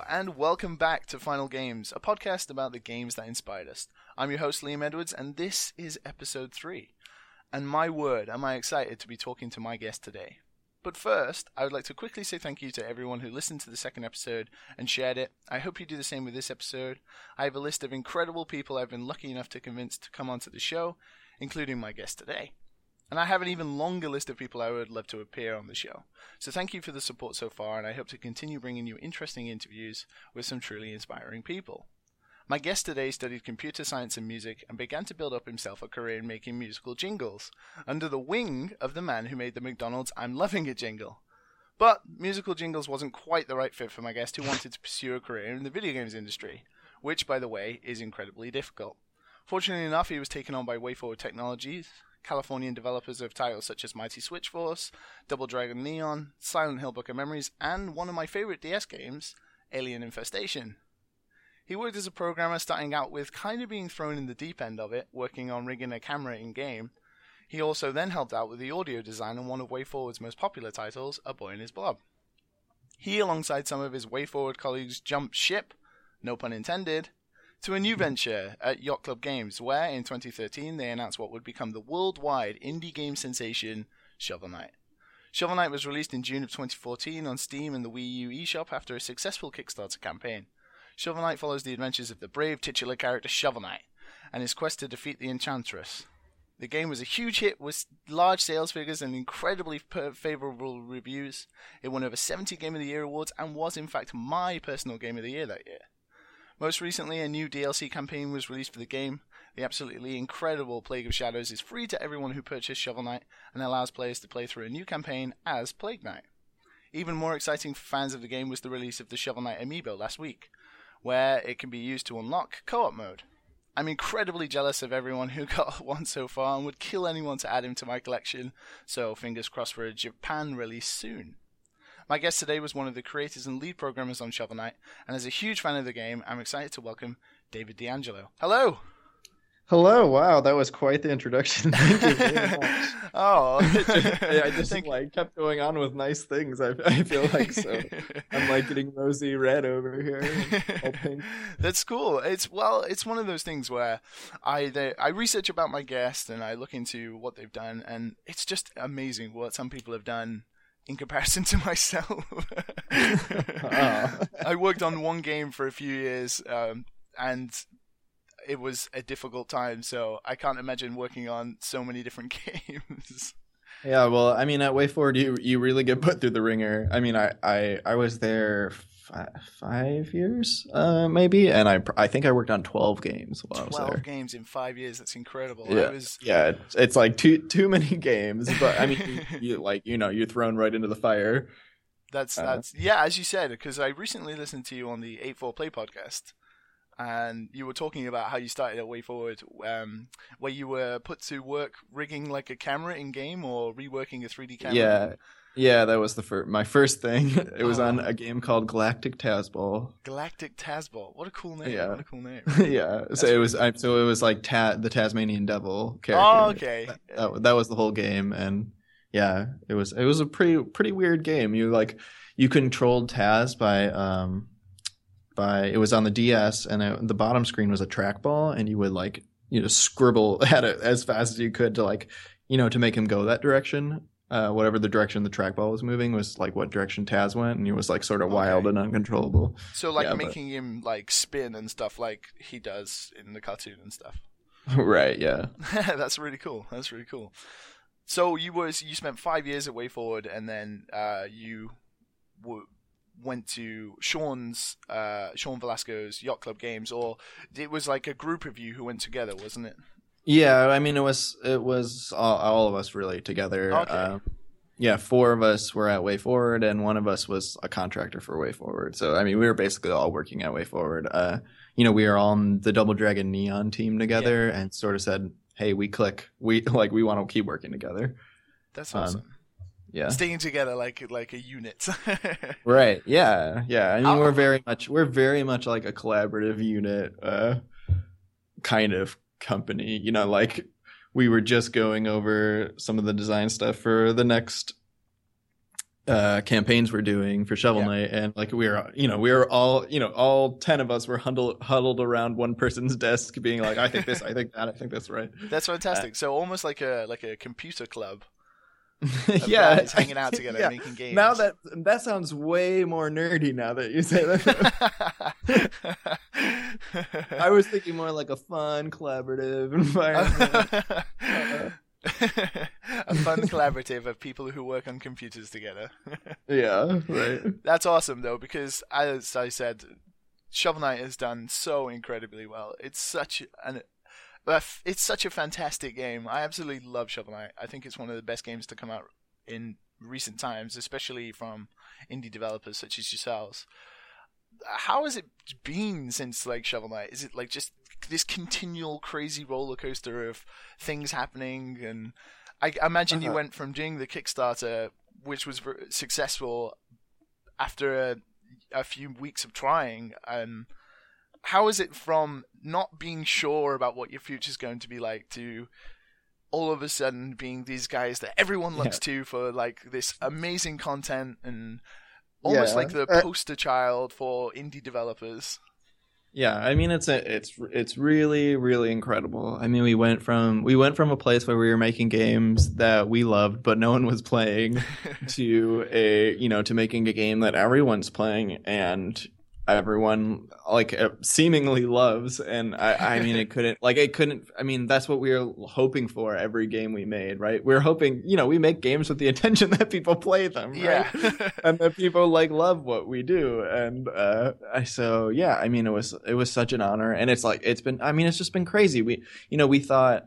And welcome back to Final Games, a podcast about the games that inspired us. I'm your host, Liam Edwards, and this is episode 3. And my word, am I excited to be talking to my guest today. But first, I would like to quickly say thank you to everyone who listened to the second episode and shared it. I hope you do the same with this episode. I have a list of incredible people I've been lucky enough to convince to come onto the show, including my guest today. And I have an even longer list of people I would love to appear on the show. So thank you for the support so far, and I hope to continue bringing you interesting interviews with some truly inspiring people. My guest today studied computer science and music and began to build up himself a career in making musical jingles, under the wing of the man who made the McDonald's I'm Loving It jingle. But musical jingles wasn't quite the right fit for my guest who wanted to pursue a career in the video games industry, which, by the way, is incredibly difficult. Fortunately enough, he was taken on by WayForward Technologies, Californian developers of titles such as Mighty Switch Force, Double Dragon Neon, Silent Hill Book of Memories, and one of my favorite DS games, Alien Infestation. He worked as a programmer starting out with kind of being thrown in the deep end of it, working on rigging a camera in game. He also then helped out with the audio design on one of WayForward's most popular titles, A Boy and His Blob. He, alongside some of his WayForward colleagues, jumped ship, no pun intended, to a new venture at Yacht Club Games, where in 2013 they announced what would become the worldwide indie game sensation Shovel Knight. Shovel Knight was released in June of 2014 on Steam and the Wii U eShop after a successful Kickstarter campaign. Shovel Knight follows the adventures of the brave titular character Shovel Knight and his quest to defeat the Enchantress. The game was a huge hit with large sales figures and incredibly favorable reviews. It won over 70 Game of the Year awards and was, in fact, my personal Game of the Year that year. Most recently, a new DLC campaign was released for the game. The absolutely incredible Plague of Shadows is free to everyone who purchased Shovel Knight and allows players to play through a new campaign as Plague Knight. Even more exciting for fans of the game was the release of the Shovel Knight amiibo last week, where it can be used to unlock co op mode. I'm incredibly jealous of everyone who got one so far and would kill anyone to add him to my collection, so fingers crossed for a Japan release soon. My guest today was one of the creators and lead programmers on Shovel Knight, and as a huge fan of the game, I'm excited to welcome David D'Angelo. Hello! Hello! Wow, that was quite the introduction. Thank you very much. oh, I just Thank like kept going on with nice things. I, I feel like so. I'm like getting rosy red over here. That's cool. It's well, it's one of those things where I they, I research about my guest and I look into what they've done, and it's just amazing what some people have done in comparison to myself. oh. I worked on one game for a few years, um, and it was a difficult time. So I can't imagine working on so many different games. Yeah, well, I mean, at WayForward, you you really get put through the wringer. I mean, I I, I was there five years, uh, maybe, and I I think I worked on twelve games while 12 I was there. games in five years. That's incredible. Yeah, was... yeah, it's, it's, like too too many games, but I mean, you, you, like you know, you're thrown right into the fire. That's uh, that's yeah, as you said, because I recently listened to you on the Eight Four Play podcast, and you were talking about how you started at WayForward, um, where you were put to work rigging like a camera in game or reworking a 3D camera. Yeah. Yeah, that was the first, my first thing. It was oh. on a game called Galactic Tazball. Galactic Tazball. What a cool name. Yeah. What a cool name. yeah. so it was I, so it was like ta- the Tasmanian Devil character. Oh, okay. That, that, that was the whole game and yeah, it was it was a pretty pretty weird game. You like you controlled Taz by um by it was on the DS and it, the bottom screen was a trackball and you would like you know scribble at it as fast as you could to like you know to make him go that direction uh, whatever the direction the trackball was moving was like what direction Taz went, and he was like sort of okay. wild and uncontrollable. So like yeah, making but... him like spin and stuff like he does in the cartoon and stuff. right. Yeah. That's really cool. That's really cool. So you was you spent five years at WayForward, and then uh, you w- went to Sean's uh, Sean Velasco's Yacht Club Games, or it was like a group of you who went together, wasn't it? Yeah, I mean it was it was all, all of us really together. Okay. Uh, yeah, four of us were at Way Forward, and one of us was a contractor for Way Forward. So I mean, we were basically all working at WayForward. Uh, you know, we were on the Double Dragon Neon team together, yeah. and sort of said, "Hey, we click. We like we want to keep working together." That's awesome. Um, yeah, staying together like like a unit. right. Yeah. Yeah. I mean, we're very much we're very much like a collaborative unit. Uh, kind of company. You know, like we were just going over some of the design stuff for the next uh, campaigns we're doing for Shovel Yeah. Knight, and like we were, you know, we were all, you know, all ten of us were huddled huddled around one person's desk, being like, "I think this, I think that, I think that's right." That's fantastic. so almost like a like a computer club. Yeah, guys hanging out together yeah. making games. Now that that sounds way more nerdy. Now that you say that, I was thinking more like a fun, collaborative environment. a fun collaborative of people who work on computers together. yeah, right. That's awesome though, because as I said, Shovel Knight has done so incredibly well. It's such an uh, it's such a fantastic game. I absolutely love Shovel Knight. I think it's one of the best games to come out in recent times, especially from indie developers such as yourselves. How has it been since like Shovel Knight? Is it like just this continual crazy roller coaster of things happening? And I I imagine you Uh-huh. went from doing the Kickstarter, which was successful, after a, a few weeks of trying, and how is it from not being sure about what your future's going to be like to all of a sudden being these guys that everyone looks to for like this amazing content and almost Yeah. like the Uh, poster child for indie developers. Yeah, I mean it's a, it's it's really really incredible. I mean we went from we went from a place where we were making games that we loved but no one was playing to a you know to making a game that everyone's playing and everyone like uh, seemingly loves and I I mean it couldn't like it couldn't I mean that's what we were hoping for every game we made, right? We are hoping, you know, we make games with the intention that people play them, right? yeah. and that people like love what we do and uh I so yeah i mean it was it was such an honor and it's like it's been i mean it's just been crazy we you know we thought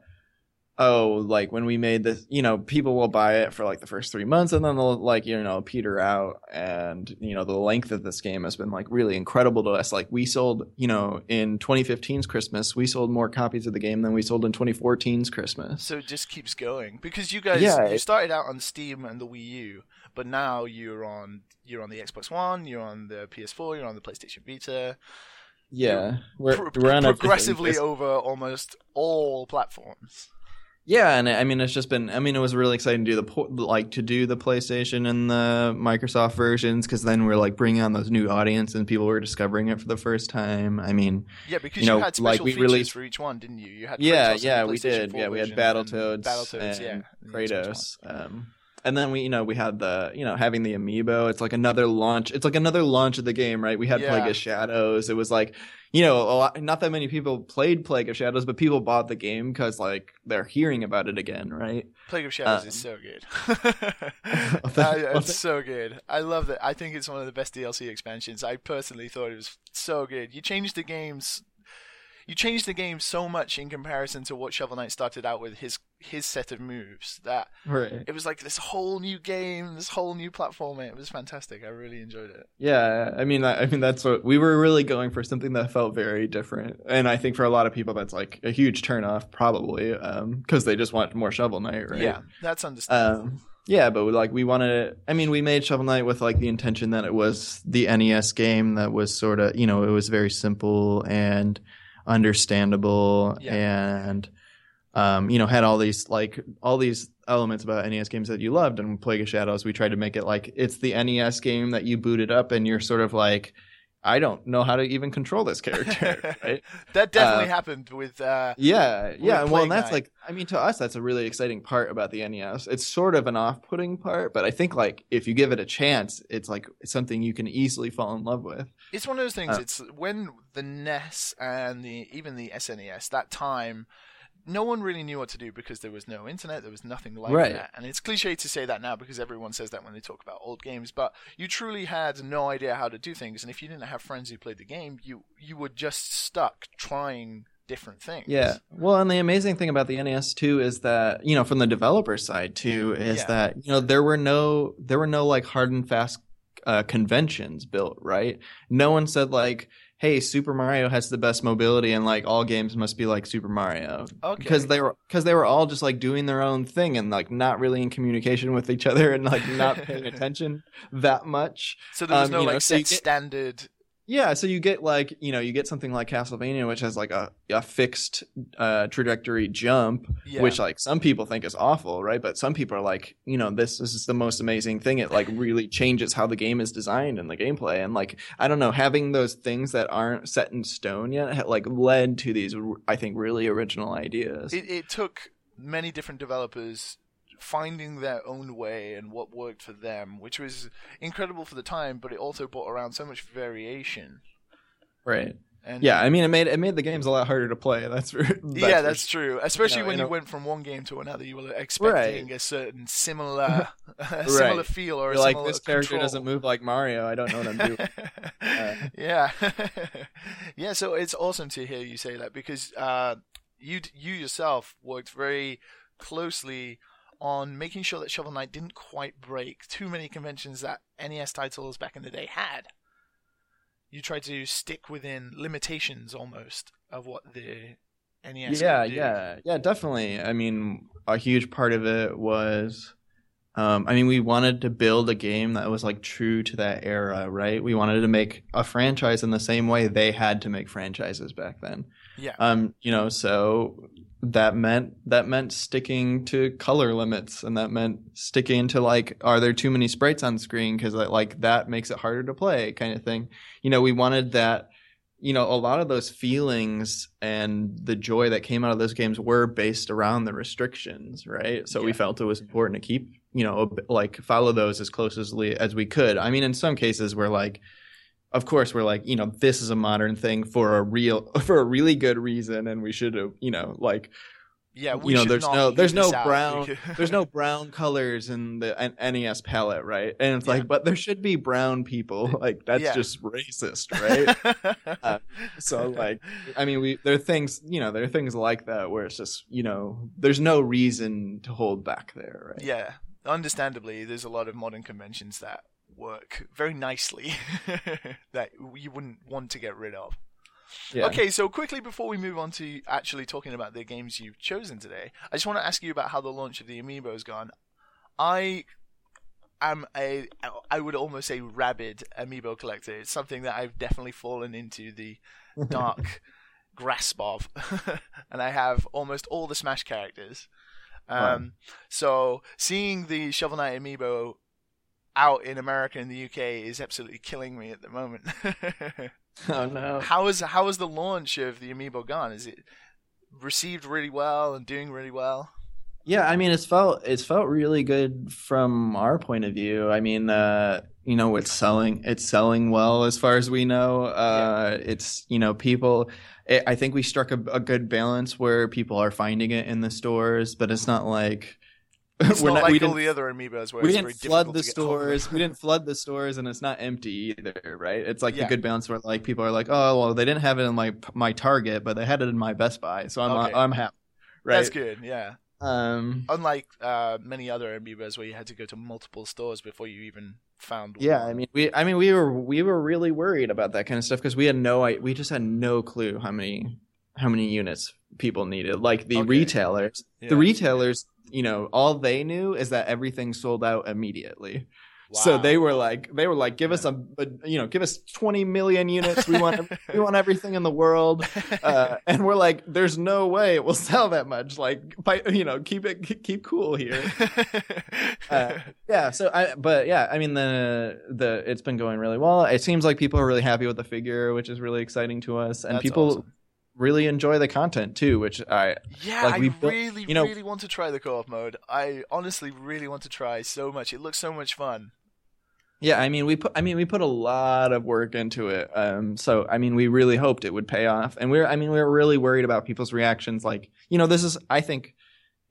oh like when we made this you know people will buy it for like the first three months and then they'll like you know peter out. And you know the length of this game has been like really incredible to us. Like we sold you know in 2015's christmas we sold more copies of the game than we sold in 2014's christmas. So it just keeps going. Because you guys Yeah, you started out on Steam and the Wii U, but now you're on you're on the Xbox One, you're on the PS4, you're on the PlayStation Vita, yeah we're, pro- we're on progressively over almost all platforms. Yeah, and I mean it's just been. I mean it was really exciting to do the like to do the PlayStation and the Microsoft versions because then we're like bringing on those new audience and people were discovering it for the first time. I mean, Yeah, because You you, know, had like, special we features released- for each one, didn't you? You had yeah, yeah, we did. Yeah, we had Battletoads, Battletoads, and yeah, in the Xbox Kratos. Um, and then we, you know, we had the, you know, having the amiibo. It's like another launch. It's like another launch of the game, right? We had Yeah. Plague of Shadows. It was like, you know, a lot, not that many people played Plague of Shadows, but people bought the game because like they're hearing about it again, right? Plague of Shadows Um, is so good. Well, it's so good. I love it. I think it's one of the best DLC expansions. I personally thought it was so good. You changed the games. You changed the game so much in comparison to what Shovel Knight started out with his his set of moves that Right. it was like this whole new game, this whole new platform. It was fantastic. I really enjoyed it. Yeah, I mean, I I mean that's what we were really going for something that felt very different, and I think for a lot of people that's like a huge turnoff, probably, because they just want more Shovel Knight, right? Yeah, that's understandable. Um, yeah, but like we wanted, I mean, we made Shovel Knight with like the intention that it was the NES game that was sort of, you know, it was very simple and understandable and, um, you know, had all these like all these elements about NES games that you loved. And Plague of Shadows, we tried to make it like it's the NES game that you booted up and you're sort of like, I don't know how to even control this character, right? that definitely uh, happened with. Uh, Yeah, yeah. Well, and that's like, I mean, to us, that's a really exciting part about the NES. It's sort of an off-putting part, but I think like if you give it a chance, it's like something you can easily fall in love with. It's one of those things. Uh, it's when the NES and the even the SNES that time, no one really knew what to do because there was no internet. There was nothing like Right. that. And it's cliche to say that now because everyone says that when they talk about old games. But you truly had no idea how to do things. And if you didn't have friends who played the game, you you were just stuck trying different things. Yeah. Well, and the amazing thing about the NES too is that you know from the developer side too is Yeah. that you know there were no there were no like hard and fast uh, conventions built. Right. No one said like. Hey, Super Mario has the best mobility, and like all games must be like Super Mario. Okay. because they were because they were all just like doing their own thing and like not really in communication with each other and like not paying attention that much. so there was um, no you know, like so set get- standard Yeah, so you get like you know you get something like Castlevania, which has like a, a fixed uh, trajectory jump, Yeah. which like some people think is awful, right? But some people are like, you know, this, this is the most amazing thing. It like really changes how the game is designed and the gameplay, and like I don't know, having those things that aren't set in stone yet, ha- like led to these I think really original ideas. it, it took many different developers finding their own way and what worked for them, which was incredible for the time, but it also brought around so much variation. right. And Yeah, I mean, it made it made the games a lot harder to play. That's, for, that's yeah, for that's true. Especially know, when you went from one game to another, you were expecting a certain similar, a similar Right. feel or You're like similar this character doesn't move like Mario. I don't know what I'm doing. Uh, yeah, yeah. So it's awesome to hear you say that because uh, you you yourself worked very closely on making sure that Shovel Knight didn't quite break too many conventions that NES titles back in the day had. You tried to stick within limitations almost of what the NES. yeah, could do. yeah, yeah, definitely. I mean, a huge part of it was, um, I mean, we wanted to build a game that was like true to that era, right? We wanted to make a franchise in the same way they had to make franchises back then. Yeah. Um, you know, so that meant that meant sticking to color limits, and that meant sticking to like, are there too many sprites on screen? Because like that makes it harder to play, kind of thing. You know, we wanted that. You know, a lot of those feelings and the joy that came out of those games were based around the restrictions, right? So we felt it was important to keep, you know, like follow those as closely as we could. I mean, in some cases, we're like, of course we're like you know this is a modern thing for a real for a really good reason and we should have you know like yeah. We you know there's no there's no brown there's no brown colors in the NES palette right and it's Yeah. like but there should be brown people like that's Yeah. just racist right Uh, so like I mean we there are things you know there are things like that where it's just you know there's no reason to hold back there right Yeah, understandably, there's a lot of modern conventions that work very nicely that you wouldn't want to get rid of. yeah. Okay, so quickly before we move on to actually talking about the games you've chosen today, I just want to ask you about how the launch of the Amiibo has gone. I am a, I would almost say rabid Amiibo collector. It's something that I've definitely fallen into the dark grasp of, and I have almost all the Smash characters. Um, so seeing the Shovel Knight amiibo out in America and the UK is absolutely killing me at the moment. oh no how is how is the launch of the amiibo gone? Is it received really well and doing really well? Yeah, I mean, it's felt it's felt really good from our point of view. I mean, uh, you know, it's selling it's selling well as far as we know. Uh, It's you know, people. It, I think we struck a, a good balance where people are finding it in the stores, but it's not like It's we're not like we all the other amiibos where we didn't flood the to get hold of. stores. we didn't flood the stores, and it's not empty either, right? It's like Yeah. the good balance where like people are like, oh well, they didn't have it in my my Target, but they had it in my Best Buy, so I'm Okay. I'm happy, right? That's good, yeah. Um, Unlike uh, many other amiibos where you had to go to multiple stores before you even found Yeah, one. I mean, we, I mean, we were, we were really worried about that kind of stuff because we had no, we just had no clue how many, how many units people needed. Like the Okay. retailers, Yeah. the retailers, you know, all they knew is that everything sold out immediately. So they were like, they were like, give us a, a, you know, give us twenty million units. We want, we want everything in the world. Uh, and we're like, there's no way it will sell that much. Like, you know, keep it, keep cool here. Uh, yeah so i but yeah i mean the the it's been going really well it seems like people are really happy with the figure which is really exciting to us and That's people awesome. Really enjoy the content too which i Yeah, Like, I we built- really, you know- really want to try the co-op mode. I honestly really want to try so much. It looks so much fun. yeah i mean we put i mean we put a lot of work into it um so i mean we really hoped it would pay off and we're i mean we were really worried about people's reactions like you know this is i think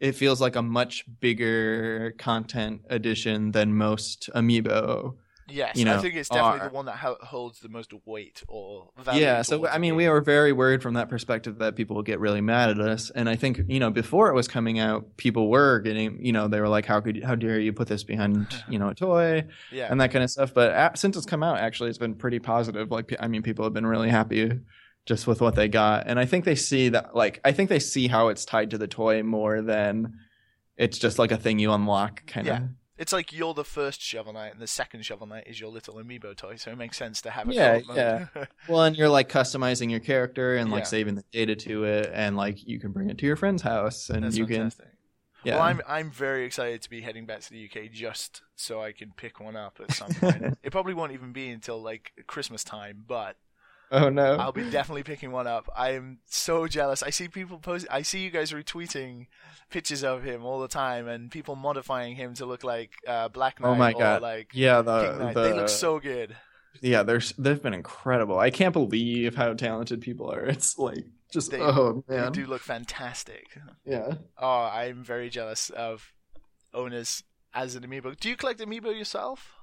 it feels like a much bigger content edition than most amiibo Yes, You I think it's definitely are- the one that ho- holds the most weight or value. yeah so i mean we were very worried from that perspective that people would get really mad at us and i think you know before it was coming out people were getting you know they were like how could how dare you put this behind you know a toy yeah, and that kind of stuff but a since it's come out actually it's been pretty positive like i mean people have been really happy just with what they got and i think they see that like i think they see how it's tied to the toy more than it's just like a thing you unlock kind of Yeah. It's like you're the first Shovel Knight, and the second Shovel Knight is your little amiibo toy, so it makes sense to have a Yeah, co-op. Well, and you're like customizing your character and like Yeah. saving the data to it, and like you can bring it to your friend's house, and That's you fantastic. can. Yeah. Well, I'm I'm very excited to be heading back to the UK just so I can pick one up at some point. it probably won't even be until like Christmas time, but oh no. I'll be definitely picking one up. I'm so jealous. I see people post. I see you guys retweeting pictures of him all the time, and people modifying him to look like uh, Black Knight oh my or god. like yeah. The, the They look so good. yeah. There's they've been incredible. I can't believe how talented people are. It's like just They- oh They do look fantastic. Yeah. Oh, I'm very jealous of owners as an amiibo. Do you collect amiibo yourself?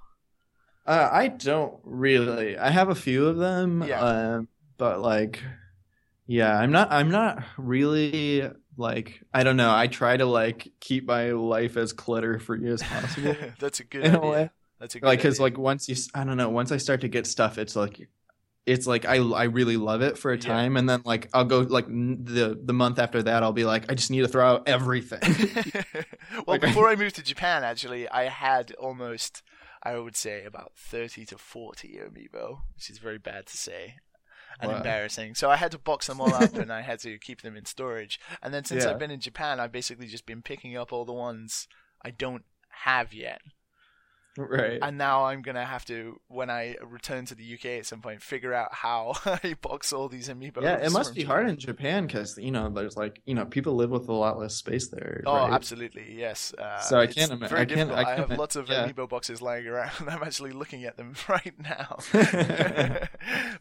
Uh, I don't really. I have a few of them. Yeah. Um, but like, yeah, I'm not. I'm not really like. I don't know. I try to like keep my life as clutter free as possible. That's a good in a way. That's a good like because like once you I don't know once i start to get stuff it's like it's like i i really love it for a Yeah. time and then like i'll go like n- the the month after that i'll be like i just need to throw out everything well, Like, before I moved to Japan, actually, I had almost, I would say, about 30 to 40 amiibo, which is very bad to say and Wow. embarrassing. So I had to box them all up and I had to keep them in storage. And then since Yeah. I've been in Japan, I've basically just been picking up all the ones I don't have yet. Right And now I'm going to have to, when I return to the UK at some point, figure out how I box all these amiibo. yeah it must be hard in japan because you know there's like you know people live with a lot less space there Oh, right? absolutely, yes. Uh, So I can't ima- Very I can't-. I I, have lots of yeah. amiibo boxes lying around. I'm actually looking at them right now.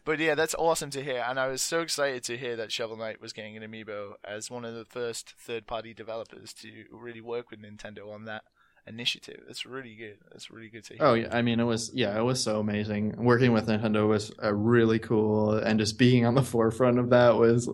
but yeah, that's awesome to hear, and I was so excited to hear that Shovel Knight was getting an amiibo as one of the first third-party developers to really work with Nintendo on that initiative. That's really good. That's really good to hear. Oh yeah, I mean it was yeah, it was so amazing. Working with Nintendo was uh, really cool, and just being on the forefront of that was,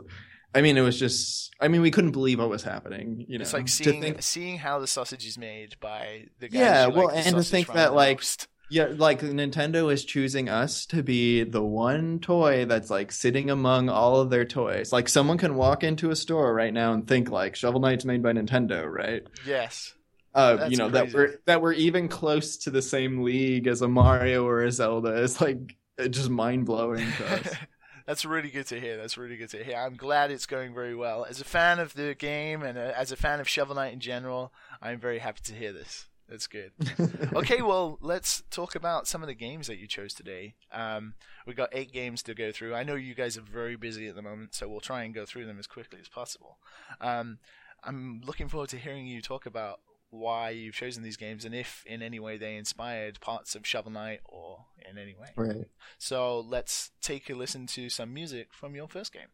I mean, it was just, I mean, we couldn't believe what was happening. You know, It's like seeing think- seeing how the sausage is made by the guys. Yeah, well, like and to think that, like, yeah, like Nintendo is choosing us to be the one toy that's like sitting among all of their toys. Like someone can walk into a store right now and think like Shovel Knight's made by Nintendo, right? yes, Uh, you know crazy. that we're that we're even close to the same league as a Mario or a Zelda. is like just mind blowing to us. That's really good to hear. That's really good to hear. I'm glad it's going very well. As a fan of the game and uh as a fan of Shovel Knight in general, I'm very happy to hear this. That's good. Okay, well, let's talk about some of the games that you chose today. Um, we got eight games to go through. I know you guys are very busy at the moment, so we'll try and go through them as quickly as possible. Um, I'm looking forward to hearing you talk about why you've chosen these games and if in any way they inspired parts of Shovel Knight or in any way. right. So let's take a listen to some music from your first game.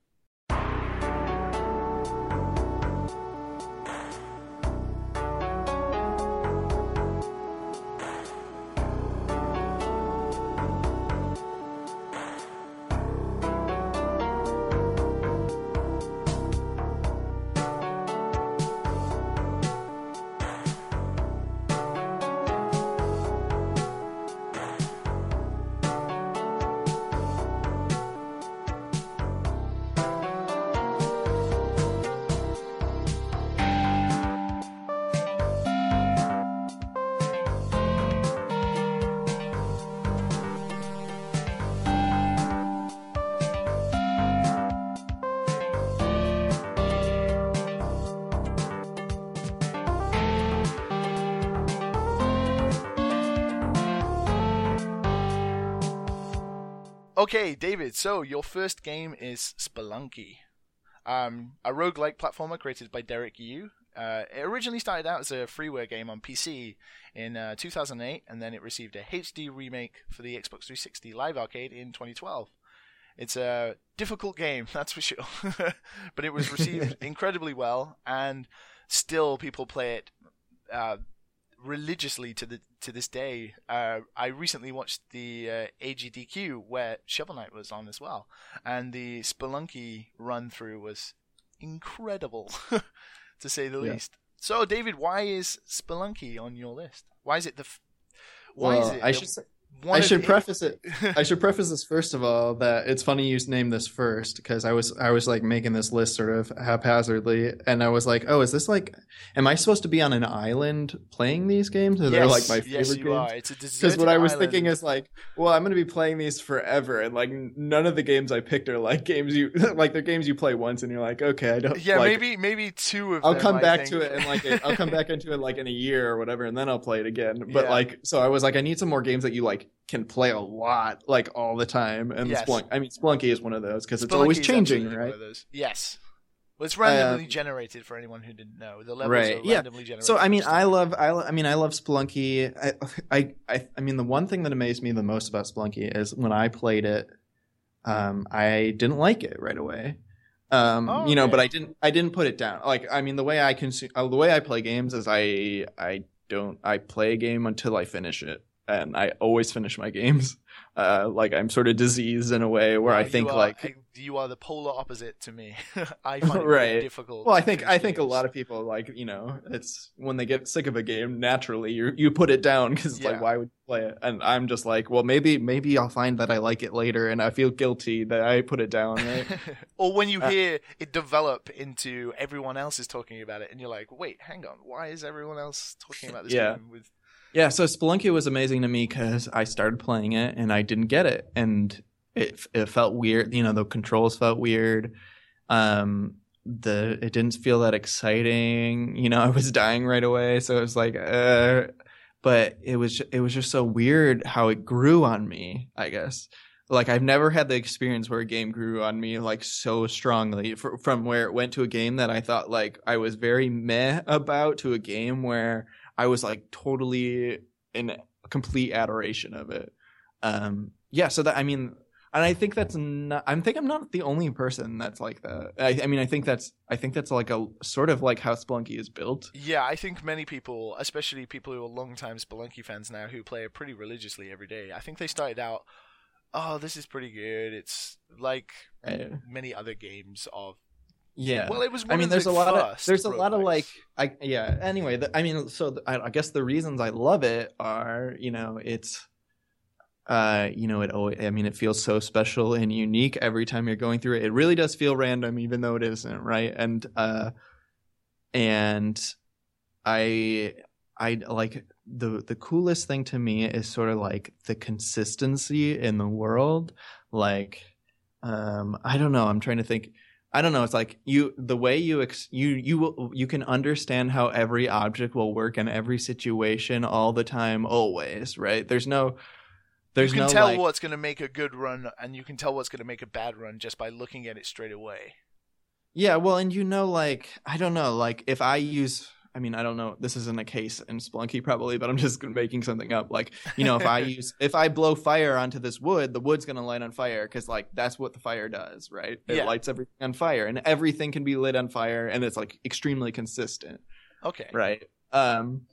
Okay, David, so your first game is Spelunky, um, a roguelike platformer created by Derek Yu. Uh, it originally started out as a freeware game on PC in uh, 2008, and then it received a HD remake for the Xbox 360 Live Arcade in 2012. It's a difficult game, that's for sure, but it was received incredibly well, and still people play it uh, religiously to the to this day. Uh, I recently watched the uh, AGDQ where Shovel Knight was on as well, and the Spelunky run through was incredible, to say the Yeah. least. So, David, why is Spelunky on your list? Why is it the? F- why well, is it? I the- should say, I should preface it. I should preface this first of all that it's funny you named this first because I was I was like making this list sort of haphazardly and I was like, oh, is this like, am I supposed to be on an island playing these games? Or they're like my favorite yes, you games? are. It's a Because what I was deserted thinking is like, well, I'm going to be playing these forever, and like none of the games I picked are like games you like. They're games you play once, and you're like, okay, I don't. yeah, like, maybe maybe two of I'll them, come back think. to it and like a, I'll come back into it like in a year or whatever, and then I'll play it again. But Yeah. like, so I was like, I need some more games that you like can play a lot, like all the time. And Yes. Splunk, I mean, Splunky is one of those because it's always changing, right? Yes. Well, it's randomly Um, generated for anyone who didn't know. The levels Right, are yeah. randomly generated. So I mean, I love, I, I mean, I love Splunky. I, I, I, I mean, the one thing that amazed me the most about Splunky is when I played it, um, I didn't like it right away. Um, Oh, you know, okay. but I didn't, I didn't put it down. Like, I mean, the way I consume, uh, the way I play games is I, I don't, I play a game until I finish it, and I always finish my games. Uh, like I'm sort of diseased in a way where I you think are- like you are the polar opposite to me. I find it Right. difficult. Well, I think I think a lot of people like you know it's when they get sick of a game naturally you you put it down because Yeah. like why would you play it and I'm just like well maybe maybe I'll find that I like it later and I feel guilty that I put it down right or when you Uh, hear it develop into everyone else is talking about it, and you're like, wait, hang on, why is everyone else talking about this Yeah. game? With yeah so Spelunky was amazing to me because I started playing it and I didn't get it. And it it felt weird you know the controls felt weird. Um the it didn't feel that exciting. You know I was dying right away. So it was like uh but it was it was just so weird how it grew on me i guess. Like i've never had the experience where a game grew on me like so strongly fr- from where it went to a game that i thought like i was very meh about to a game where i was like totally in complete adoration of it um yeah so that i mean and I think that's not. I think I'm not the only person that's like that. I, I mean, I think that's. I think that's like a sort of like how Splunky is built. yeah, I think many people, especially people who are longtime Spelunky fans now, who play it pretty religiously every day, I think they started out, oh, this is pretty good. It's like Right. many other games of. Yeah. Well, it was. One I mean, there's the a lot of there's a lot of like I yeah. Anyway, the, I mean, so the, I, I guess the reasons I love it are you know it's uh you know it always I mean it feels so special and unique every time you're going through it. It really does feel random, even though it isn't, right? And uh and I I like the the coolest thing to me is sort of like the consistency in the world. Like um I don't know, I'm trying to think I don't know. It's like you, the way you, ex, you, you, will, you can understand how every object will work in every situation all the time, always, right? There's no, there's you can no tell like, what's going to make a good run, and you can tell what's going to make a bad run just by looking at it straight away. yeah. Well, and you know, like, I don't know, like if I use, I mean, I don't know, this isn't a case in Splunky probably, but I'm just making something up. Like, you know, if I use, if I blow fire onto this wood, the wood's going to light on fire because like that's what the fire does, right? It Yeah. lights everything on fire and everything can be lit on fire and it's like extremely consistent. Okay. right um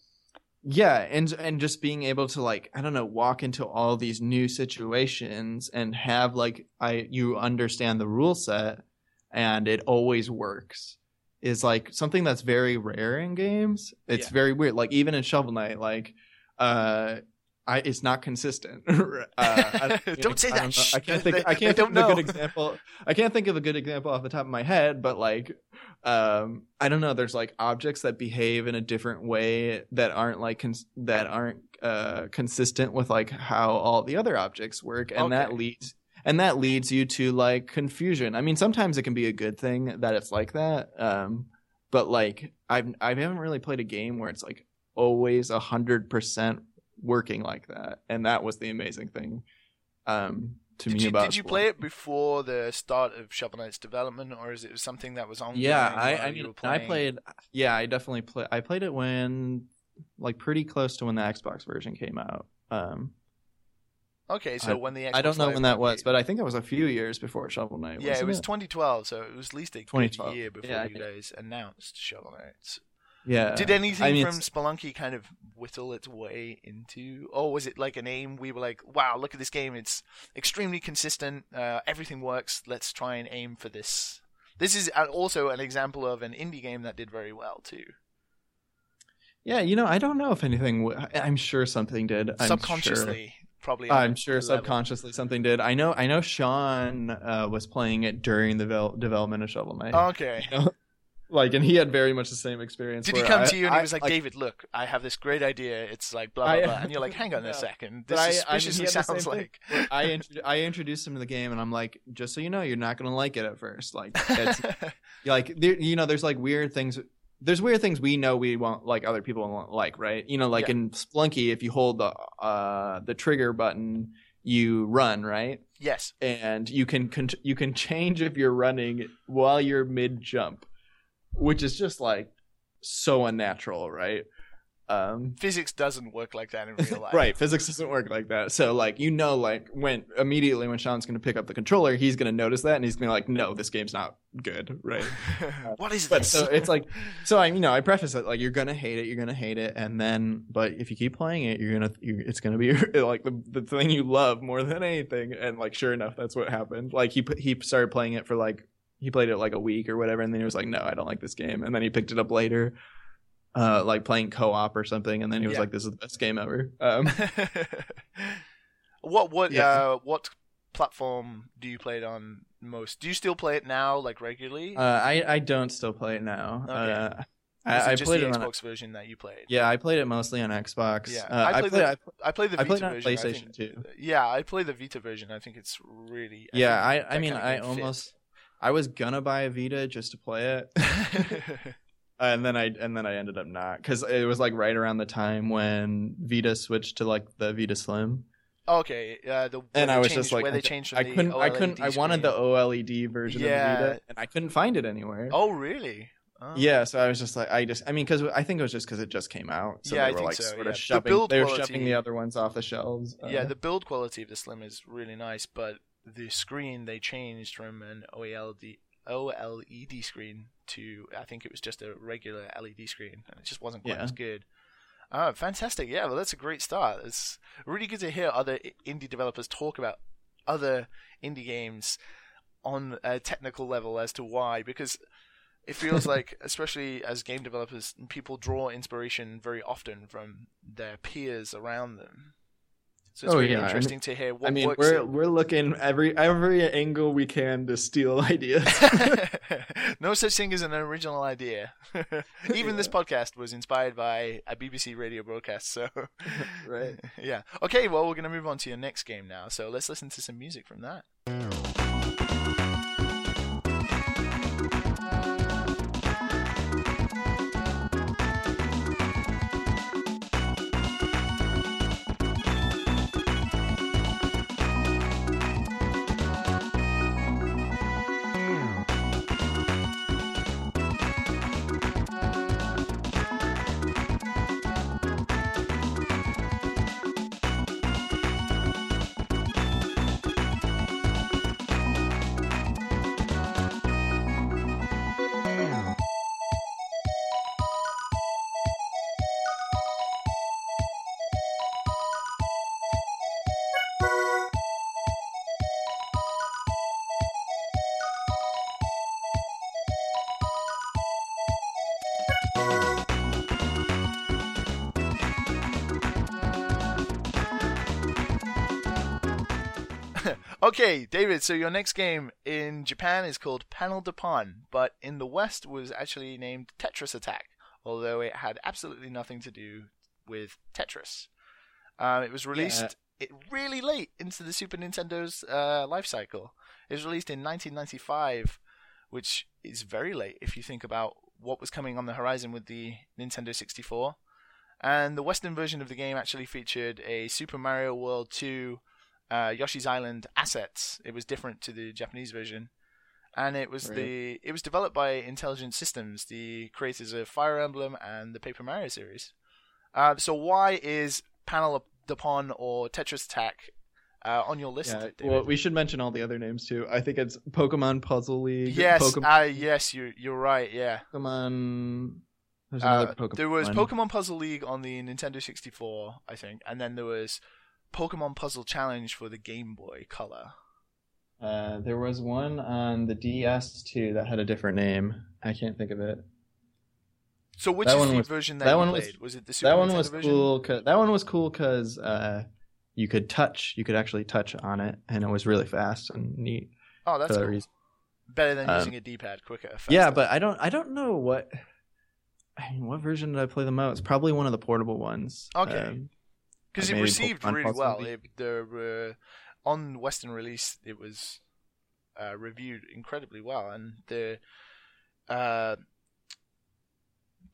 yeah and and just being able to like i don't know walk into all these new situations and have like i you understand the rule set and it always works is like something that's very rare in games it's Yeah. very weird like even in shovel knight like uh I, it's not consistent. uh, I, Don't say I that. know. Shh. I can't think. They- I can't don't think of a good example. I can't think of a good example off the top of my head, but like um i don't know there's like objects that behave in a different way that aren't like cons- that aren't uh consistent with like how all the other objects work and that leads and that leads you to like confusion i mean sometimes it can be a good thing that it's like that um but like i've i haven't really played a game where it's like always a hundred percent working like that and that was the amazing thing um to Did me you, about did you play it before the start of Shovel Knight's development, or is it something that was ongoing? Yeah, I, I mean, I played. Yeah, I definitely play. I played it when, like, pretty close to when the Xbox version came out. Um, Okay, so when the Xbox I don't know Live when that was, but I think it was a few years before Shovel Knight. yeah, it was 2012, so it was at least a good year before Yeah, I you guys announced Shovel Knight. Yeah. Did anything I mean, from Spelunky kind of whittle its way into, or was it like a name We were like, "Wow, look at this game! It's extremely consistent. Uh, everything works. Let's try and aim for this." This is uh, also an example of an indie game that did very well too. Yeah, you know, I don't know if anything. W- I'm sure something did. I'm Subconsciously, probably. I'm sure level. subconsciously something did. I know. I know Sean uh, was playing it during the vel- development of Shovel Knight. Okay. You know? like, and he had very much the same experience. Did he come I- to you and he was like, David, look, I have this great idea. It's like blah blah I- blah, and you're like, hang on No. a second, this I- I mean, suspiciously sounds like. I intro- I introduced him to the game, and I'm like, just so you know, you're not gonna like it at first. Like, it's, like there, you know, there's like weird things. There's weird things we know we won't like other people won't like, right? You know, like Yeah. in Splunky, if you hold the uh the trigger button, you run, right? yes. and you can con- you can change if you're running while you're mid jump, which is just like so unnatural, right? Um, Physics doesn't work like that in real life. right, physics doesn't work like that. So like you know, like when immediately when Sean's gonna pick up the controller, he's gonna notice that and he's gonna be like, no, this game's not good, right? what is But this? so it's like, so I, you know, I preface it like you're gonna hate it, you're gonna hate it, and then, but if you keep playing it, you're gonna, you it's gonna be like the the thing you love more than anything. And like, sure enough, that's what happened. Like he put- he started playing it for like he played it like a week or whatever, and then he was like, no, I don't like this game, and then he picked it up later. Uh, like playing co-op or something, and then he was Yeah. like, "This is the best game ever." Um, what what Yeah. uh what platform do you play it on most? Do you still play it now, like regularly? uh, I I don't still play it now. Okay. Uh, is I, played the it on. Xbox version that you played. Yeah, I played it mostly on Xbox. Yeah, Uh, I I played played. the- I, I played the I played it on version. PlayStation think, too. Yeah, I played the Vita version. I think it's really. Yeah, I, I mean, I almost, I was gonna buy a Vita just to play it. and then I, and then I ended up not, because it was like right around the time when Vita switched to like the Vita Slim, okay, uh, the and I was changed- just like, where they I, changed from I couldn't, I couldn't, I wanted the. OLED version Yeah. of the Vita, and I couldn't find it anywhere. Oh really? Oh. Yeah, so I was just like, I just, I mean, because I think it was just because it just came out, so Yeah, they were like so, sort yeah. of The shoving, build they were quality- shoving the other ones off the shelves. Yeah, Uh, the build quality of the Slim is really nice, but the screen they changed from an OLED OLED screen to I think it was just a regular LED screen, and it just wasn't quite Yeah. as good. Oh, fantastic! Yeah, well, that's a great start. It's really good to hear other indie developers talk about other indie games on a technical level as to why, because it feels like, especially as game developers, people draw inspiration very often from their peers around them. So it's Oh, really yeah, I interesting to hear what I mean, works. we're in- we're looking every every angle we can to steal ideas. no such thing as an original idea. Even this podcast was inspired by a BBC radio broadcast, so Right. yeah. Okay, well we're gonna move on to your next game now. So let's listen to some music from that. Okay, David, so your next game in Japan is called Panel de Pon, but in the West was actually named Tetris Attack, although it had absolutely nothing to do with Tetris. Um, it was released it really late into the Super Nintendo's uh, life cycle. It was released in 1995, which is very late if you think about what was coming on the horizon with the Nintendo 64. And the Western version of the game actually featured a Super Mario World 2 uh, Yoshi's Island assets. It was different to the Japanese version, and it was Right. the it was developed by Intelligent Systems, the creators of Fire Emblem and the Paper Mario series. Uh, so why is Panel Pon or Tetris Attack uh, on your list? Yeah, well, we should mention all the other names too. I think it's Pokemon Puzzle League. yes, Pokemon. uh, yes, you you're right. Yeah, Pokemon. Uh, Pokemon. there was. Pokemon Puzzle League on the Nintendo 64, I think, and then there was Pokemon Puzzle Challenge for the Game Boy Color. Uh, there was one on the DS too that had a different name. I can't think of it. So which That is the was- version that, that one was- played? Was, it the Super that one Nintendo was version? cool. Cause, that one was cool because uh, you could touch. You could actually touch on it, and it was really fast and neat. Oh, that's cool. reason. better than um, using a D-pad, quicker. Faster. Yeah, but I don't. I don't know what. I mean, what version did I play the most? Probably one of the portable ones. Okay. Um, because it received really well. It, the uh, on Western release, it was uh, reviewed incredibly well, and the uh,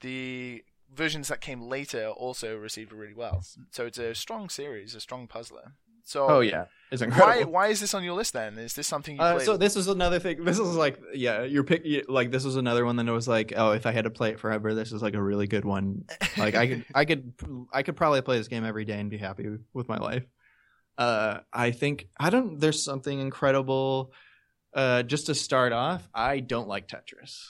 the versions that came later also received really well. So it's a strong series, a strong puzzler. So oh yeah, it's why incredible. why is this on your list then? Is this something you Uh, so this is another thing. This is like, yeah, you're pick. Like this was another one that was like, oh, if I had to play it forever, this is like a really good one. Like I could, I could, I could probably play this game every day and be happy with my life. Uh, I think I don't. There's something incredible. Uh, just to start off, I don't like Tetris.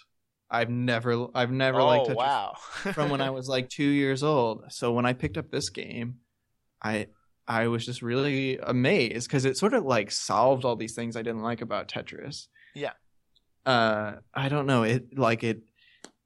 I've never, I've never oh liked Tetris wow! from when I was like two years old. So when I picked up this game, I I was just really amazed because it sort of like solved all these things I didn't like about Tetris. Yeah. Uh, I don't know. It like it.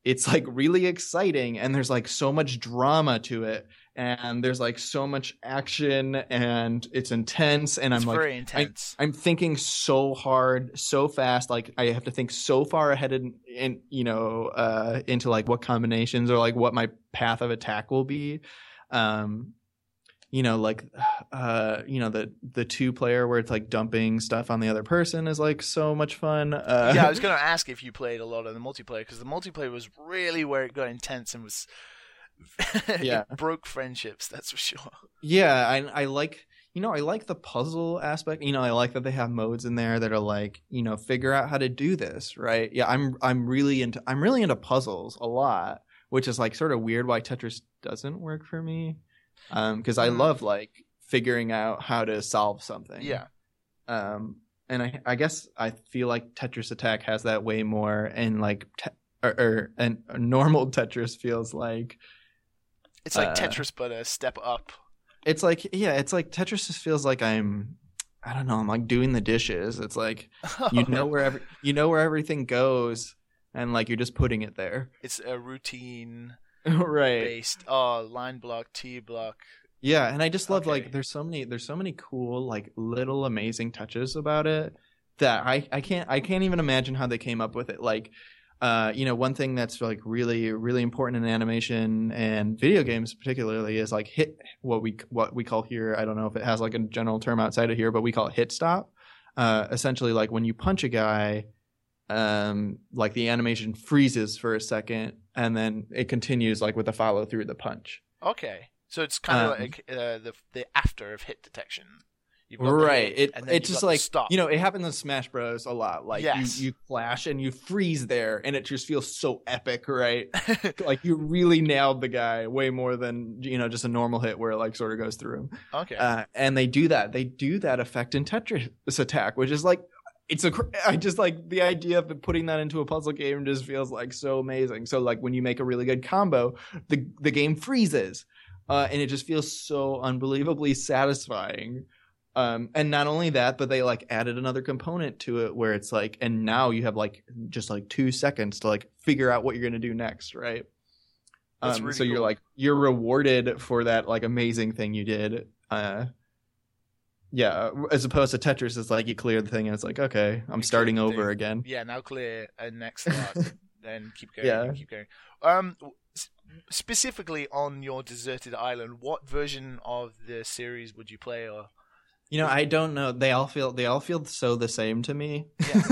It's like really exciting, and there's like so much drama to it, and there's like so much action, and it's intense, and it's I'm like very intense. I'm thinking so hard, so fast. Like I have to think so far ahead in, in you know, uh, into like what combinations or like what my path of attack will be. Um, you know, like, uh, you know, the the two player where it's like dumping stuff on the other person is like so much fun. Uh, yeah, I was going to ask if you played a lot of the multiplayer because the multiplayer was really where it got intense and was. Yeah. it broke friendships. That's for sure. yeah I, I like you know i like the puzzle aspect you know i like that they have modes in there that are like you know figure out how to do this right yeah i'm i'm really into i'm really into puzzles a lot which is like sort of weird why tetris doesn't work for me um because i Mm. love like figuring out how to solve something Yeah. um and i i guess i feel like tetris attack has that way more and like te- or, or and normal tetris feels like It's like Uh, Tetris, but a step up. it's like yeah it's like tetris just feels like i'm i don't know i'm like doing the dishes it's like you know where every, you know where everything goes and like you're just putting it there it's a routine right based. Oh, line block, T block. yeah and i just love Okay. like there's so many there's so many cool like little amazing touches about it that i i can't i can't even imagine how they came up with it like uh, you know, one thing that's like really, really important in animation and video games, particularly, is like hit what we what we call here. I don't know if it has like a general term outside of here, but we call it hit stop. Uh, essentially, like when you punch a guy, um, like the animation freezes for a second, and then it continues like with the follow through the punch. Okay, so it's kind of Um, like uh, the the after of hit detection. You've got the right hit, it it's just like stop. you know it happens in smash bros a lot like Yes. you, you flash and you freeze there and it just feels so epic right like you really nailed the guy way more than you know just a normal hit where it like sort of goes through him okay. uh, and they do that they do that effect in tetris attack which is like it's a i just like the idea of putting that into a puzzle game just feels like so amazing. So like when you make a really good combo the the game freezes uh, and it just feels so unbelievably satisfying. Um, and not only that but they like added another component to it where it's like and now you have like just like two seconds to like figure out what you're gonna do next right? Um, really so you're like you're rewarded for that like amazing thing you did uh yeah as opposed to tetris it's like you clear the thing and it's like okay i'm You starting over thing. again yeah, now clear and next start, then keep going. Yeah. keep going. Um, specifically on your deserted island, what version of the series would you play? Or you know i don't know they all feel they all feel so the same to me Yeah.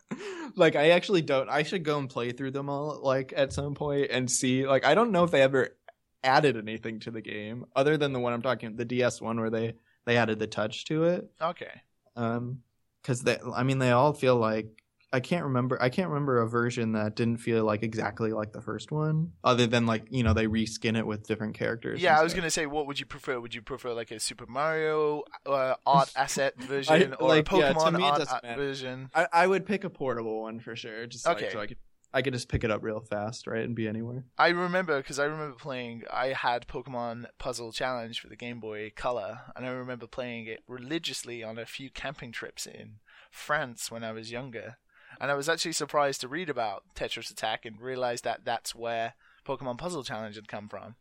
like i actually don't i should go and play through them all like at some point and see like i don't know if they ever added anything to the game other than the one i'm talking the ds one where they they added the touch to it okay, um because they i mean they all feel like i can't remember i can't remember a version that didn't feel like exactly like the first one other than like you know they reskin it with different characters yeah, I was stuff. gonna say, what would you prefer? Would you prefer like a Super Mario uh, art asset version or like, a Pokemon me art, art version? I, I would pick a portable one for sure just like, Okay. so i could i could just pick it up real fast right and be anywhere I remember because I remember playing. I had Pokemon Puzzle Challenge for the Game Boy Color, and I remember playing it religiously on a few camping trips in France when I was younger. And I was actually surprised to read about Tetris Attack and realize that that's where Pokemon Puzzle Challenge had come from.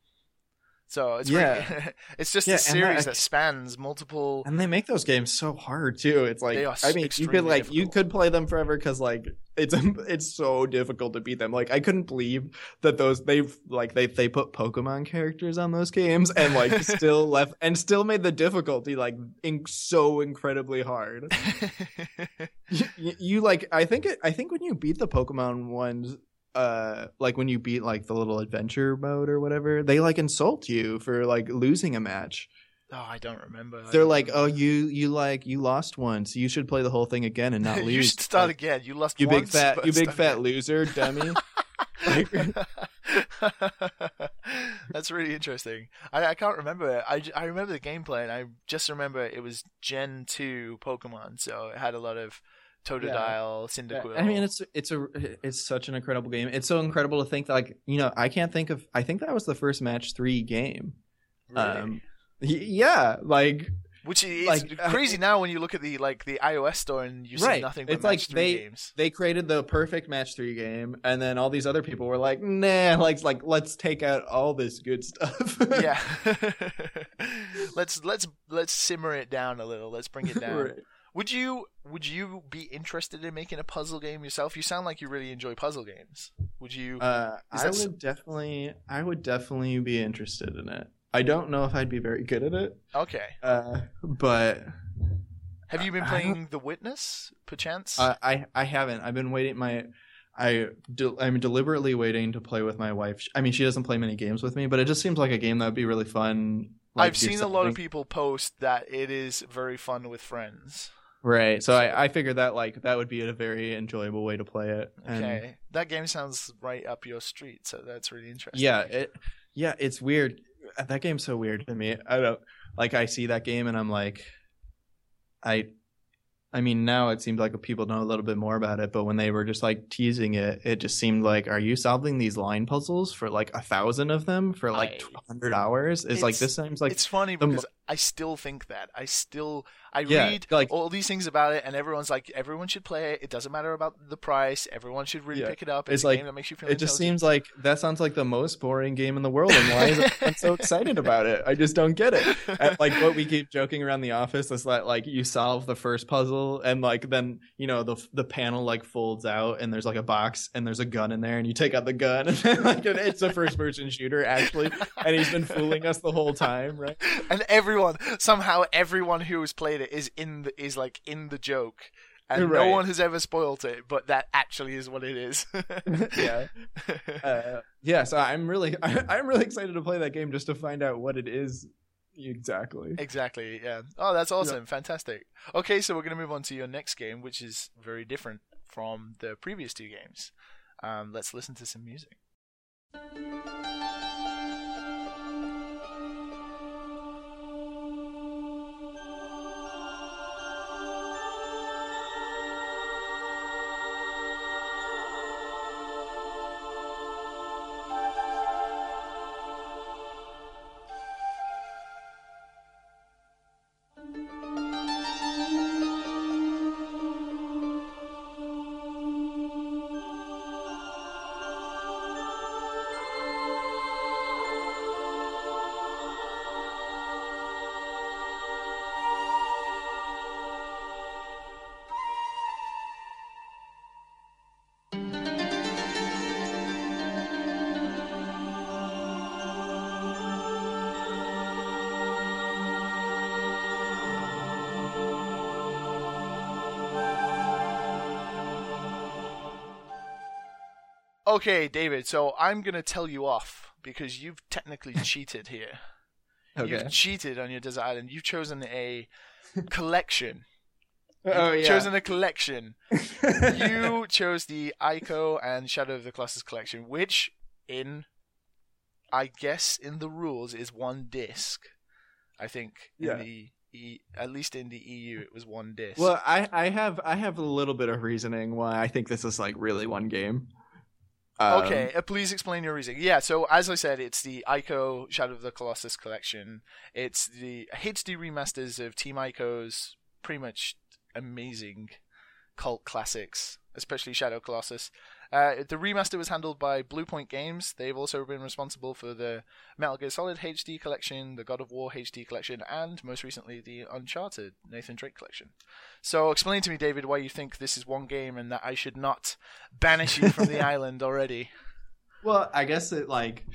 So it's Yeah. pretty, it's just Yeah, a series that- that spans multiple. And they make those games so hard too. It's like I mean, you could like you could play them forever because like it's it's so difficult to beat them. Like I couldn't believe that those they've like they they put Pokemon characters on those games and like still left and still made the difficulty like in, so incredibly hard. you, you- you like I think it, I think when you beat the Pokemon ones. Uh, like when you beat like the little adventure mode or whatever, they like insult you for like losing a match. oh, I don't remember. I They're don't like, oh, you you like you lost once. You should play the whole thing again and not lose. you should start Like, again. You lost You big fat, you big fat again. loser, dummy. Like- That's really interesting. I, I can't remember. I I remember the gameplay, and I just remember it was Gen two Pokemon, so it had a lot of Totodile, Cyndaquil. I mean, it's it's a it's such an incredible game. It's so incredible to think that, like you know I can't think of. I think that was the first match three game. Really? Um, yeah, like which is like, I- crazy now when you look at the like the iOS store and you see nothing but It's like match three they- games. they created the perfect match three game, and then all these other people were like, nah, like like let's take out all this good stuff. yeah. let's let's let's simmer it down a little. Let's bring it down. Right. Would you would you be interested in making a puzzle game yourself? You sound like you really enjoy puzzle games. Would you? Uh, I would definitely, I would definitely be interested in it. I don't know if I'd be very good at it, okay. uh, but Have you been playing The Witness, perchance? I, I, I haven't. I've been waiting. My, I, de- I'm deliberately waiting to play with my wife. I mean, she doesn't play many games with me, but it just seems like a game that would be really fun. like, I've seen a lot of people post that it is very fun with friends. Right. So I, I figured that like that would be a very enjoyable way to play it. And Okay, that game sounds right up your street, so that's really interesting. yeah, it, yeah, it's weird. That game's so weird to me. I don't like. I see that game and I'm like, I, I mean, now it seems like people know a little bit more about it. But when they were just like teasing it, it just seemed like, are you solving these line puzzles for like a thousand of them for like I- hundred hours? It's, like this seems like it's funny because I still think that. I still I Yeah, read like- all these things about it, and everyone's like, everyone should play it. It doesn't matter about the price. Everyone should really Yeah. pick it up. It's It's, a like- game that makes you feel. it just seems like that sounds like the most boring game in the world and why is everyone so excited about it i just don't get it like what we keep joking around the office is that like you solve the first puzzle and like then you know the the panel like folds out and there's like a box and there's a gun in there and you take out the gun and then like it's a first person shooter actually and he's been fooling us the whole time right and everyone somehow everyone who has played it is in the is like in the joke. And no one has ever spoilt it, but that actually is what it is. yeah uh, yeah so i'm really i'm really excited to play that game just to find out what it is exactly Exactly, yeah. Oh, that's awesome. Fantastic. Okay, so we're going to move on to your next game, which is very different from the previous two games. Um, let's listen to some music. Okay, David, so I'm going to tell you off because you've technically cheated here. okay You've cheated on your desert island. You've chosen a collection. oh You've yeah chosen a collection. you chose the Ico and Shadow of the Colossus collection, which in I guess in the rules is one disc. I think in Yeah. the e, at least in the EU it was one disc. Well, I, I have I have a little bit of reasoning why I think this is like really one game. Um, okay, uh, please explain your reasoning. Yeah, so as I said, it's the Ico Shadow of the Colossus collection. It's the HD remasters of Team Ico's pretty much amazing cult classics, especially Shadow Colossus. Uh, the remaster was handled by Bluepoint Games. They've also been responsible for the Metal Gear Solid HD collection, the God of War HD collection, and most recently the Uncharted Nathan Drake collection. So, explain to me, David, why you think this is one game and that I should not banish you from the island already. Well, I guess it like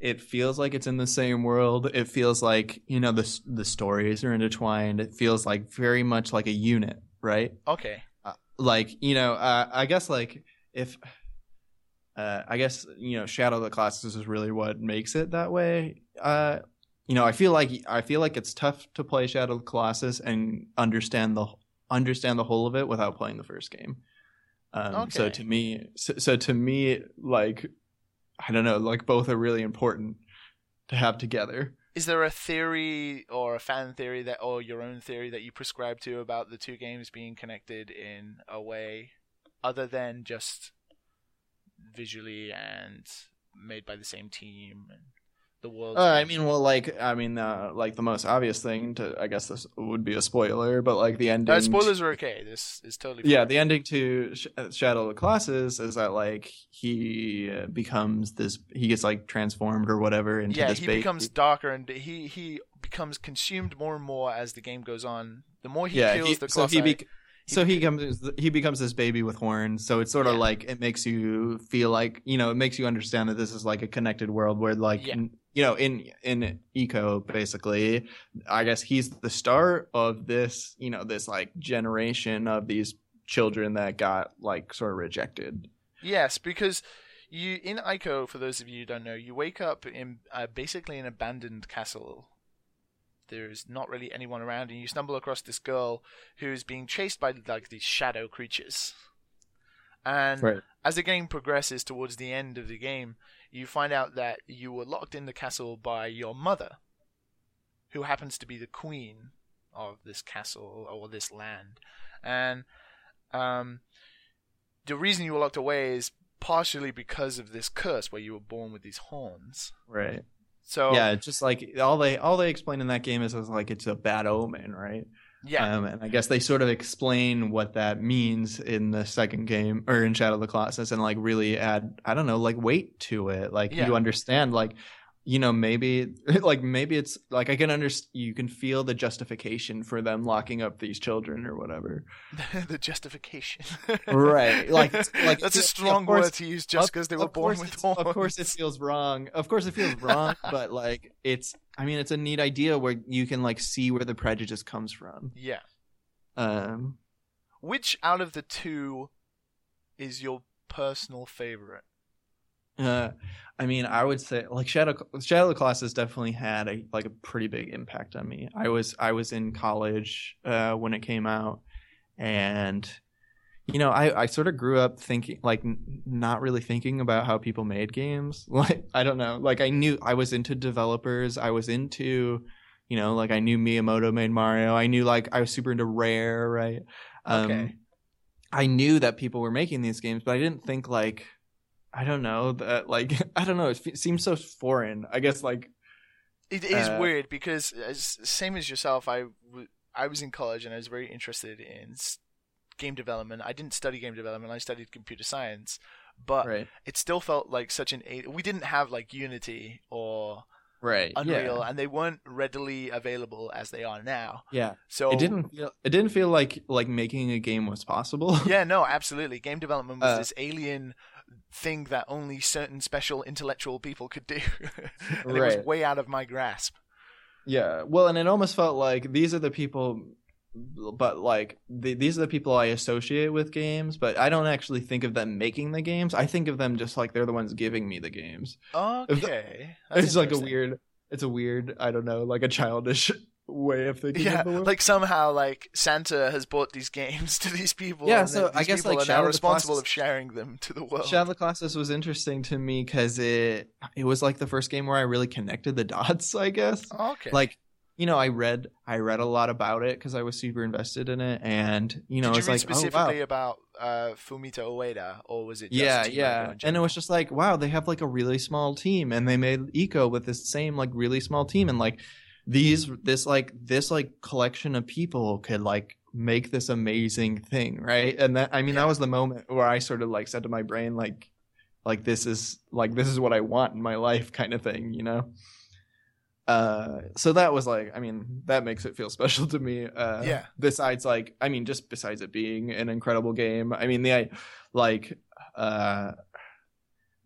it feels like it's in the same world. It feels like you know the the stories are intertwined. It feels like very much like a unit, right? Okay. Uh, like you know, uh, I guess like if uh, I guess you know Shadow of the Colossus is really what makes it that way. Uh, you know, I feel like I feel like it's tough to play Shadow of the Colossus and understand the understand the whole of it without playing the first game. Um, okay. So to me, so, so to me, like I don't know, like both are really important to have together. Is there a theory or a fan theory that, or your own theory that you prescribe to about the two games being connected in a way other than just visually and made by the same team and the world. Uh, I mean, well, like, I mean, uh, like the most obvious thing to, I guess this would be a spoiler, but like the ending. Uh, spoilers are okay. This is totally. Fine. Yeah, the ending to Sh- uh, Shadow of the Colossus is that like he uh, becomes this, he gets like transformed or whatever into yeah, this. he baby. becomes darker and he he becomes consumed more and more as the game goes on. The more he yeah, kills he, the so Colossi, he, so he comes he becomes this baby with horns so it's sort of yeah. like it makes you feel like you know it makes you understand that this is like a connected world where like yeah. you know in in Ico basically i guess he's the start of this you know this like generation of these children that got like sort of rejected yes because you in Ico, for those of you who don't know, you wake up in uh, basically an abandoned castle there's not really anyone around, and you stumble across this girl who's being chased by like these shadow creatures. And right. as the game progresses towards the end of the game, you find out that you were locked in the castle by your mother, who happens to be the queen of this castle or this land. And um, the reason you were locked away is partially because of this curse where you were born with these horns. Right. So yeah, just like all they all they explain in that game is, is like it's a bad omen, right? Yeah, um, and I guess they sort of explain what that means in the second game or in Shadow of the Colossus, and like really add I don't know like weight to it. Like yeah. you understand like you know maybe like maybe it's like i can understand you can feel the justification for them locking up these children or whatever. The justification. Right like like that's a strong course, word to use just because they were born with horns. of course it feels wrong of course it feels wrong but like it's i mean it's a neat idea where you can like see where the prejudice comes from. Yeah. Um which out of the two is your personal favorite uh, I mean, I would say like Shadow Shadow of the Colossus definitely had a like a pretty big impact on me. I was I was in college uh, when it came out, and you know, I I sort of grew up thinking like n- not really thinking about how people made games. Like I don't know, like I knew I was into developers. I was into you know, like I knew Miyamoto made Mario. I knew like I was super into Rare, right? Um, okay. I knew that people were making these games, but I didn't think like I don't know that like I don't know it f- seems so foreign. I guess like it is uh, weird because as, same as yourself, I, w- I was in college and I was very interested in game development. I didn't study game development; I studied computer science. But right. it still felt like such an we didn't have like Unity or right Unreal, yeah. and they weren't readily available as they are now. Yeah. So it didn't feel it didn't feel like like making a game was possible. yeah, no, absolutely. Game development was Uh, this alien thing that only certain special intellectual people could do. and it was way out of my grasp. Yeah. Well, and it almost felt like these are the people but like the, these are the people I associate with games, but I don't actually think of them making the games. I think of them just like they're the ones giving me the games. Okay. That's it's like a weird it's a weird, I don't know, like a childish way of thinking Yeah, of the world. like somehow, like Santa has bought these games to these people. Yeah, and so then I guess, people like, are Shadow now responsible Colossus- of sharing them to the world. Shadow of the Colossus was interesting to me because it it was like the first game where I really connected the dots. I guess okay. like you know I read I read a lot about it because I was super invested in it, and you know Did you it's like specifically oh wow. about uh, Fumito Ueda, or was it? Just Yeah, yeah, and it was just like, wow, they have like a really small team, and they made Ico with this same like really small team, and like these, this like this like collection of people could like make this amazing thing, right? And that I mean Yeah. that was the moment where I sort of like said to my brain like like this is like this is what I want in my life kind of thing, you know. Uh so that was like I mean that makes it feel special to me. Uh Yeah. besides like I mean just besides it being an incredible game. I mean the I like uh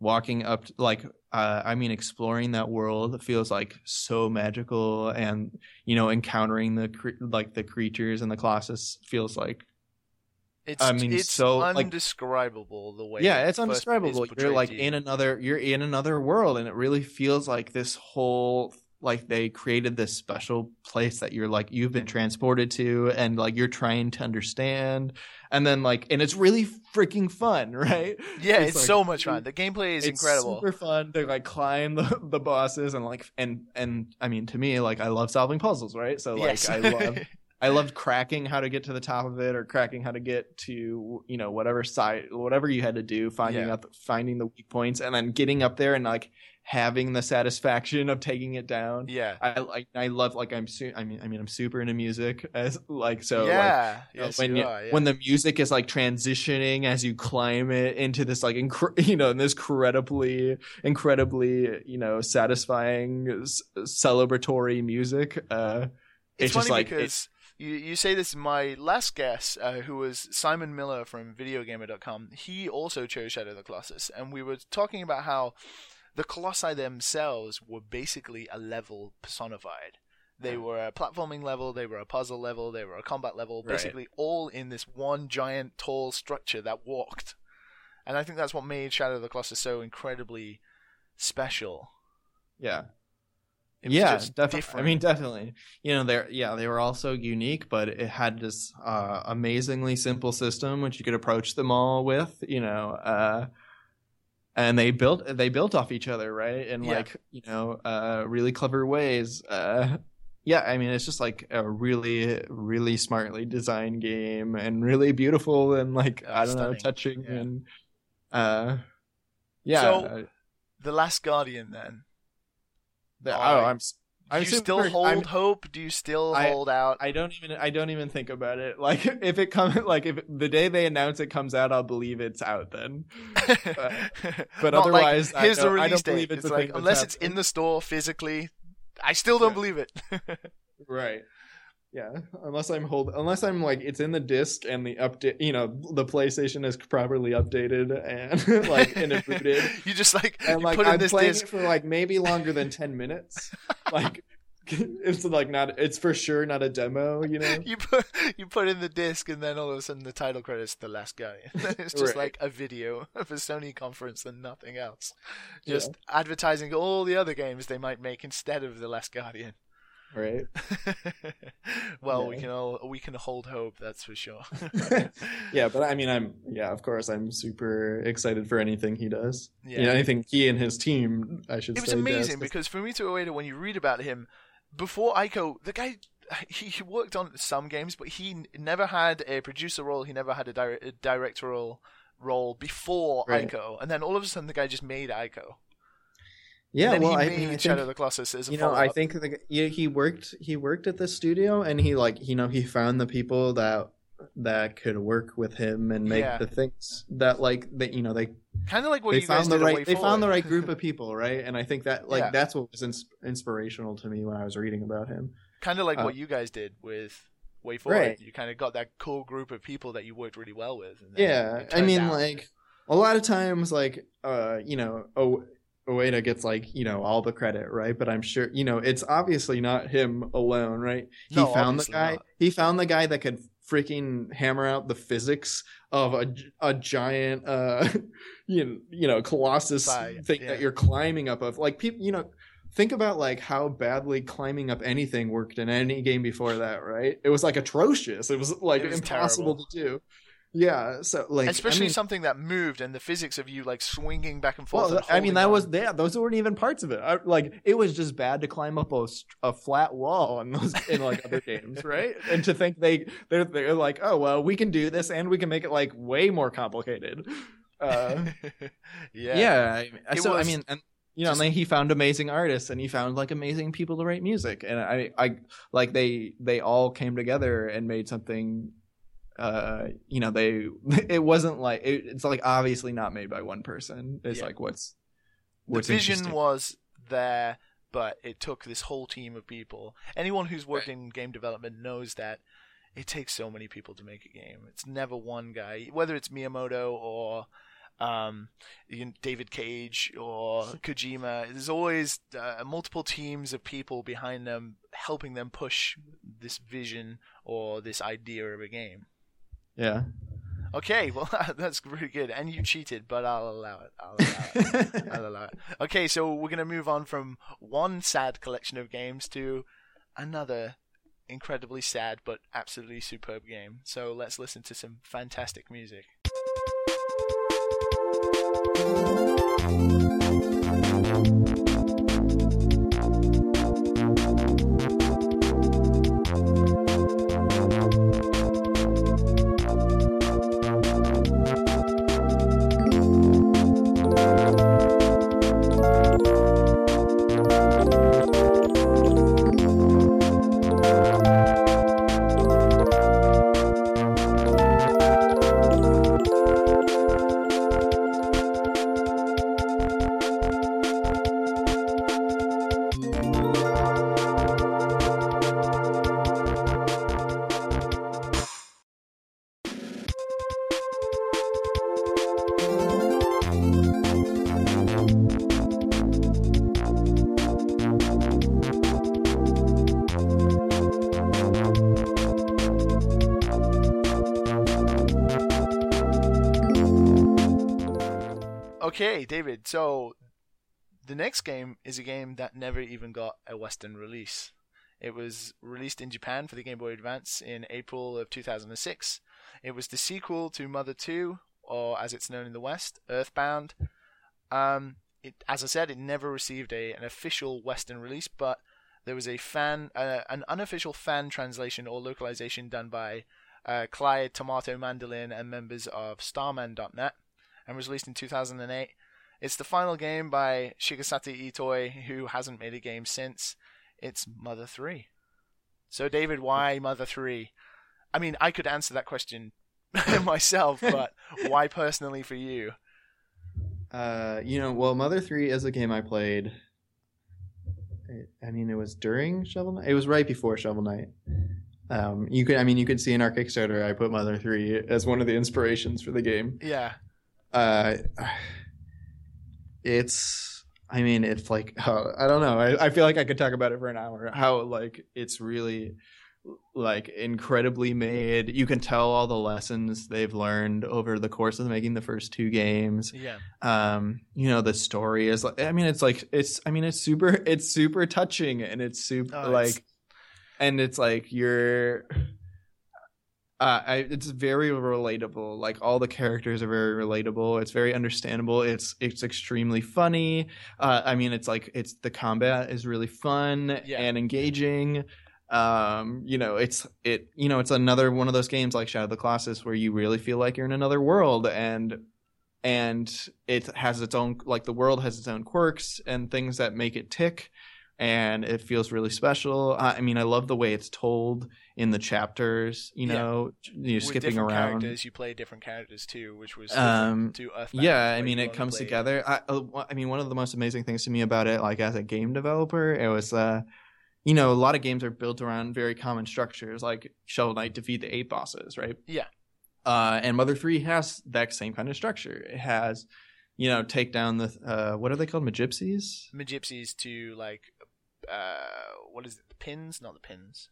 walking up to, like uh, I mean exploring that world feels like so magical and you know encountering the cre- like the creatures and the colossus feels like It's I mean, it's so, like- undescribable the way. yeah it's undescribable you're like in another you're in another world and it really feels like this whole like they created this special place that you're like you've been transported to and like you're trying to understand and then like and it's really freaking fun right Yeah, it's it's, like- so much fun. The gameplay is it's incredible. super fun to like climb the, the bosses and like and and i mean to me like i love solving puzzles right so like yes. i love I loved cracking how to get to the top of it, or cracking how to get to you know whatever side, whatever you had to do, finding Yeah. out, the, finding the weak points, and then getting up there and like having the satisfaction of taking it down. yeah. I like I love like I'm su- I mean I mean I'm super into music as like so yeah. you know, yes, when you you, are, yeah. when the music is like transitioning as you climb it into this like incre- you know this incredibly incredibly you know satisfying s- celebratory music uh it's, it's just funny like it- because you, you say this my last guest uh, who was simon miller from videogamer.com he also chose shadow of the colossus and we were talking about how the colossi themselves were basically a level personified. They were a platforming level they were a puzzle level they were a combat level Right. basically all in this one giant tall structure that walked. And i think that's what made shadow of the colossus so incredibly special. Yeah. It was yeah definitely i mean definitely. You know they're yeah they were all so unique but it had this uh amazingly simple system which you could approach them all with you know uh and they built they built off each other right in Yeah. like you know uh really clever ways uh yeah i mean it's just like a really really smartly designed game and really beautiful and like i don't know touching Yeah. and uh yeah So- the last guardian then the- oh i'm s- Do you still hold I'm- hope? Do you still I- hold out? I don't even I don't even think about it. Like if it comes like if the day they announce it comes out, I'll believe it's out then. but Not otherwise, like, I here's the release date. believe it's It's like unless it's in the store physically, I still don't Yeah. believe it. Right. Yeah. Unless I'm hold unless I'm like it's in the disc and the update you know, the PlayStation is properly updated and like and it booted. you just like And like put I'm this playing disc. it for like maybe longer than ten minutes. like it's like not it's for sure not a demo, you know? You put you put in the disc, and then all of a sudden the title credits "The Last Guardian." it's just Right. like a video of a Sony conference and nothing else, just advertising all the other games they might make instead of "The Last Guardian." Right. well, we can all we can hold hope. That's for sure. yeah, but I mean, I'm yeah, of course, I'm super excited for anything he does. Yeah. You know, anything he and his team, I should it was say. amazing does. because for me to wait when you read about him before Ico, the guy he he worked on some games, but he never had a producer role. He never had a, dire- a directorial role before Right. Ico, and then all of a sudden the guy just made Ico. Yeah, and then well, he I made mean, I Shadow of the Colossus as a you know, I follow-up. think the, yeah, he worked he worked at the studio, and he like you know he found the people that that could work with him and make Yeah. the things that like that you know they kind of like what they you guys found the right they found the right group of people, right? And I think that like Yeah. that's what was ins- inspirational to me when I was reading about him. kind of like uh, what you guys did with WayForward. Right. You kind of got that cool group of people that you worked really well with. And Yeah, I mean, out- like a lot of times, like uh, you know, o- Ueda gets like you know all the credit, right? But I'm sure you know it's obviously not him alone, right? He No, found the guy. not. He found the guy that could freaking hammer out the physics of a, a giant, uh, you know, you know, colossus Sigh, thing yeah. that you're climbing up of. Like people, you know. Think about like how badly climbing up anything worked in any game before that, right? It was like atrocious. It was like It was impossible terrible. to do. Yeah, so like especially I mean, something that moved and the physics of you like swinging back and forth. well, and I mean that on. was yeah, those weren't even parts of it. I, like it was just bad to climb up a, a flat wall in those in like other games, right? And to think they they're they're like, oh well, we can do this and we can make it like way more complicated. Uh, yeah. yeah, It so I mean, and you know, Just- and he found amazing artists and he found like amazing people to write music, and I, I like they they all came together and made something. Uh, you know, they it wasn't like it, it's like obviously not made by one person. It's Yeah. like what's the what's vision was there, but it took this whole team of people. Anyone who's worked in game development knows that it takes so many people to make a game. It's never one guy, whether it's Miyamoto or um, you know, David Cage or Kojima. There's always uh, multiple teams of people behind them helping them push this vision or this idea of a game. Yeah. Okay, well that's really good, and you cheated, but I'll allow it. I'll allow it. I'll allow it. Okay, so we're gonna move on from one sad collection of games to another incredibly sad but absolutely superb game. So let's listen to some fantastic music. Okay, David. So the next game is a game that never even got a Western release. It was released in Japan for the Game Boy Advance in April of 2006. It was the sequel to Mother 2, or as it's known in the West, Earthbound. Um, it, as I said, it never received a an official Western release, but there was a fan, uh, an unofficial fan translation or localization done by uh, Clyde Tomato Mandelin and members of Starmen.net, and was released in 2008. It's the final game by Shigesato Itoi, who hasn't made a game since. It's Mother 3. So, David, why Mother 3? I mean, I could answer that question myself, but why personally for you? Uh, you know, well, Mother Three is a game I played. I mean, it was during Shovel Knight. It was right before Shovel Knight. Um, you could, I mean, you could see in our Kickstarter, I put Mother Three as one of the inspirations for the game. Yeah. Uh, it's, I mean, it's like, uh, I don't know. I, I feel like I could talk about it for an hour. How like it's really like incredibly made. You can tell all the lessons they've learned over the course of making the first two games Yeah. um you know the story is like i mean it's like it's i mean it's super it's super touching and it's super Oh, like it's- and it's like you're uh I, it's very relatable. Like all the characters are very relatable. It's very understandable. It's it's extremely funny. Uh i mean it's like it's the combat is really fun Yeah. and engaging. Um you know it's it you know it's another one of those games like shadow of the colossus where you really feel like you're in another world and and it has its own like the world has its own quirks and things that make it tick and it feels really special. I mean i love the way it's told in the chapters you Yeah. know you're skipping different around. characters, you play different characters too, which was Um, to Earthbound. yeah i mean it comes together. I, I mean one of the most amazing things to me about it like as a game developer it was uh you know a lot of games are built around very common structures like shovel knight defeat the eight bosses right? Yeah. uh and mother 3 has that same kind of structure. It has you know take down the uh what are they called? Magypsies Magypsies to like uh what is it? The pins? Not the pins.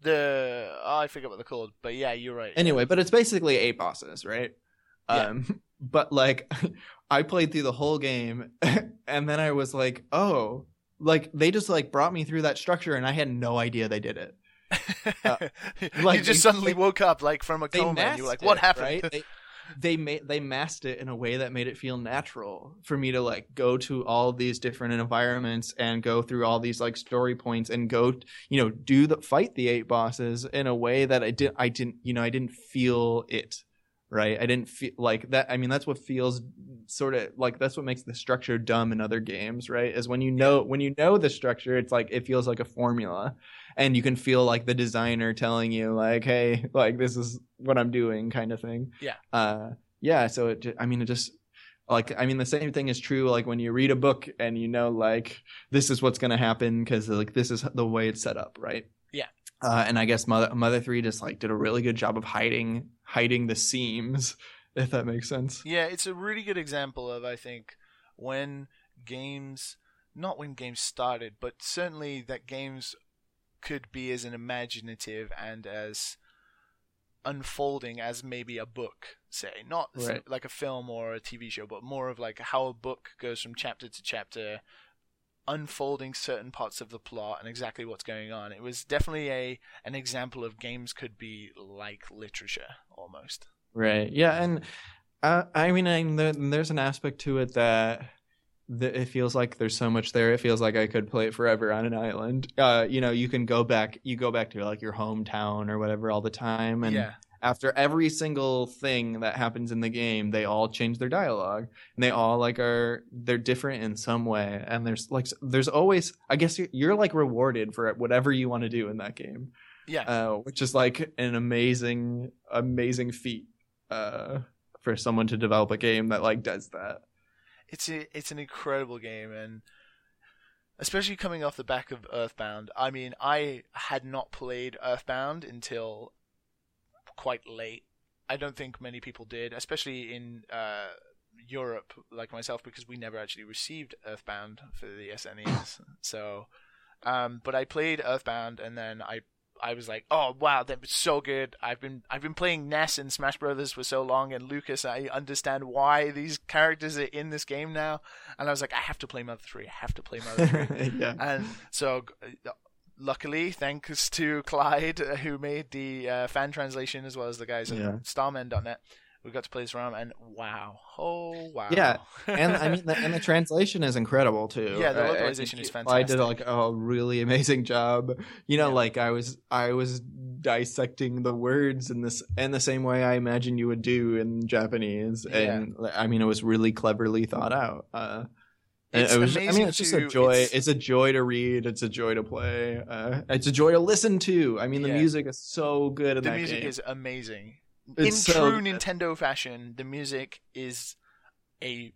The oh, I forget what they're called, but yeah, you're right. anyway but it's basically eight bosses right Yeah. um but like i played through the whole game and then i was like oh like they just like brought me through that structure and i had no idea they did it uh, you like, just they- suddenly they- woke up like from a coma, and you were like, "What it, happened?" right they, they made they masked it in a way that made it feel natural for me to like go to all these different environments and go through all these like story points and go you know do the fight the eight bosses in a way that I didn't I didn't you know I didn't feel it right? I didn't feel like that. I mean, that's what feels sort of like that's what makes the structure dumb in other games, right? Is when you know when you know the structure, it's like it feels like a formula, and you can feel like the designer telling you like, hey, like this is what I'm doing, kind of thing. Yeah. Uh, yeah. So it, I mean, it just like I mean the same thing is true like when you read a book and you know like this is what's going to happen because like this is the way it's set up, right? Yeah. Uh, and I guess Mother Mother Three just like did a really good job of hiding hiding the seams, if that makes sense. Yeah, it's a really good example of I think when games not when games started, but certainly that games could be as an imaginative and as unfolding as maybe a book, say. Not Right. like a film or a TV show, but more of like how a book goes from chapter to chapter, unfolding certain parts of the plot and exactly what's going on. It was definitely a an example of games could be like literature almost. Right. Yeah, and uh, I mean, I, there's an aspect to it that that it feels like there's so much there. It feels like I could play it forever on an island. Uh, you know, you can go back, you go back to like your hometown or whatever all the time, and yeah. after every single thing that happens in the game, they all change their dialogue, and they all like are they're different in some way. And there's like there's always, I guess you're, you're like rewarded for whatever you want to do in that game Yeah. uh, which is like an amazing, amazing feat uh, for someone to develop a game that like does that. It's a, it's an incredible game and especially coming off the back of Earthbound. I mean, I had not played Earthbound until quite late. I don't think many people did, especially in uh, Europe, like myself, because we never actually received Earthbound for the SNES. So, um, but I played Earthbound, and then I I was like, oh wow, that was so good. I've been I've been playing Ness and Smash Brothers for so long, and Lucas, I understand why these characters are in this game now. And I was like, I have to play Mother Three. I have to play Mother Three. yeah, and so, uh, luckily, thanks to Clyde, uh, who made the uh, fan translation as well as the guys at Yeah. Starmen.net, we got to play this ROM, and wow, oh wow, Yeah, and I mean, the, and the translation is incredible too. Yeah, the localization I is fantastic. I did like a really amazing job. You know, Yeah. like I was, I was dissecting the words in this, in the same way I imagine you would do in Japanese, Yeah. and I mean, it was really cleverly thought out. Uh, It's it was, I mean, it's just a joy. it's- It's, a joy to read. It's a joy to play. Uh, it's a joy to listen to. I mean, the Yeah. music is so good in the music game. is amazing. It's in so true good. Nintendo fashion, the music is a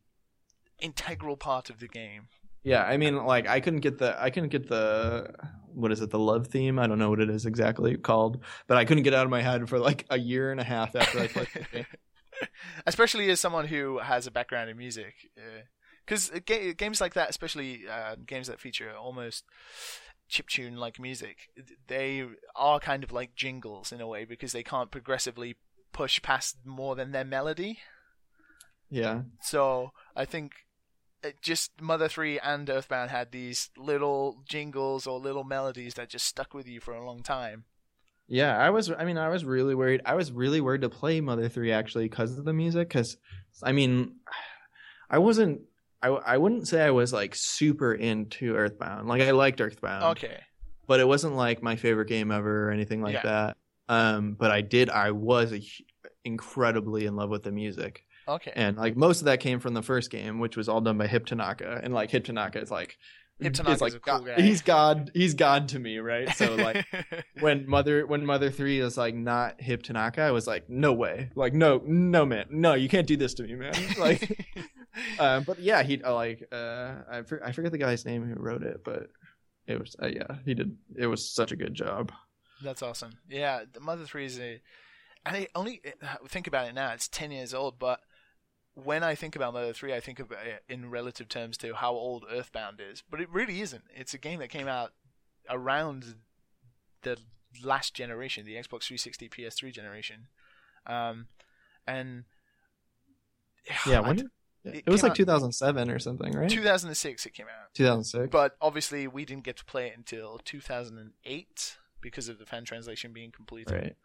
integral part of the game. Yeah, I mean, like I couldn't get the I couldn't get the what is it the love theme? I don't know what it is exactly called, but I couldn't get it out of my head for like a year and a half after I played the game. especially as someone who has a background in music, because ga- games like that, especially uh, games that feature almost chiptune like music, they are kind of like jingles in a way because they can't progressively push past more than their melody. Yeah, So I think it just Mother 3 and Earthbound had these little jingles or little melodies that just stuck with you for a long time. yeah. I was I mean I was really worried. I was really worried to play Mother Three actually because of the music. Because I mean, I wasn't. I I wouldn't say I was like super into Earthbound. Like I liked Earthbound. Okay. but it wasn't like my favorite game ever or anything like Yeah. that. Um, but I did, I was a, incredibly in love with the music, Okay. and like most of that came from the first game, which was all done by Hip Tanaka, and like Hip Tanaka is like, Hip Tanaka's like a cool God- guy. he's God, he's God to me, right? So like when Mother when Mother Three is like not Hip Tanaka, I was like, no way, like no, no man, no, you can't do this to me, man. Like, uh, but yeah, he uh, like uh, I for, I forget the guy's name who wrote it, but it was uh, yeah, he did. It was such a good job. That's awesome. Yeah, the Mother Three is a, and I only think about it now. It's ten years old, but when I think about Mother Three, I think of it in relative terms to how old Earthbound is. But it really isn't. It's a game that came out around the last generation, the Xbox 360, PS3 generation, um, and Yeah, when did- it it, was like 2007 or something, right? 2006 it came out. 2006. But obviously, we didn't get to play it until 2008 because of the fan translation being completed. right.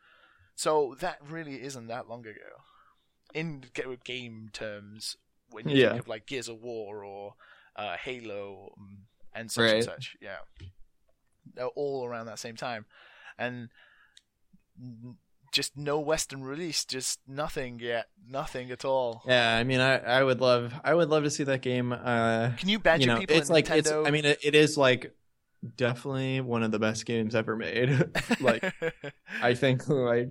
So that really isn't that long ago. In game terms, when you Yeah. think of like Gears of War or uh, Halo um, and such Right. and such, yeah, they're all around that same time, and just no Western release, just nothing yet, nothing at all. Yeah, I mean, I, I would love I would love to see that game. Uh, Can you badger you know, people it's like Nintendo? it's. I mean, it, it is like definitely one of the best games ever made. like I think like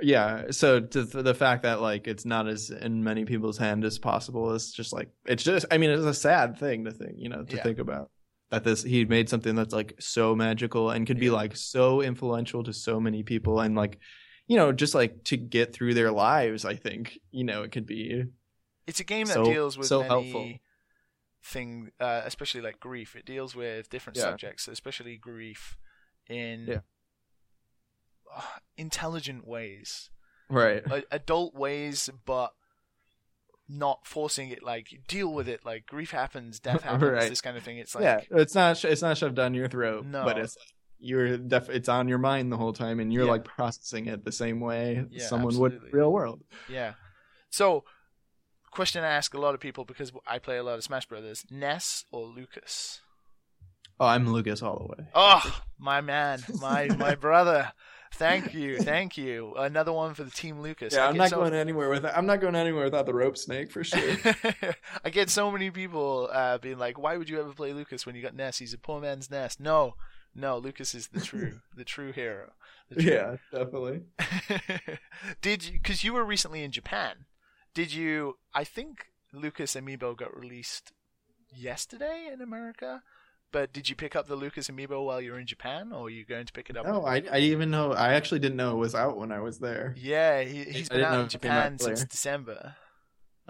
yeah. So to th- the fact that like it's not as in many people's hand as possible is just like it's just. I mean, it's a sad thing to think. You know, to Yeah. think about that this he made something that's like so magical and could be like so influential to so many people and like you know just like to get through their lives. I think you know it could be it's a game that So- deals with so many helpful. Thing, uh, especially like grief. It deals with different Yeah. subjects, especially grief, in Yeah. uh, intelligent ways, right. Adult ways, but not forcing it. Like deal with it. Like grief happens, death happens, Right. this kind of thing. It's like yeah, it's not sh- it's not shoved down your throat, No. but it's you're def- it's on your mind the whole time, and you're Yeah. like processing it the same way someone would in absolutely. real world. Yeah. So, question I ask a lot of people because I play a lot of Smash Brothers: Ness or Lucas? Oh, I'm Lucas all the way. Oh, my man, my my brother. Thank you, thank you. Another one for the team Lucas. yeah, I I'm not so- going anywhere with I'm not going anywhere without the rope snake for sure. I get so many people uh, being like, "Why would you ever play Lucas when you got Ness? He's a poor man's Ness." No, no, Lucas is the true, the true hero. The true- yeah, definitely. did you? Because you were recently in Japan. Did you? I think Lucas Amiibo got released yesterday in America. But did you pick up the Lucas Amiibo while you were in Japan, or are you going to pick it up? No, I I didn't even know I actually didn't know it was out when I was there. Yeah, he, he's I been out in Japan since. December.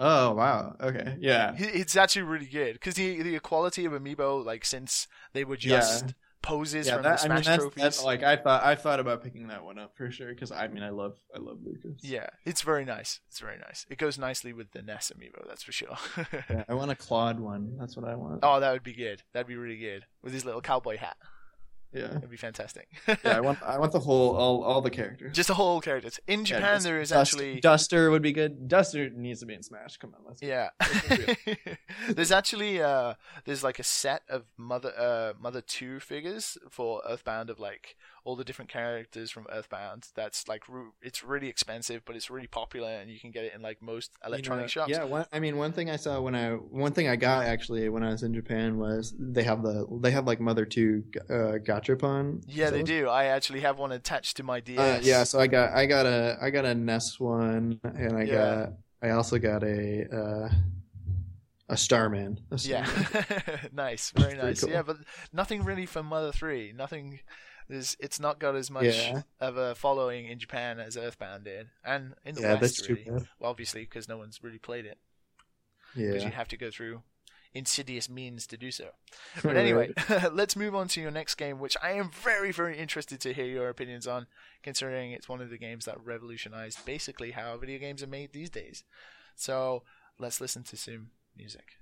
Oh wow, okay, yeah, He- It's actually really good because the the quality of Amiibo, like since they were just Yeah. Poses yeah. from That, the I mean, that's, trophies. that's like I thought I thought about picking that one up for sure because I mean I love I love Lucas. yeah, it's very nice. It's very nice. It goes nicely with the Ness Amiibo, that's for sure. Yeah, I want a Claus one. That's what I want. oh, that would be good. That'd be really good with his little cowboy hat. Yeah, it'd be fantastic. yeah. I want I want the whole all all the characters. just the whole characters. In Japan, just there is Dust- actually Duster would be good. Duster needs to be in Smash. Come on, let's. Yeah. There's actually uh there's like a set of Mother uh Mother 2 figures for Earthbound of like all the different characters from Earthbound. That's like it's really expensive, but it's really popular and you can get it in like most electronic You know, shops. Yeah, one, I mean, one thing I saw when I one thing I got actually when I was in Japan was they have the they have like Mother Two uh, Gachapon. Yeah, they do. I actually have one attached to my DS. Uh, yeah, so I got I got a I got a Ness one, and I Yeah. got I also got a uh, a Starman. A Yeah. Nice. Very nice. cool. Yeah, but nothing really for Mother 3. Nothing there's it's not got as much Yeah. of a following in Japan as Earthbound did. And in the yeah, West that's too really. bad. Well, obviously because no one's really played it. because you have to go through insidious means to do so. But anyway, let's move on to your next game, which I am very, very interested to hear your opinions on, considering it's one of the games that revolutionized basically how video games are made these days. So let's listen to some music.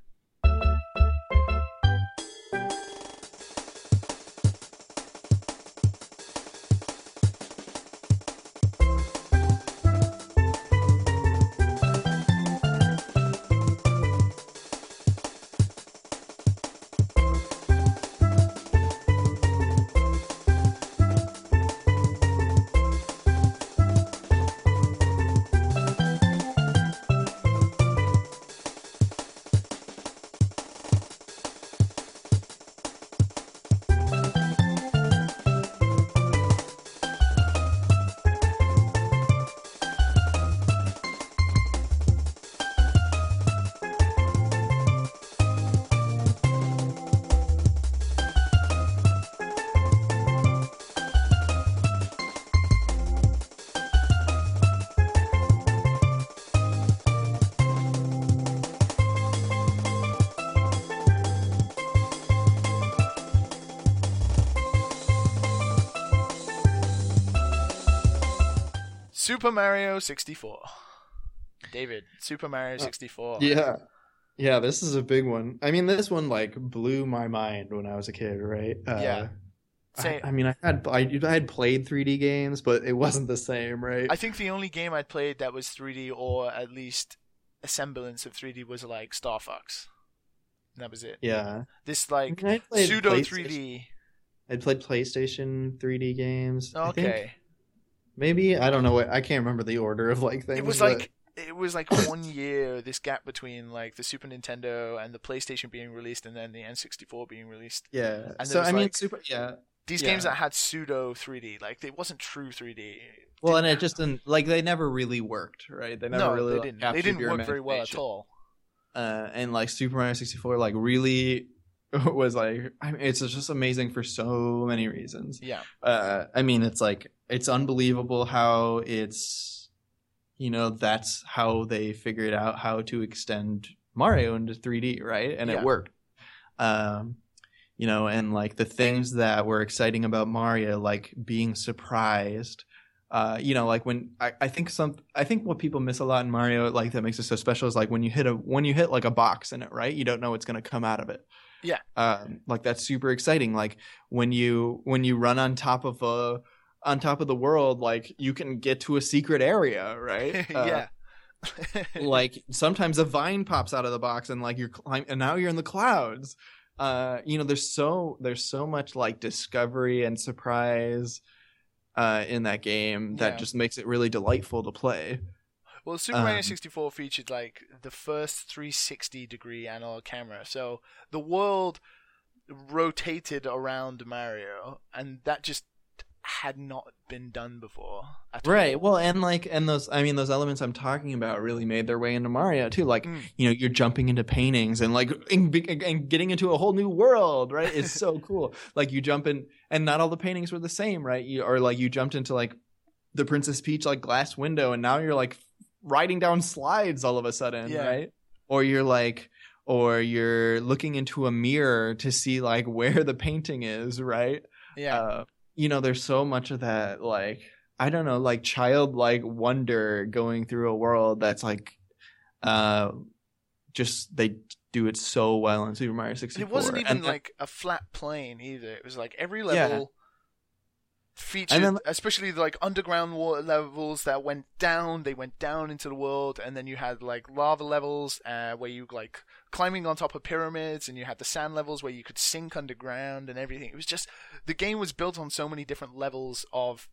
Super Mario 64. David, Super Mario 64. Yeah. Yeah, this is a big one. I mean, this one like blew my mind when I was a kid, right? Uh, Yeah. I. I mean, I had I, I had played 3D games, but it wasn't the same, right? I think the only game I'd played that was 3D or at least a semblance of 3D was like Star Fox. And that was it. yeah. This like I pseudo 3D. I played PlayStation 3D games. I think- Okay. Maybe I don't know what I can't remember the order of like things. it was but- like it was like one year this gap between like the Super Nintendo and the PlayStation being released and then the N64 being released. yeah. and So I mean, super yeah. These Yeah. games that had pseudo 3D, like it wasn't true 3D. Well, and it just didn't like they never really worked, right? They never no, really they like, didn't. They didn't work very well at all. uh, and like Super Mario 64 like really was like I mean, it's just amazing for so many reasons. Yeah, Uh, I mean, it's like it's unbelievable how it's you know that's how they figured out how to extend Mario into 3D, right? And Yeah. it worked. Um, you know, and like the things that were exciting about Mario, like being surprised. Uh, you know, like when I, I think some, I think what people miss a lot in Mario, like that makes it so special, is like when you hit a when you hit like a box in it, right? You don't know what's gonna come out of it. Yeah. Um, like that's super exciting. Like when you when you run on top of a on top of the world, like you can get to a secret area, right? Uh, yeah. like sometimes a vine pops out of the box and like you're climb and now you're in the clouds uh you know there's so there's so much like discovery and surprise uh in that game that Yeah. just makes it really delightful to play Well, Super Mario Um, 64 featured like the first 360 degree analog camera, so the world rotated around Mario, and that just had not been done before. Right all. well and like and those i mean those elements i'm talking about really made their way into mario too like Mm. you know you're jumping into paintings and like and, and getting into a whole new world right it's so cool like you jump in and not all the paintings were the same right you, or like you jumped into like the princess peach like glass window and now you're like riding down slides all of a sudden Yeah. right or you're like or you're looking into a mirror to see like where the painting is right yeah. uh, you know, there's so much of that, like, I don't know, like childlike wonder going through a world that's like, uh, just they do it so well in Super Mario 64. it wasn't even And- like a flat plane either. It was like every Yeah. level featured, And then- especially the, like underground water levels that went down. They went down into the world, and then you had like lava levels uh, where you like climbing on top of pyramids, and you had the sand levels where you could sink underground and everything. It was just the game was built on so many different levels of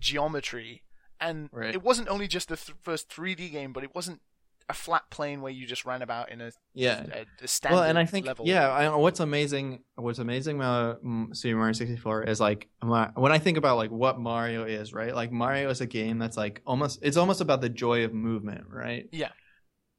geometry, and Right. it wasn't only just the th- first 3D game, but it wasn't a flat plane where you just ran about in a, yeah. a, a standard Well, and I think level. yeah, I, what's amazing, what's amazing about mm, Super Mario 64 is like when I think about like what Mario is, right? Like Mario is a game that's like almost it's almost about the joy of movement, right? Yeah.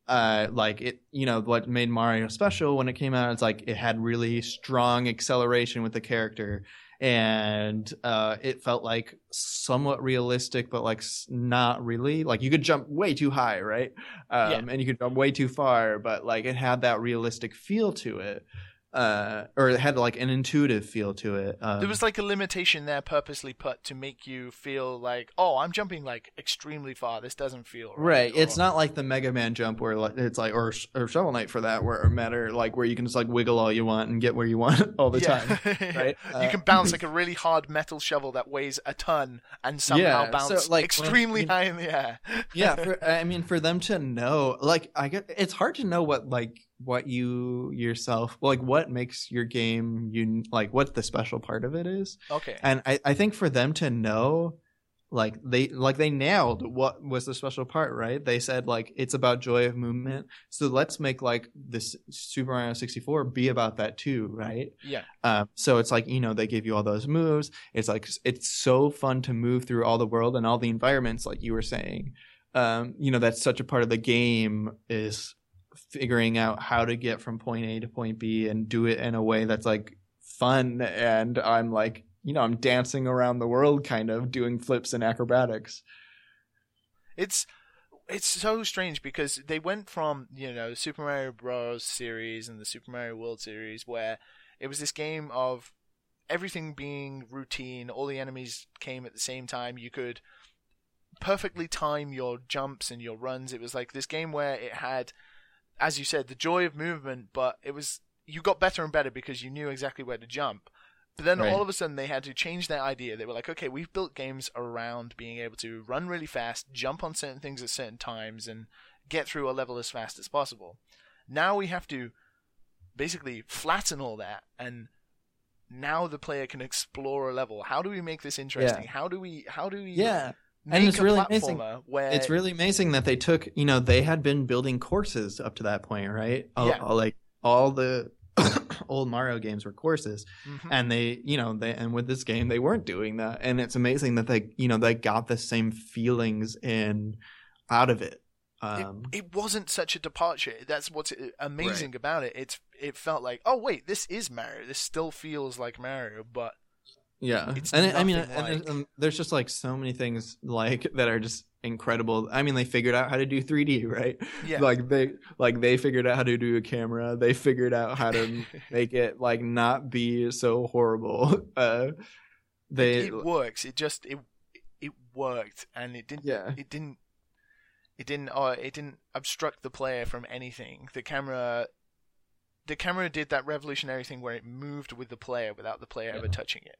Uh, like it, you know, what made Mario special when it came out, it's like it had really strong acceleration with the character, and uh, it felt like somewhat realistic, but like not really. Like you could jump way too high, right? Um, Yeah. and you could jump way too far, but like it had that realistic feel to it, uh, or it had like an intuitive feel to it. Um, There was like a limitation there purposely put to make you feel like, oh, I'm jumping like extremely far. This doesn't feel right. Right, it's or- not like the Mega Man jump where like, it's like, or or Shovel Knight for that, where matter like where you can just like wiggle all you want and get where you want all the Yeah. time. right? you Uh, can bounce like a really hard metal shovel that weighs a ton and somehow Yeah, bounce so, like, extremely you- high in the air. yeah, for, I mean, for them to know, like, I get it's hard to know what like what you yourself like what makes your game you like what the special part of it is, okay. and I I think for them to know. Like they like they nailed what was the special part, right? They said like it's about joy of movement. So let's make like this Super Mario 64 be about that too, right? Yeah. Um, so it's like you know they give you all those moves. It's like it's so fun to move through all the world and all the environments, like you were saying. Um, you know that's such a part of the game is figuring out how to get from point A to point B and do it in a way that's like fun. And I'm like you know I'm dancing around the world, kind of doing flips and acrobatics. It's it's so strange because they went from you know Super Mario Bros. series and the Super Mario World series where it was this game of everything being routine, all the enemies came at the same time. You could perfectly time your jumps and your runs. It was like this game where it had, as you said, the joy of movement, but it was you got better and better because you knew exactly where to jump. But then Right. all of a sudden they had to change their idea. They were like, okay, we've built games around being able to run really fast, jump on certain things at certain times, and get through a level as fast as possible. Now we have to basically flatten all that and now the player can explore a level. How do we make this interesting? How do we how do we Yeah, make it's really amazing. where it's really amazing that they took you know they had been building courses up to that point right All- Yeah. all- like all the old mario games were courses Mhm. and they you know they and with this game they weren't doing that and it's amazing that they you know they got the same feelings in out of it um it, it wasn't such a departure. That's what's uh, amazing about it. It's it felt like, oh wait, this is Mario. This still feels like Mario, but yeah It's and i mean nothing and there's, um, there's just like so many things like that are just incredible i mean they figured out how to do 3d right yeah, like they like they figured out how to do a camera they figured out how to make it like not be so horrible uh they it works. It just it it worked, and it didn't. yeah It didn't. It didn't. Uh, it didn't obstruct the player from anything. The camera. The camera did that revolutionary thing where it moved with the player without the player ever touching it.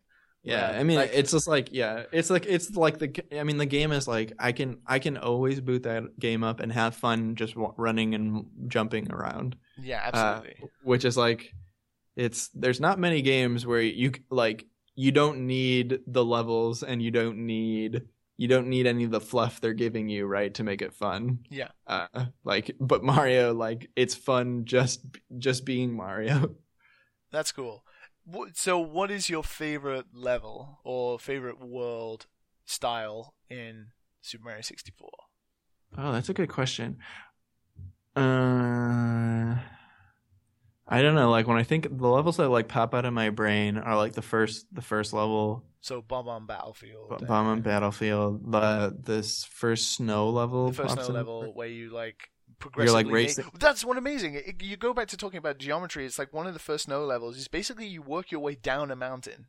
Yeah, I mean, Like- it's just like yeah, it's like it's like the. I mean, the game is like I can I can always boot that game up and have fun just running and jumping around, Yeah, Uh, absolutely. which is like, it's there's not many games where you like you don't need the levels and you don't need you don't need any of the fluff they're giving you right to make it fun. Yeah. Uh, like, but Mario, like, it's fun just just being Mario. That's cool. So, what is your favorite level or favorite world style in Super Mario 64? Oh, that's a good question. Uh, I don't know. Like when I think the levels that like pop out of my brain are like the first, the first level, So, Bob-omb Battlefield. B- Bob-omb Battlefield, the this first snow level, The first snow level where you like progressively. make- racing- That's one amazing. It- you go back to talking about geometry. It's like one of the first snow levels is basically you work your way down a mountain.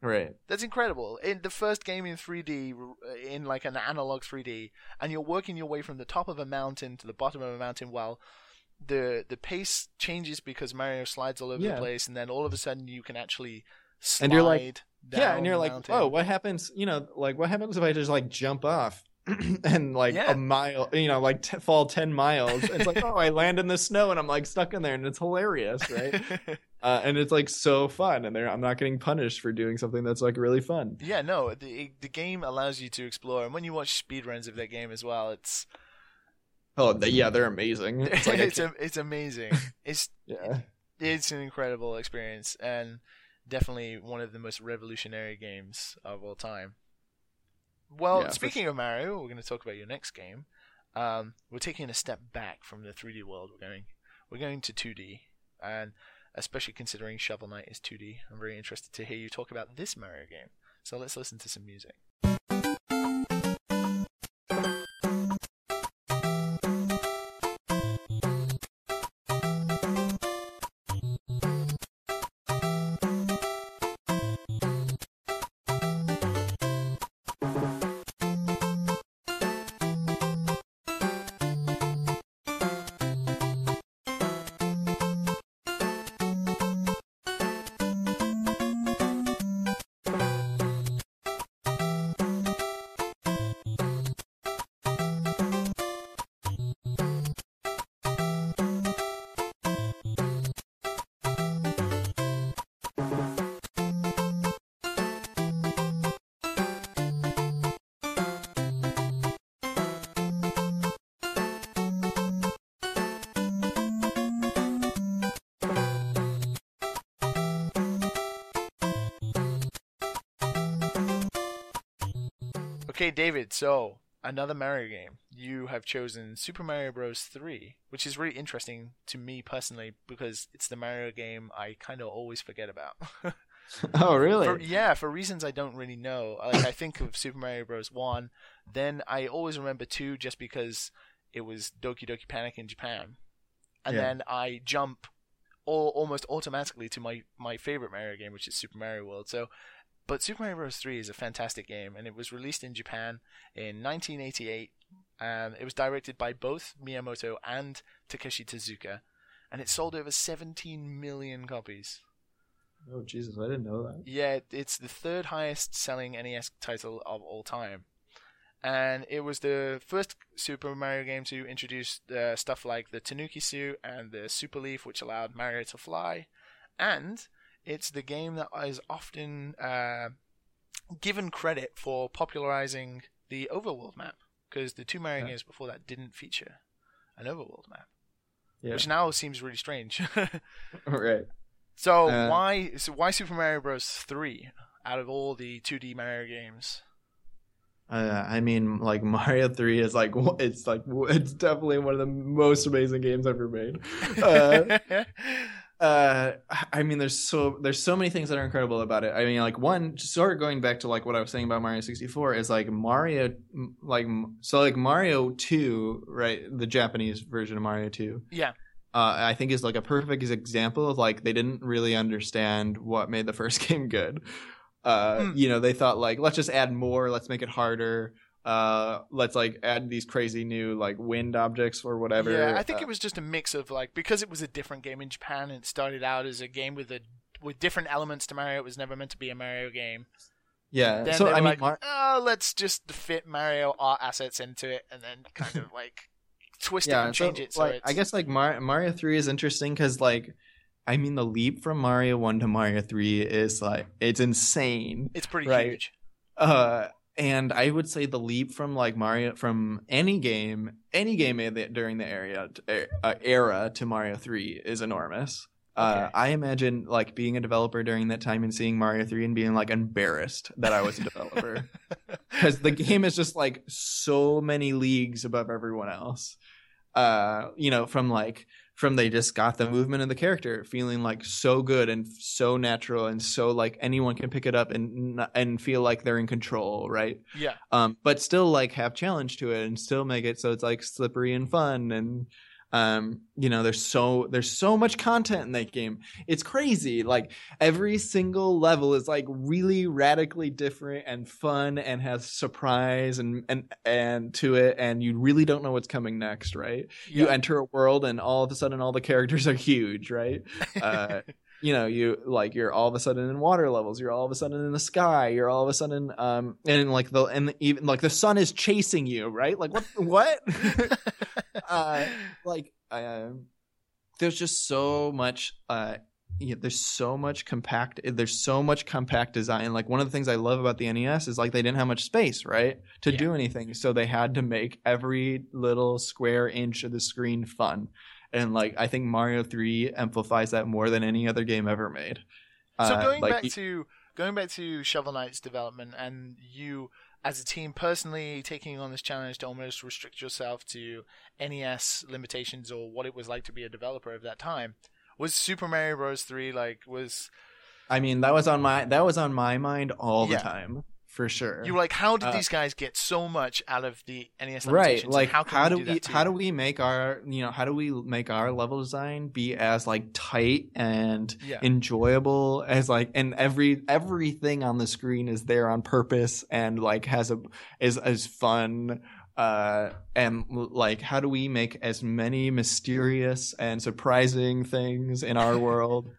right? That's incredible. In the first game in 3D, uh, in like an analog 3D, and you're working your way from the top of a mountain to the bottom of a mountain while the the pace changes because Mario slides all over Yeah. the place, and then all of a sudden you can actually slide And you're like- yeah, and you're like, mountain. oh, what happens? You know, like what happens if I just like jump off? and like Yeah. a mile, you know, like t- fall ten miles. It's like, oh, I land in the snow and I'm like stuck in there, and it's hilarious, right? uh, and it's like so fun, and I'm not getting punished for doing something that's like really fun. yeah, no, the the game allows you to explore, and when you watch speedruns of that game as well, it's Oh, they, yeah, they're amazing. It's like it's, a, it's amazing. It's yeah, it's an incredible experience and definitely one of the most revolutionary games of all time. Well, Yeah, speaking of Mario, we're going to talk about your next game. Um, we're taking a step back from the 3D world. We're going we're going to 2D, and especially considering Shovel Knight is 2D, I'm very interested to hear you talk about this Mario game. So let's listen to some music. Okay, David. So another Mario game. You have chosen Super Mario Bros. 3, which is really interesting to me personally because it's the Mario game I kind of always forget about. oh really? For, yeah, for reasons I don't really know. Like I think of Super Mario Bros. One, then I always remember two just because it was Doki Doki Panic in Japan, and Yeah. then I jump all, almost automatically to my my favorite Mario game, which is Super Mario World. So, but Super Mario Bros. Three is a fantastic game, and it was released in Japan in 1988. Um, it was directed by both Miyamoto and Takashi Tezuka, and it sold over 17 million copies. oh Jesus, I didn't know that. Yeah, it's the third highest selling NES title of all time. And it was the first Super Mario game to introduce uh, stuff like the Tanuki suit and the Super Leaf, which allowed Mario to fly. And it's the game that is often uh, given credit for popularizing the overworld map because the two Mario Yeah. games before that didn't feature an overworld map, Yeah. which now seems really strange. right. so Uh, why so why Super Mario Bros. three out of all the 2D Mario games? Uh, I mean, like Mario Three is like it's like it's definitely one of the most amazing games ever made. Uh, uh, I mean, there's so there's so many things that are incredible about it. I mean, like one, sort of going back to like what I was saying about Mario 64 is like Mario, like so like Mario 2, right? The Japanese version of Mario 2. yeah, uh, I think is like a perfect example of like they didn't really understand what made the first game good. Uh, Hmm. You know, they thought like let's just add more, let's make it harder. Uh, let's like add these crazy new like wind objects or whatever. yeah. I think Uh, it was just a mix of like because it was a different game in Japan. And it started out as a game with a with different elements to Mario. It was never meant to be a Mario game. yeah. Then so I mean, like, Mar- oh, let's just fit Mario art assets into it, and then kind of like twist it and so, change it. So like, it's, I guess like Mar- Mario Three is interesting because like. I mean, the leap from Mario One to Mario Three is like it's insane. it's pretty right. huge. Uh, and I would say the leap from like Mario from any game, any game during the area uh, era to Mario Three is enormous. Uh, I imagine like being a developer during that time and seeing Mario Three and being like embarrassed that I was a developer because the game is just like so many leagues above everyone else. Uh, you know, from like from they just got the movement of the character feeling like so good and so natural and so like anyone can pick it up and and feel like they're in control, right? yeah, Um, but still like have challenge to it and still make it so it's like slippery and fun and um you know there's so there's so much content in that game. It's crazy like every single level is like really radically different and fun and has surprise and and and to it and you really don't know what's coming next right? Yeah. you enter a world and all of a sudden all the characters are huge right? Uh, you know you like you're all of a sudden in water levels you're all of a sudden in the sky you're all of a sudden um and like the and even like the sun is chasing you right? Like what what? Uh like um there's just so much uh yeah, there's so much compact there's so much compact design like one of the things i love about the nes is like they didn't have much space right to Yeah. do anything so they had to make every little square inch of the screen fun and like i think mario 3 amplifies that more than any other game ever made So Uh, going like, back y- to going back to Shovel Knight's development and you as a team personally taking on this challenge to almost restrict yourself to NES limitations or what it was like to be a developer of that time, was Super Mario Bros. three like was i mean that was on my that was on my mind all the Yeah. time for sure you were like how did Uh, these guys get so much out of the NES limitations? right like how, how, do we, do we that how do we make our you know how do we make our level design be as like tight and Yeah. enjoyable as like and every everything on the screen is there on purpose and like has a is is fun uh and like how do we make as many mysterious and surprising things in our world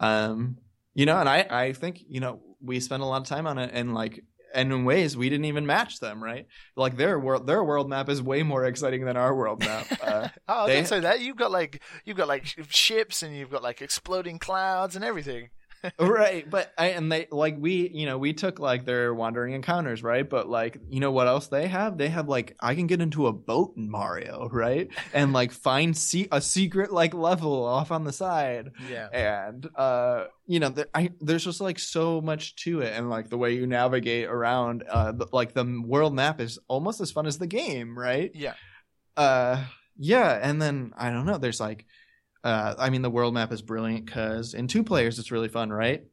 um you know and i i think you know we spend a lot of time on it and like and in ways we didn't even match them right like their world their world map is way more exciting than our world map uh, Oh, They- didn't say that. You've got like you've got like ships and you've got like exploding clouds and everything. Right but I, and they like we you know we took like their wandering encounters right? But like you know what else they have? They have like i can get into a boat in mario right? And like find se- a secret like level off on the side. Yeah. and uh you know there, I, there's just like so much to it. And like the way you navigate around uh the, like the world map is almost as fun as the game right? Yeah. uh yeah and then i don't know there's like uh i mean the world map is brilliant because in two players it's really fun right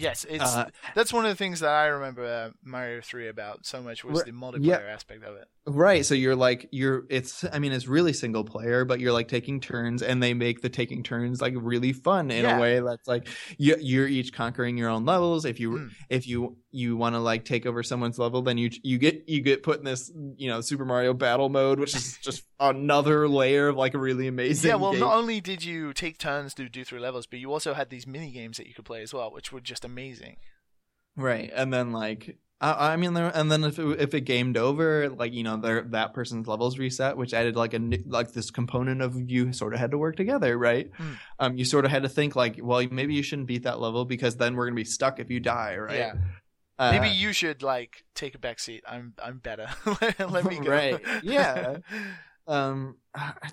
Yes, it's Uh, that's one of the things that I remember uh, Mario Three about so much was the multiplayer yeah. aspect of it. right so you're like you're it's i mean it's really single player but you're like taking turns and they make the taking turns like really fun in Yeah. a way that's like you, you're each conquering your own levels if you Mm. if you you want to like take over someone's level then you you get you get put in this you know super mario battle mode which is just another layer of like a really amazing Yeah, well, game. not only did you take turns to do through levels, but you also had these mini games that you could play as well, which were just amazing. Right, and then like I, I mean, there, and then if it, if it gamed over, like you know, there that person's levels reset, which added like a new- like this component of you sort of had to work together, right? Hmm. Um, you sort of had to think like, well, maybe you shouldn't beat that level because then we're gonna be stuck if you die, right? Yeah. Uh, Maybe you should like take a back seat. I'm I'm better. Let me go. Right. Yeah. um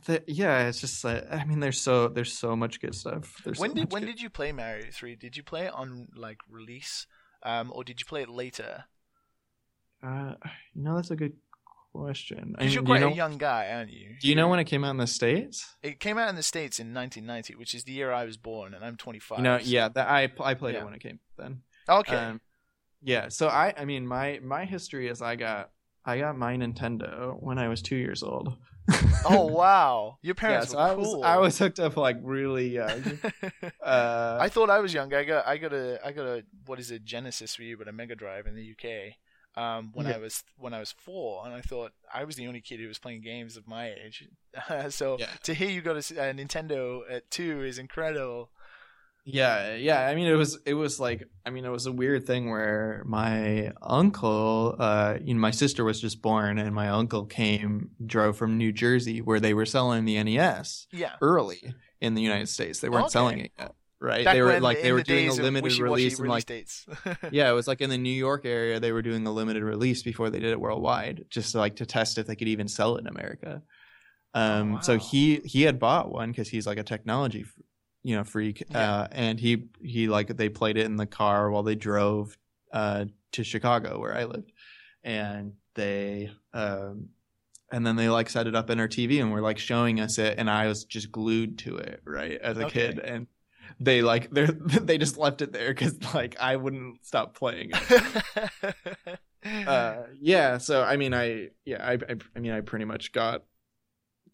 th- yeah it's just like i mean there's so there's so much good stuff there's when so did when good- did you play Mario Three? Did you play it on like release, um, or did you play it later? uh you know that's a good question Because you're do you quite know, a young guy, aren't you? do you know when it came out in the states It came out in the states in 1990, which is the year I was born, and I'm 25. you know so- yeah that i i played Yeah. it when it came then Okay. Um, yeah, so I I mean my my history is I got I got my Nintendo when I was two years old. oh wow, your yeah, parents so were I cool. was I was hooked up like really young. Uh, I thought I was young. I got I got a I got a what is it Genesis for you, but a Mega Drive in the UK. Um, when I was when I was four, and I thought I was the only kid who was playing games of my age. so Yeah. to hear you got a, a Nintendo at two is incredible. Yeah, yeah. I mean, it was it was like I mean, it was a weird thing where my uncle, uh, you know, my sister was just born, and my uncle came drove from New Jersey where they were selling the NES Yeah, early in the United States. They weren't Okay. selling it yet, right? Back they were like in they were the doing a limited release and like yeah, it was like in the New York area they were doing a limited release before they did it worldwide, just to, like to test if they could even sell it in America. Um, wow. so he he had bought one because he's like a technology, you know, freak, Yeah. uh, and he he like they played it in the car while they drove uh, to Chicago where I lived, and they um, and then they like set it up in our TV and were like showing us it, and I was just glued to it right as a Okay. kid, and they like they they just left it there because like I wouldn't stop playing it. uh, yeah. So I mean, I yeah, I, I I mean, I pretty much got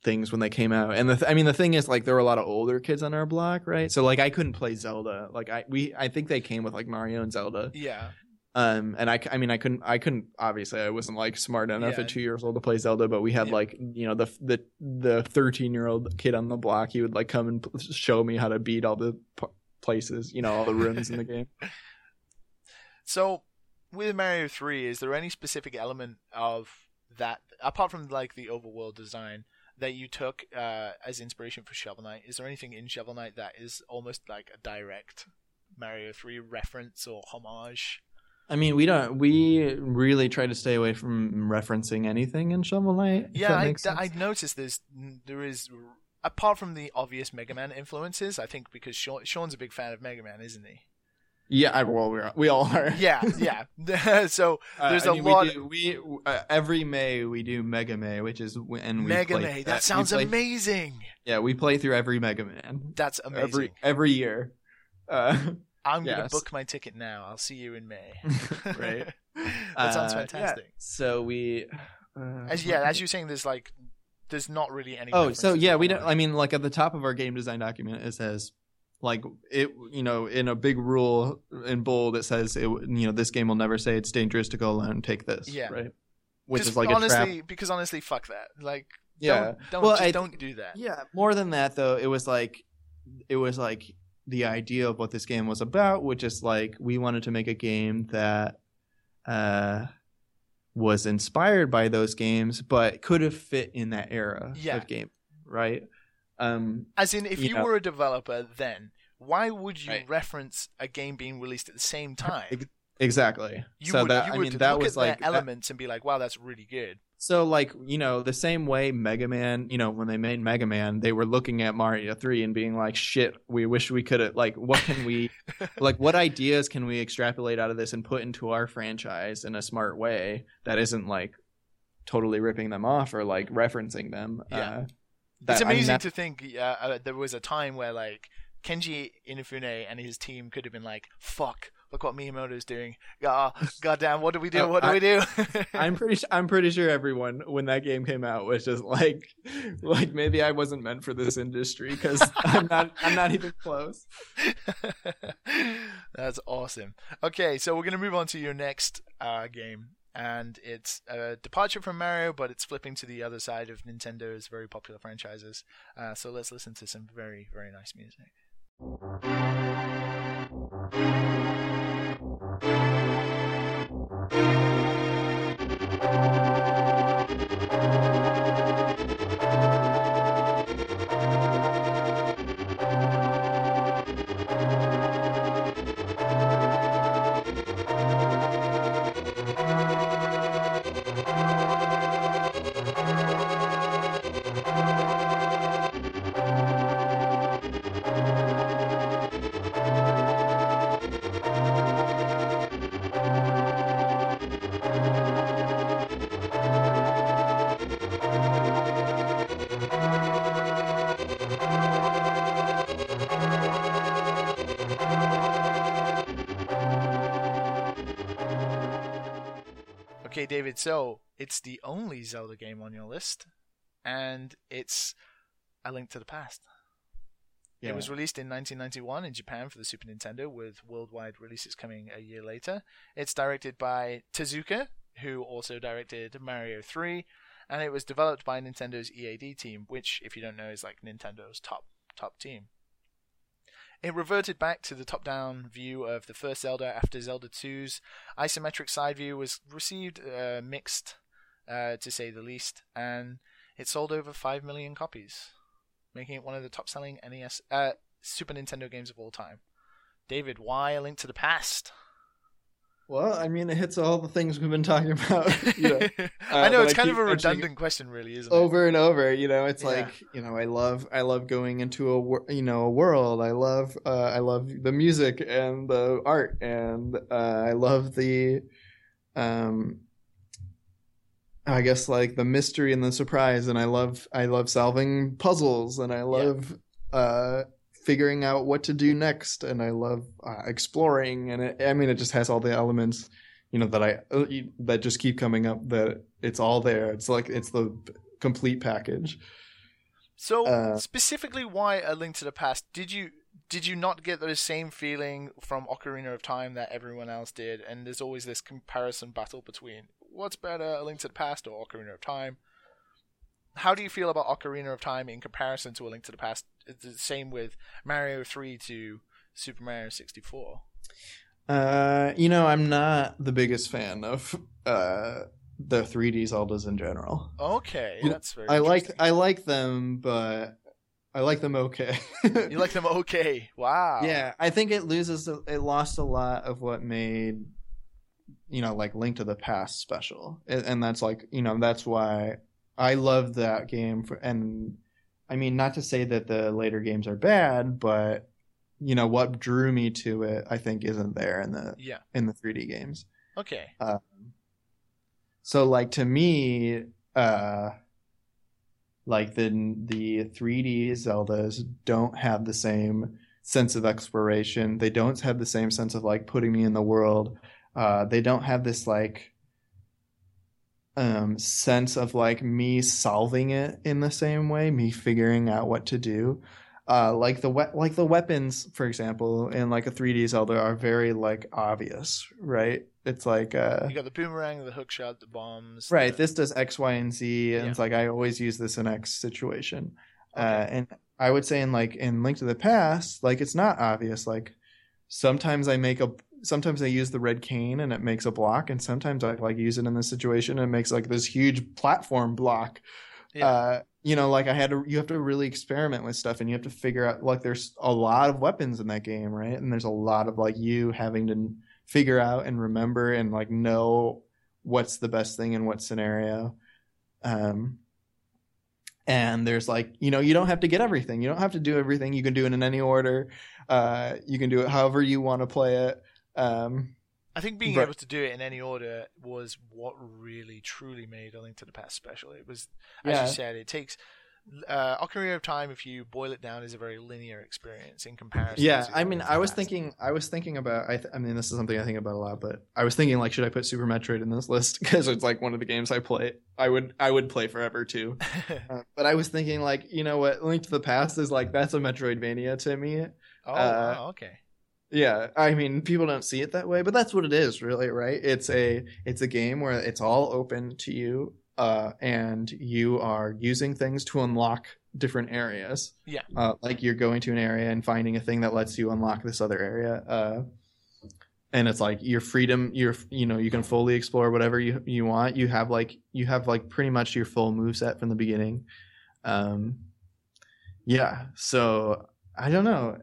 things when they came out, and the th- I mean, the thing is, like, there were a lot of older kids on our block, right? So like, I couldn't play Zelda. Like, I we I think they came with like Mario and Zelda. yeah, Um, and I, I mean, I couldn't, I couldn't. Obviously, I wasn't like smart enough Yeah. at two years old to play Zelda. But we had Yeah. like, you know, the the the thirteen year old kid on the block. He would like come and p- show me how to beat all the p- places, you know, all the rooms in the game. So, with Mario 3, is there any specific element of that, apart from like the overworld design, that you took uh, as inspiration for Shovel Knight? Is there anything in Shovel Knight that is almost like a direct Mario 3 reference or homage? I mean, we don't. We really try to stay away from referencing anything in Shovel Knight. Yeah, I, sense. I noticed there's there is apart from the obvious Mega Man influences. I think because Sean, Sean's a big fan of Mega Man, isn't he? Yeah, I, well, we're, we all are. Yeah, yeah. so Uh, There's I a mean, lot- We, do, we uh, every May we do Mega May, which is and we Mega play, uh, that sounds play, amazing. Yeah, we play through every Mega Man That's amazing. every every year. Uh, I'm gonna book my ticket now. I'll see you in May. Right. that sounds uh, yeah, fantastic. So we. Uh, As yeah, as you're saying, there's like, there's not really any. Oh, so yeah, we don't. I mean, like at the top of our game design document, it says, like it, you know, in a big rule in bold, it says, it, you know, this game will never say it's dangerous to go alone. Take this, Yeah. right? Which is like a honestly, trap. because honestly, fuck that. Like, Yeah. don't, don't Well, just I- don't do that. Yeah. More than that, though, it was like, it was like the idea of what this game was about, which is like we wanted to make a game that, uh, was inspired by those games, but could have fit in that era Yeah. of game, right? Um, As in, if You you, know- were a developer, then why would you Right. reference a game being released at the same time? Exactly. You so would, that you I would mean that look was at like their elements and be like, "Wow, that's really good." so like you know the same way Mega Man you know when they made Mega Man they were looking at Mario 3 and being like shit we wish we could have like what can we like what ideas can we extrapolate out of this and put into our franchise in a smart way that isn't like totally ripping them off or like referencing them Yeah. uh, that- it's amazing to think uh, uh, there was a time where like Keiji Inafune and his team could have been like, "Fuck, look what Miyamoto's doing. God, goddamn, what do we do? Oh, what do I- we do?" I'm pretty. I'm pretty sure everyone when that game came out was just like, like maybe I wasn't meant for this industry because I'm not. I'm not even close. That's awesome. Okay, so we're gonna move on to your next uh, game, and it's a departure from Mario, but it's flipping to the other side of Nintendo's very popular franchises. Uh, so let's listen to some very, very nice music. David, so it's the only Zelda game on your list, and it's A Link to the Past. It was released in 1991 in Japan for the Super Nintendo, with worldwide releases coming a year later. It's directed by Tezuka, who also directed Mario 3, and it was developed by Nintendo's EAD team, which, if you don't know, is like Nintendo's top top team. It reverted back to the top-down view of the first Zelda after Zelda 2's isometric side view was received uh, mixed, uh, to say the least, and it sold over 5 million copies, making it one of the top-selling NES uh, Super Nintendo games of all time. David, why A Link to the Past? Well, I mean, it hits all the things we've been talking about. you know, I know it's I kind of a redundant question, really, isn't it? over and over. You know, it's Yeah. like you know, I love, I love going into a, you know, a world. I love, uh, I love the music and the art, and uh, I love the, um, I guess like the mystery and the surprise, and I love, I love solving puzzles, and I love, uh, figuring out what to do next, and I love uh, exploring, and it, I mean, it just has all the elements. You know that I uh, that just keep coming up. That it's all there. It's like it's the complete package. So Uh, specifically, why A Link to the Past? Did you did you not get the same feeling from Ocarina of Time that everyone else did? And there's always this comparison battle between what's better, A Link to the Past or Ocarina of Time. How do you feel about Ocarina of Time in comparison to A Link to the Past? The same with Mario 3 to Super Mario 64. Uh, you know, I'm not the biggest fan of uh the 3D Zeldas in general. Okay, that's very. I like. I like them, but I like them okay. You like them okay? Wow. Yeah, I think it loses it lost a lot of what made you know like Link to the Past special, and, and that's like you know that's why I love that game for and I mean not to say that the later games are bad, but you know what drew me to it I think isn't there in the Yeah. in the 3D games. Okay. So like to me, uh like the the 3D Zeldas don't have the same sense of exploration. They don't have the same sense of like putting me in the world. Uh they don't have this like um sense of like me solving it in the same way, me figuring out what to do. Uh like the we- like the weapons for example in like a 3D Zelda are very like obvious, right? It's like uh You got the boomerang, the hook shot, the bombs. Right. the- This does X, Y, and Z, and Yeah. it's like I always use this in X situation. Uh, and I would say in like in Link to the Past, like it's not obvious. Like sometimes I make a, sometimes I use the red cane and it makes a block, and sometimes I like use it in this situation and it makes like this huge platform block. Yeah. Uh, you know, like I had to, you have to really experiment with stuff, and you have to figure out like there's a lot of weapons in that game, right? And there's a lot of like you having to figure out and remember and like know what's the best thing in what scenario. Um, and there's like you know you don't have to get everything you don't have to do everything you can do it in any order uh you can do it however you want to play it um I think being Right. able to do it in any order was what really truly made A Link to the Past special. It was, as Yeah. you said, it takes uh, Ocarina of Time. If you boil it down, is a very linear experience in comparison. yeah i mean i was thinking i was thinking about I, th- I mean this is something i think about a lot but i was thinking like should i put super metroid in this list because it's like one of the games i play i would i would play forever too uh, but i was thinking like you know what link to the past is like that's a metroidvania to me oh, uh, wow, okay. Yeah, I mean, people don't see it that way, but that's what it is, really, right? It's a it's a game where it's all open to you, uh, and you are using things to unlock different areas. Yeah. uh, like you're going to an area and finding a thing that lets you unlock this other area. Uh, and it's like your freedom, your you know, you can fully explore whatever you you want. You have like you have like pretty much your full move set from the beginning. Um, yeah, so I don't know.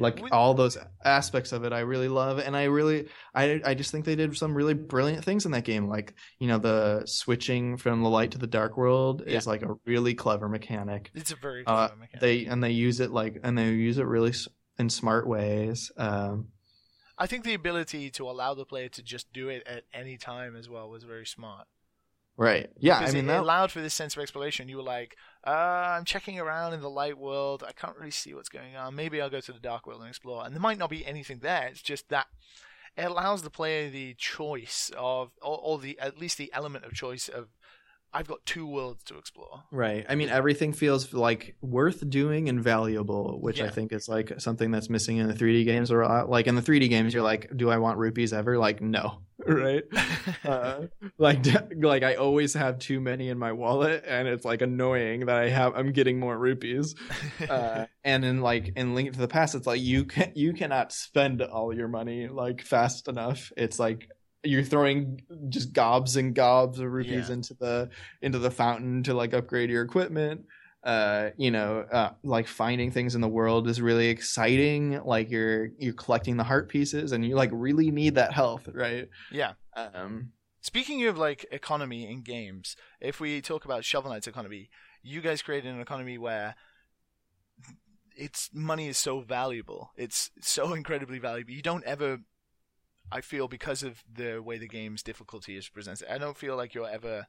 Uh, like We- all those aspects of it i really love and i really i i just think they did some really brilliant things in that game like you know the switching from the light to the dark world is like a really clever mechanic It's a very uh, mechanic. they and they use it like and they use it really s- in smart ways um I think the ability to allow the player to just do it at any time as well was very smart. Right yeah i mean it that allowed for this sense of exploration. You were like, uh, I'm checking around in the light world. I can't really see what's going on. Maybe I'll go to the dark world and explore. And there might not be anything there. It's just that it allows the player the choice of, or, or the at least the element of choice of, I've got two worlds to explore. Right. I mean, everything feels like worth doing and valuable, which I think is like something that's missing in the 3D games. Or like in the 3D games, you're like, do I want rupees ever? Like, no. Right. Uh, like, like I always have too many in my wallet, and it's like annoying that I have. I'm getting more rupees. Uh, and in like in Link to the Past, it's like you can you cannot spend all your money like fast enough. It's like you're throwing just gobs and gobs of rupees Yeah. into the into the fountain to like upgrade your equipment. Uh, you know, uh, like finding things in the world is really exciting. Like you're you're collecting the heart pieces, and you like really need that health, right? yeah. Um, Speaking of like economy in games, if we talk about Shovel Knight's economy, you guys created an economy where its money is so valuable. It's so incredibly valuable. You don't ever I feel because of the way the game's difficulty is presented, I don't feel like you're ever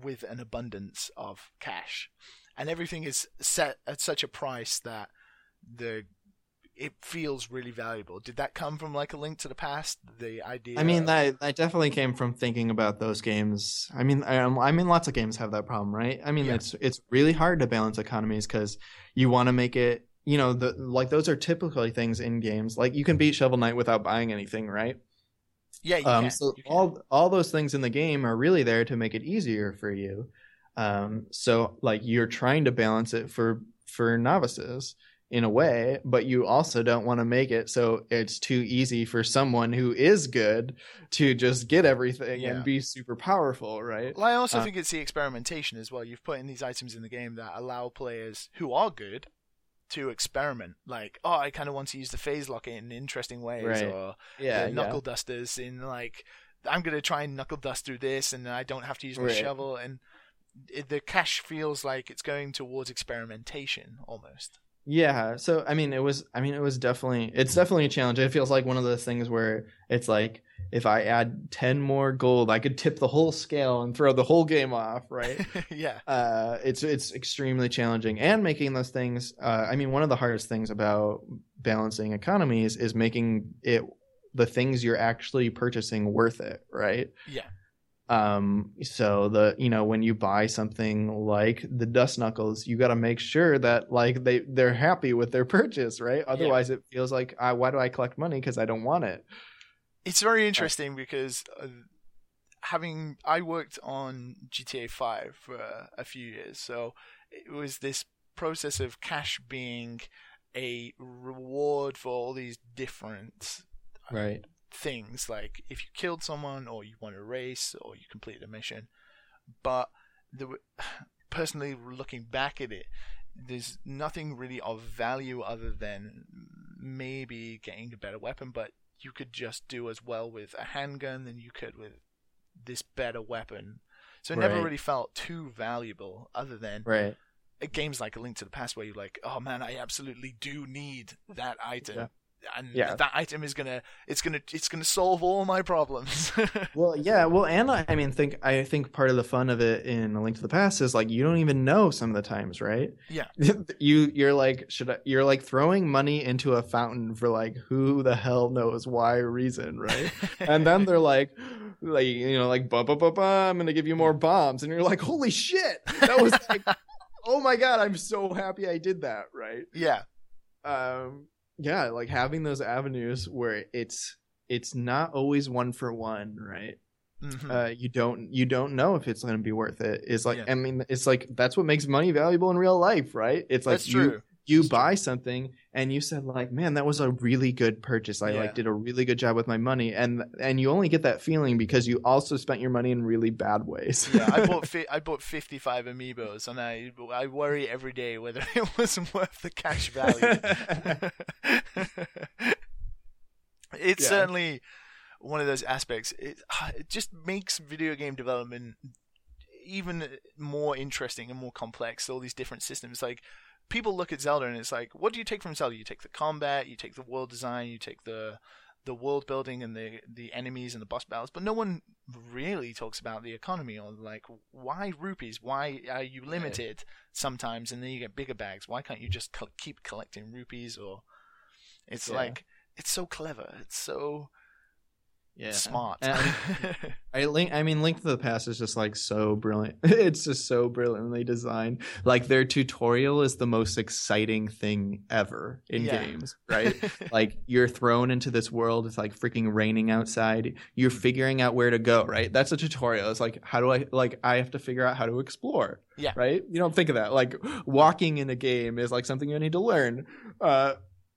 with an abundance of cash. And everything is set at such a price that the it feels really valuable. Did that come from like a link to the past? The idea I mean that that definitely came from thinking about those games. I mean, I, um, I mean, lots of games have that problem, right? I mean, Yeah. it's it's really hard to balance economies because you want to make it. You know, the like those are typically things in games. Like you can beat Shovel Knight without buying anything, right? Yeah, you um, can. so all all those things in the game are really there to make it easier for you. Um, so like you're trying to balance it for for novices in a way, but you also don't want to make it so it's too easy for someone who is good to just get everything Yeah. and be super powerful, right? Well, I also uh, think it's the experimentation as well. You've put in these items in the game that allow players who are good to experiment. Like, oh, I kind of want to use the phase lock in interesting ways, Right. or Yeah, knuckle dusters in like, I'm gonna try and knuckle dust through this, and I don't have to use my Right. shovel. And it, the cash feels like it's going towards experimentation almost. Yeah, so I mean, it was. I mean, it was definitely. It's definitely a challenge. It feels like one of those things where it's like, if I add ten more gold, I could tip the whole scale and throw the whole game off, right? yeah, uh, it's it's extremely challenging and making those things. Uh, I mean, one of the hardest things about balancing economies is making it the things you're actually purchasing worth it, right? yeah, Um, so the you know when you buy something like the dust knuckles, you got to make sure that like they they're happy with their purchase, right? Otherwise, it feels like I, why do I collect money because I don't want it? it's very interesting because uh, having I worked on GTA 5 for a, a few years, so it was this process of cash being a reward for all these different Right. Things, like if you killed someone or you won a race or you completed a mission. But the, personally, looking back at it, there's nothing really of value other than maybe getting a better weapon, but you could just do as well with a handgun than you could with this better weapon. So it never really felt too valuable other than Right. games like A Link to the Past where you're like, oh man, I absolutely do need that item. Yeah. And Yeah. that item is gonna, it's gonna, it's gonna solve all my problems. Well, yeah, well, and I I mean, think I think part of the fun of it in A Link to the Past is like you don't even know some of the times, right? Yeah. you you're like should I, you're like throwing money into a fountain for like who the hell knows why reason, right? and then they're like, like you know, like ba ba ba ba, I'm gonna give you more bombs, and you're like, holy shit, that was like, oh my god, I'm so happy I did that, right? yeah, um yeah like having those avenues where it's it's not always one for one right Mhm. uh you don't you don't know if it's going to be worth it it's like Yeah. i mean it's like that's what makes money valuable in real life right it's like that's you true. You buy something and you said like man that was a really good purchase i Yeah. like did a really good job with my money and and you only get that feeling because you also spent your money in really bad ways yeah, I bought fi- I bought 55 amiibos, and I I worry every day whether it wasn't worth the cash value. it's Yeah. certainly one of those aspects. It, ah, it just makes video game development even more interesting and more complex. All these different systems, like people look at Zelda and it's like, what do you take from Zelda? You take the combat, you take the world design, you take the the world building and the the enemies and the boss battles, but no one really talks about the economy or like why rupees? Why are you limited sometimes and then you get bigger bags? Why can't you just co- keep collecting rupees? Or it's Yeah. like it's so clever, it's so yeah smart. And- I link. I mean, Link to the Past is just like so brilliant. It's just so brilliantly designed. Like their tutorial is the most exciting thing ever in Yeah. games, right? like you're thrown into this world. It's like freaking raining outside. You're figuring out where to go, right? That's a tutorial. It's like how do I like I have to figure out how to explore. Yeah. Right. You don't think of that. Like walking in a game is like something you need to learn. Uh,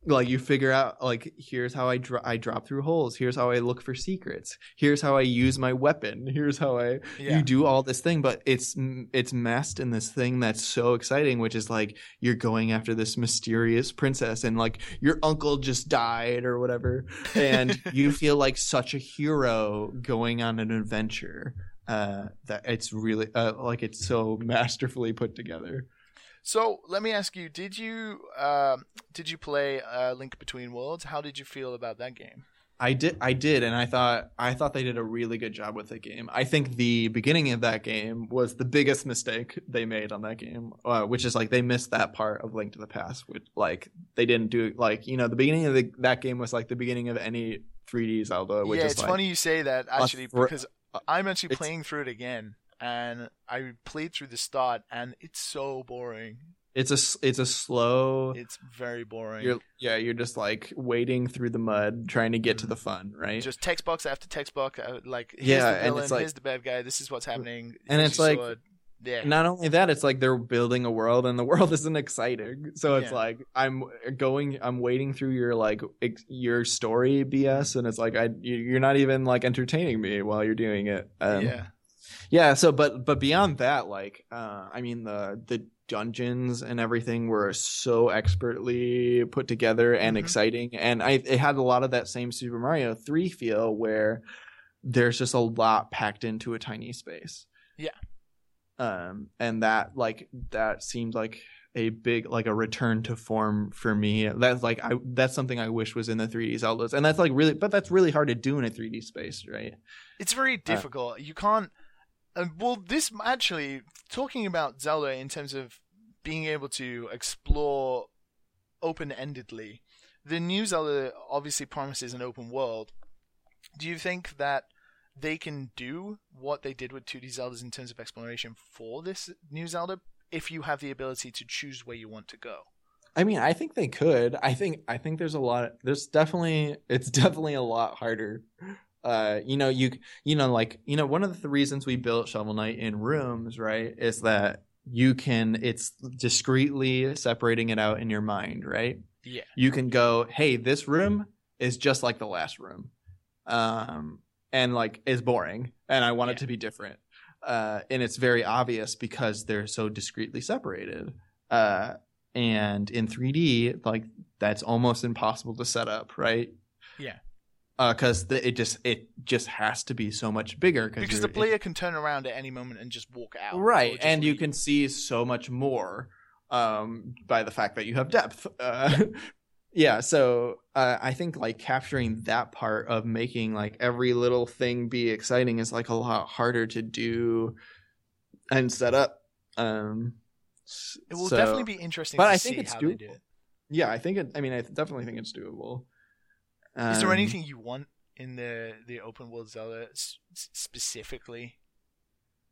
like you figure out like here's how I dro- I drop through holes. Here's how I look for secrets. Here's how I use my weapon. Here's how I yeah. you do all this thing, but it's it's masked in this thing that's so exciting, which is like you're going after this mysterious princess, and like your uncle just died or whatever, and you feel like such a hero going on an adventure. Uh, that it's really uh, like it's so masterfully put together. So let me ask you: Did you um, did you play uh, Link Between Worlds? How did you feel about that game? I did, I did, and I thought I thought they did a really good job with the game. I think the beginning of that game was the biggest mistake they made on that game, uh, which is like they missed that part of Link to the Past. Which like they didn't do like you know the beginning of the, that game was like the beginning of any 3D Zelda. Which yeah, is it's like, funny you say that actually because I'm actually playing through it again, and I played through the start, and it's so boring. It's a it's a slow. It's very boring. You're yeah, you're just like wading through the mud trying to get to the fun, right? just text box after text box, uh, like here's Yeah, the and it's like- here's the bad guy, this is what's happening. And here's it's like- sword. yeah, not only that it's like they're building a world and the world isn't exciting so it's Yeah. like i'm going i'm waiting through your like ex- your story bs and it's like i you- you're not even like entertaining me while you're doing it um, yeah, yeah so but but beyond that like uh i mean the the dungeons and everything were so expertly put together and Mhm. exciting and i it had a lot of that same super mario 3 feel where there's just a lot packed into a tiny space Yeah. um and that like that seemed like a big like a return to form for me that's like i that's something i wish was in the 3d zeldas and that's like really but that's really hard to do in a 3d space right it's very difficult. you can't. Well, this actually talking about Zelda in terms of being able to explore open-endedly. The new Zelda obviously promises an open world. Do you think that they can do what they did with 2D Zeldas in terms of exploration for this new Zelda if you have the ability to choose where you want to go? I mean, I think they could. I think I think there's a lot. There's definitely it's definitely a lot harder. Uh, you know, you you know, like you know, one of the reasons we built Shovel Knight in rooms, right, is that you can. It's discreetly separating it out in your mind, right? Yeah. You can go, hey, this room is just like the last room, um, and like is boring, and I want Yeah. it to be different. Uh, and it's very obvious because they're so discreetly separated. Uh, and in 3D, like that's almost impossible to set up, right? Yeah. Because it just it just has to be so much bigger Because the player can turn around at any moment and just walk out. right, and you can see so much more um, by the fact that you have depth. Uh, yeah, so uh, I think like capturing that part of making like every little thing be exciting is like a lot harder to do and set up. Um, It will so- definitely be interesting but to I see think it's how they do doable. it. Yeah, I think it. I mean, I definitely think it's doable. Is there Um, anything you want in the the open world Zelda s- s- specifically?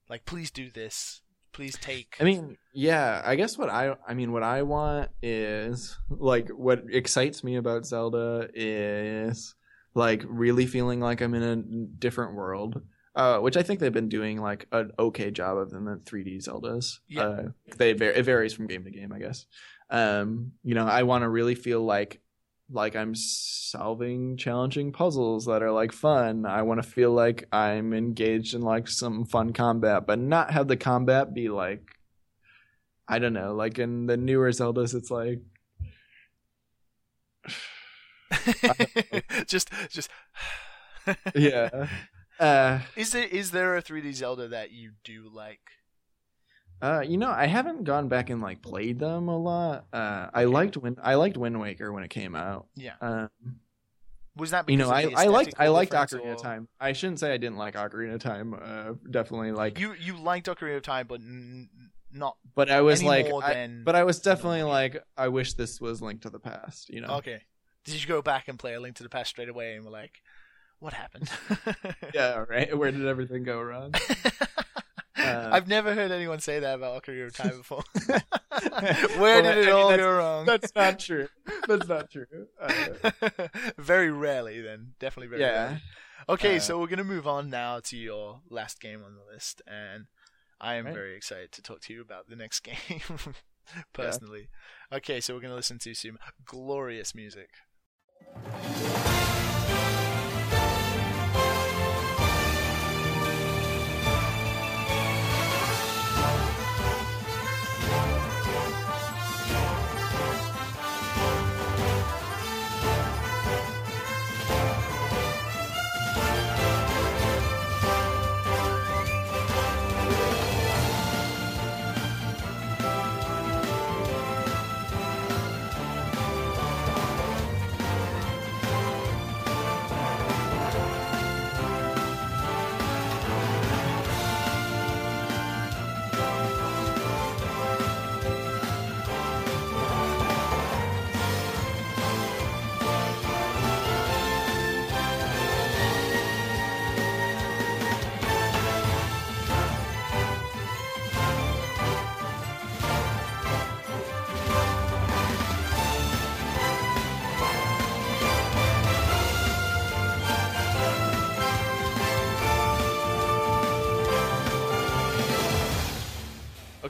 Like, please do this. Please take. I mean, yeah, I guess what I I mean what I want is like what excites me about Zelda is like really feeling like I'm in a different world. Uh, which I think they've been doing like an okay job of in the 3D Zeldas. Yeah. Uh, they var- it varies from game to game, I guess. Um, you know, I want to really feel like like I'm solving challenging puzzles that are like fun. I want to feel like I'm engaged in like some fun combat, but not have the combat be like I don't know, like in the newer Zeldas it's like just just yeah. Uh is there is there a 3D Zelda that you do like? Uh, you know, I haven't gone back and like played them a lot. Uh, I liked when I liked Wind Waker when it came out. Yeah. Um, Was that you know, I, I liked I liked Ocarina or- of Time. I shouldn't say I didn't like Ocarina of Time. Uh, definitely like, You you liked Ocarina of Time, but n- not but I was like, I- but I was definitely like, I wish this was Link to the Past. You know, okay. Did you go back and play A Link to the Past straight away and were like, what happened? yeah, right. Where did everything go wrong? Uh, I've never heard anyone say that about Ocarina of Time before. Where Well, did I it mean, all go wrong? That's not true. That's not true. Uh, very rarely, then. Definitely very yeah. rarely. Okay, Uh, so we're going to move on now to your last game on the list. And I am Right. very excited to talk to you about the next game, personally. Okay, so we're going to listen to some glorious music.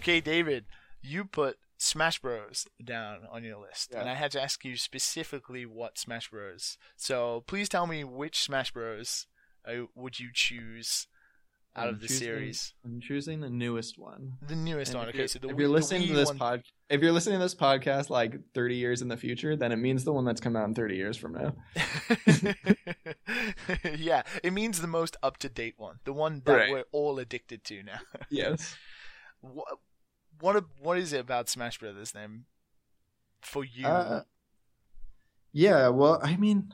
Okay, David, you put Smash Bros. down on your list, Yeah. and I had to ask you specifically what Smash Bros. So please tell me which Smash Bros. Uh, would you choose out I'm of the choosing- series? I'm choosing the newest one. The newest And one. Okay, so the if you're listening to this one- pod, if you're listening to this podcast like 30 years in the future, then it means the one that's come out in 30 years from now. yeah, it means the most up to date one, the one that Right. we're all addicted to now. Yes. what what what is it about Smash Brothers then for you? Uh, yeah. Well, I mean,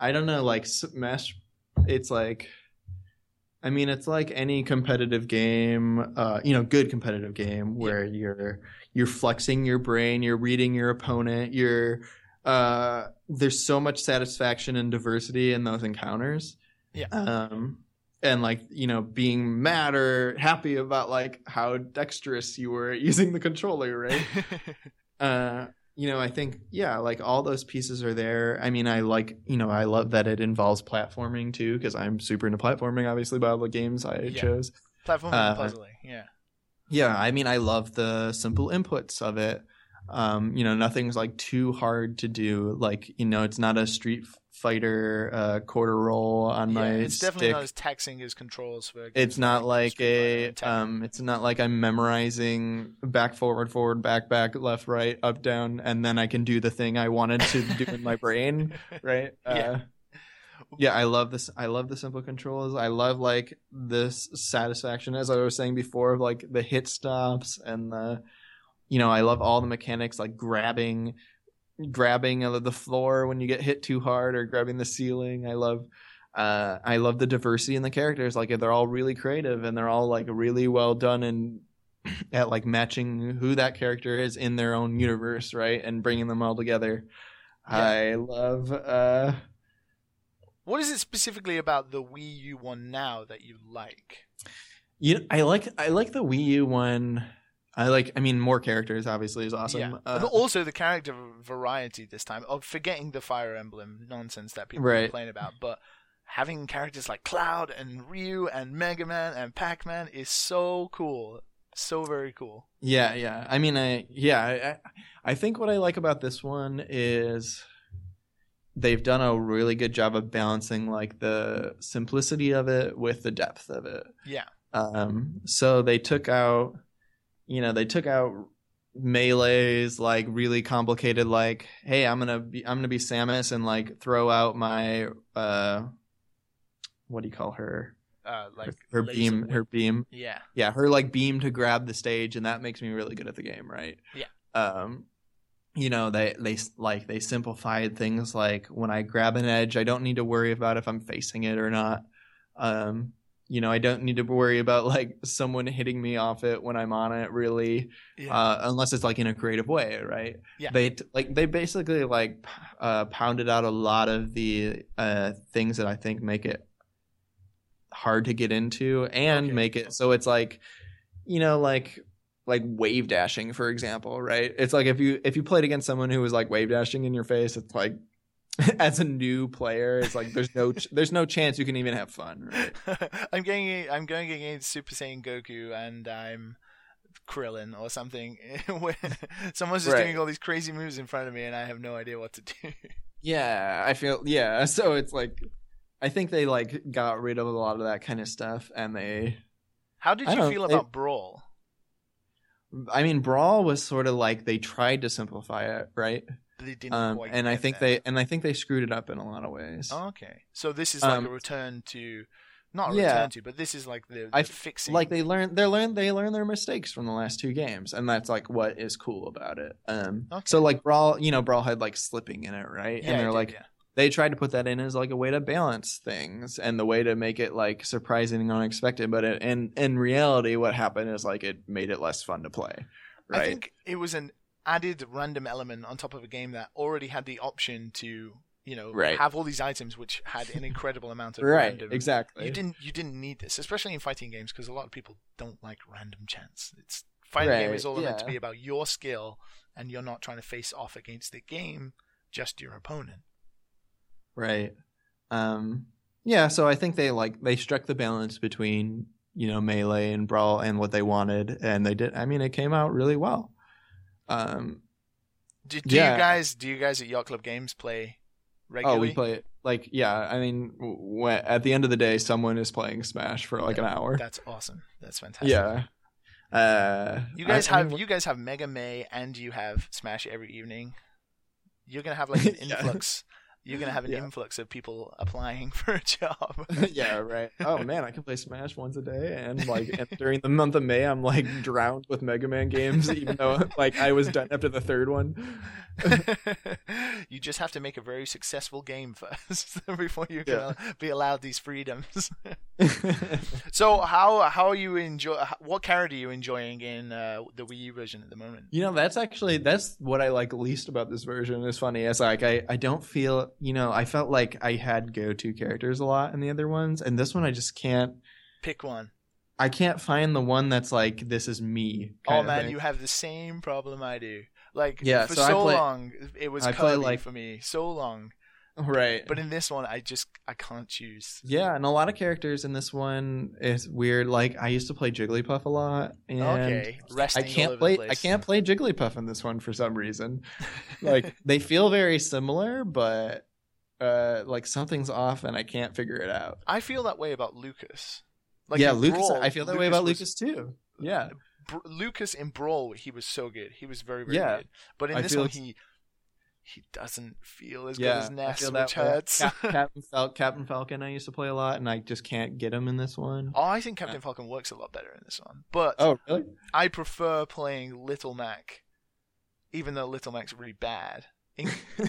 I don't know. Like Smash, it's like, I mean, it's like any competitive game. Uh, you know, good competitive game where you're you're flexing your brain, you're reading your opponent, you're uh, there's so much satisfaction and diversity in those encounters. Yeah. Um, and like you know, being mad or happy about like how dexterous you were using the controller, right? uh you know i think yeah like all those pieces are there i mean i like you know i love that it involves platforming too because i'm super into platforming obviously by all the games i Yeah. chose Platforming uh, puzzling, yeah. yeah i mean i love the simple inputs of it um you know nothing's like too hard to do like you know it's not a street fighter uh quarter roll on yeah, my it's definitely not as taxing as controls it's not like a um it's not like i'm memorizing back forward forward back back left right up down and then i can do the thing i wanted to do in my brain right? Yeah. uh, yeah i love this i love the simple controls. I love like this satisfaction as i was saying before of like the hit stops and the you know i love all the mechanics like grabbing grabbing the floor when you get hit too hard or grabbing the ceiling i love uh, I love the diversity in the characters. Like they're all really creative and they're all like really well done and at like matching who that character is in their own universe, right? And bringing them all together. Yeah. I love. uh What is it specifically about the Wii U one now that you like? You, I like. I like the Wii U one. I like. I mean, more characters obviously is awesome. yeah, Uh, but also the character variety this time. Of forgetting the Fire Emblem nonsense that people Right. complain about, but having characters like Cloud and Ryu and Mega Man and Pac Man is so cool. So very cool. Yeah, yeah. I mean, I yeah, I, I think what I like about this one is they've done a really good job of balancing like the simplicity of it with the depth of it. Yeah. Um, so they took out, you know, they took out melees like really complicated like hey i'm gonna be i'm gonna be samus and like throw out my uh what do you call her? Uh, like her, her beam her beam? Yeah. yeah her like beam to grab the stage and that makes me really good at the game right? Yeah. um you know they they like they simplified things like when i grab an edge i don't need to worry about if i'm facing it or not. Um you know i don't need to worry about like someone hitting me off it when i'm on it really Yeah. uh unless it's like in a creative way right Yeah. they like they basically like uh pounded out a lot of the uh things that i think make it hard to get into and Okay. make it so it's like you know like like wave dashing for example right it's like if you if you played against someone who was like wave dashing in your face it's like as a new player it's like there's no ch- there's no chance you can even have fun right I'm going. I'm going against Super Saiyan Goku, and I'm Krillin or something. Someone's just Right. doing all these crazy moves in front of me, and I have no idea what to do. yeah i feel yeah so it's like i think they like got rid of a lot of that kind of stuff and they How did you feel they- about Brawl? i mean brawl was sort of like they tried to simplify it right They didn't um quite and i think there. they and i think they screwed it up in a lot of ways Oh, okay, so this is like Um, a return to, not a yeah. return to, but this is like the, the I- fixing. like they learn they learn they learn their mistakes from the last two games and that's like what is cool about it um Okay. so like brawl you know brawl had like slipping in it right Yeah, and they're did, like yeah. they tried to put that in as like a way to balance things and the way to make it like surprising and unexpected but it, in in reality what happened is like it made it less fun to play right I think it was an added random element on top of a game that already had the option to, you know, Right. have all these items which had an incredible amount of right random. exactly You didn't you didn't need this, especially in fighting games, because a lot of people don't like random chance. It's fighting game Right, is all meant to be about your skill, and you're not trying to face off against the game, just your opponent. Right. Um yeah, so I think they like they struck the balance between, you know, melee and brawl and what they wanted and they did I mean it came out really well. Um Do, do Yeah. you guys do you guys at Yacht Club Games play regularly? oh, we play it like yeah, I mean w- at the end of the day someone is playing Smash for like an hour. That's awesome. That's fantastic. Yeah. Uh You guys I- I have mean, you guys have Mega May and you have Smash every evening. You're gonna have like an Yeah. influx. You're gonna have an Yeah. influx of people applying for a job. yeah, right. Oh man, I can play Smash once a day, and like and during the month of May, I'm like drowned with Mega Man games, even though like I was done after the third one. you just have to make a very successful game first before you can Yeah. be allowed these freedoms. so how how are you enjoy? What character are you enjoying in uh, the Wii U version at the moment? You know, that's actually that's what I like least about this version. It's funny. It's like I I don't feel you know I felt like I had go to characters a lot in the other ones, and this one I just can't. Pick one. I can't find the one that's like this is me. Oh man, you have the same problem I do. Like Yeah, for so so, play- long, it was I play, Kirby like- for me. So long, right. but in this one, I just I can't choose. yeah, and a lot of characters in this one is weird. Like I used to play Jigglypuff a lot, and okay, I can't play. I can't play Jigglypuff in this one for some reason. Like they feel very similar, but uh, like something's off, and I can't figure it out. I feel that way about Lucas. Like yeah, Lucas. Brawl, I feel that way about was- Lucas too. Yeah, Br- Lucas in Brawl, he was so good. He was very very Yeah. good. But in I this one, he he doesn't feel as yeah. good as Ness, which hurts. Cap- Captain, Fal- Captain Falcon. I used to play a lot, and I just can't get him in this one. oh, I think Captain Falcon works a lot better in this one, but Oh, really? I prefer playing Little Mac, even though Little Mac's really bad. He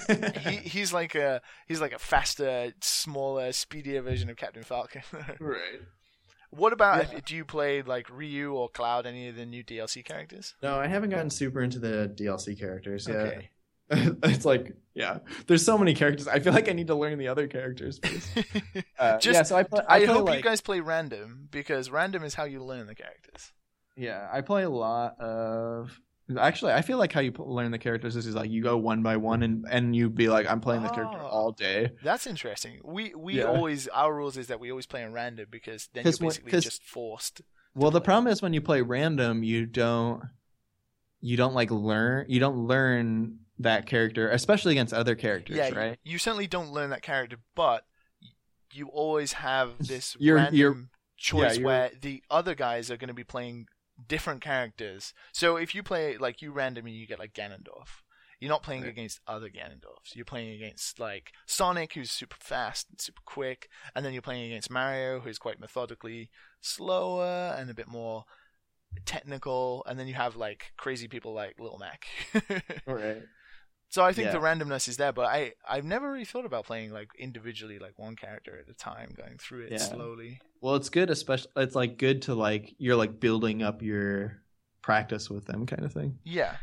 he's like a he's like a faster, smaller, speedier version of Captain Falcon. right. what about Yeah. do you play like Ryu or Cloud, any of the new DLC characters? No, I haven't gotten super into the DLC characters yet. Okay. it's like, yeah, there's so many characters. I feel like I need to learn the other characters. Uh, Just- yeah, so I play. I, I, play hope like, you guys play random because random is how you learn the characters. Yeah, I play a lot of. Actually, I feel like how you learn the characters is, is like you go one by one and and you be like, I'm playing this character Oh. all day. That's interesting. We we Yeah. always our rules is that we always play in random because then you're when- basically just forced Well, the problem is when you play random, you don't you don't like learn you don't learn that character, especially against other characters, yeah, right? you certainly don't learn that character, but you always have this You're- random you're- choice you're- where the other guys are going to be playing different characters. So if you play like you randomly, you get like Ganondorf. You're not playing Right. against other Ganondorfs. You're playing against like Sonic, who's super fast and super quick, and then you're playing against Mario, who's quite methodically slower and a bit more technical. And then you have like crazy people like Little Mac. Right. So I think Yeah. the randomness is there, but I I've never really thought about playing like individually, like one character at a time, going through it Yeah. slowly. Well, it's good, especially it's like good to like you're like building up your practice with them, kind of thing. Yeah,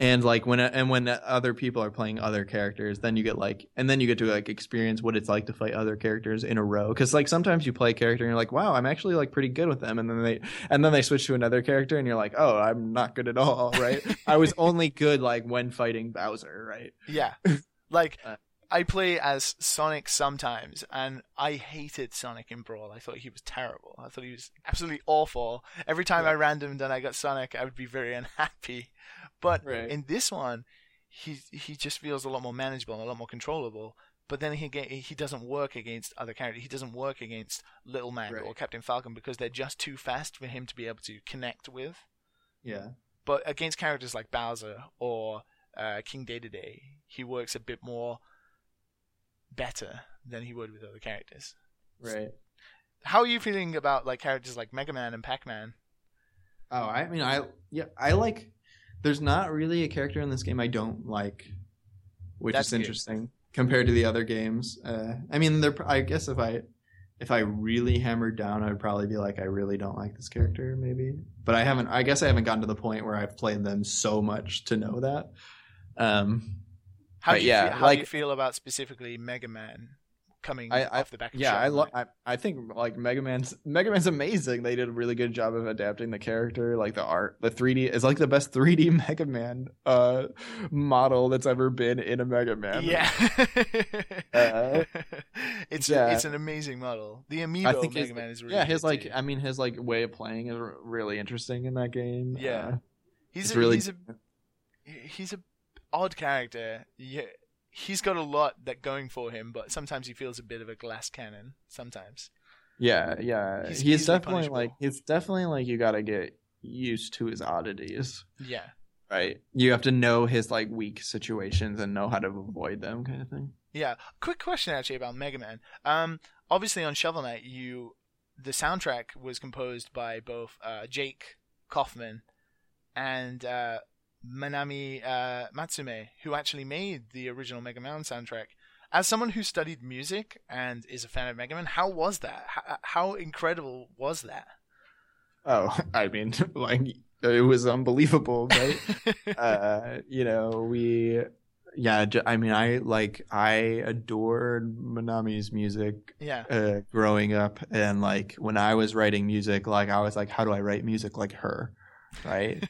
And like when and when other people are playing other characters, then you get like and then you get to like experience what it's like to fight other characters in a row. Because like sometimes you play a character and you're like, wow, I'm actually like pretty good with them, and then they and then they switch to another character and you're like, oh, I'm not good at all, right? I was only good like when fighting Bowser, right? yeah. like Uh, I play as Sonic sometimes, and I hated Sonic in Brawl. I thought he was terrible. I thought he was absolutely awful. Every time Yeah. I randomed and I got Sonic, I would be very unhappy. But Right. in this one, he he just feels a lot more manageable, and a lot more controllable. But then he he doesn't work against other characters. He doesn't work against Little Mac Right. or Captain Falcon because they're just too fast for him to be able to connect with. Yeah. But against characters like Bowser or uh, King Dedede, he works a bit more better than he would with other characters. Right. How are you feeling about like characters like Mega Man and Pac Man? Oh, I mean, I yeah, I like. There's not really a character in this game I don't like, which That's is good. interesting compared to the other games. Uh, I mean, there. I guess if I if I really hammered down, I'd probably be like, I really don't like this character, maybe. But I haven't. I guess I haven't gotten to the point where I've played them so much to know that. Um, How But do you yeah, feel, how do you feel about specifically Mega Man coming I- I- off the back? Of yeah, I love. I, I think like Mega Man's Mega Man's amazing. They did a really good job of adapting the character, like the art, the 3D is like the best 3D Mega Man uh model that's ever been in a Mega Man. Yeah, Uh, it's yeah. it's an amazing model. The amiibo I think Mega his, Man is really yeah, his like too. I mean his like way of playing is really interesting in that game. Yeah. Uh, he's a, really he's a he's a odd character. Yeah, he's got a lot that going for him, but sometimes he feels a bit of a glass cannon. Sometimes. yeah, yeah. He's He's, definitely punishable. like he's definitely like you got to get used to his oddities. Yeah. Right. You have to know his like weak situations and know how to avoid them kind of thing. Yeah. Quick question actually about Mega Man. Um, obviously on Shovel Knight, you the soundtrack was composed by both uh, Jake Kaufman and uh, Manami uh, Matsumae, who actually made the original Mega Man soundtrack. As someone who studied music and is a fan of Mega Man, how was that? How, how incredible was that? Oh, I mean, like it was unbelievable, right? uh, you know, we, yeah. I mean, I like I adored Manami's music yeah. uh, growing up, and like when I was writing music, like I was like, how do I write music like her, right?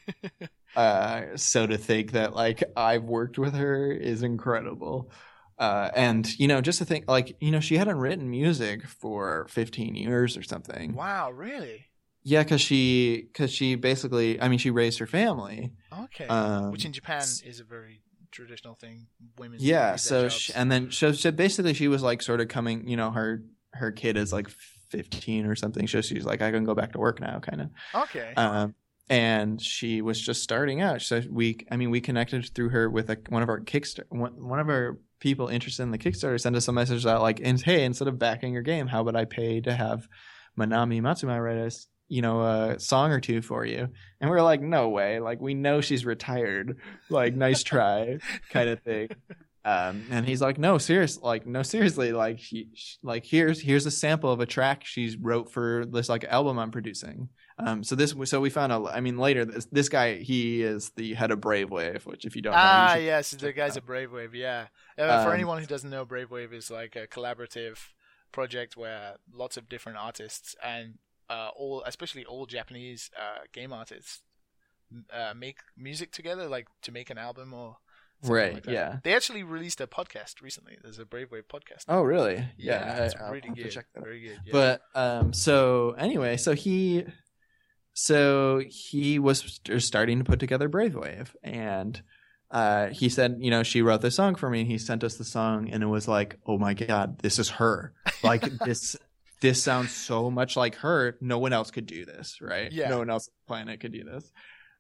Uh, so to think that like I've worked with her is incredible. Uh, and you know, just to think, like you know, she hadn't written music for 15 years or something. Wow, really? Yeah, because she because she basically, I mean, she raised her family. Okay. Um, Which in Japan is a very traditional thing. Women. yeah. So she, and then so, so basically, she was like sort of coming. You know, her her kid is like 15 or something. So she's like, I can go back to work now, kind of. okay. Um, and she was just starting out. So we, I mean, we connected through her with a, one of our Kickstarter, one, one of our people interested in the Kickstarter sent us a message that like, hey, instead of backing your game, how would I pay to have Manami Matsumae write us, you know, a song or two for you? And we were like, no way. Like, we know she's retired. Like, nice try, kind of thing. Um, and he's like, no, serious, like, no, seriously, like, he, sh- like, here's here's a sample of a track she wrote for this like album I'm producing. Um, so this, so we found out. I mean, later this this guy, he is the head of Brave Wave, which if you don't know, Ah, you yes, the guys at Brave Wave. Yeah. Uh, for Um, anyone who doesn't know, Brave Wave is like a collaborative project where lots of different artists and uh, all, especially all Japanese uh, game artists, uh, make music together, like to make an album or. something Right, like yeah. They actually released a podcast recently. There's a Brave Wave podcast. Oh, really? yeah, I- it's I'll really good. check that out. Very good. Yeah. But um, so anyway, so he, so he was starting to put together Brave Wave, and uh, he said, you know, she wrote this song for me, and he sent us the song, and it was like, oh my god, this is her. Like this, this sounds so much like her. No one else could do this, right? Yeah. No one else on the planet could do this.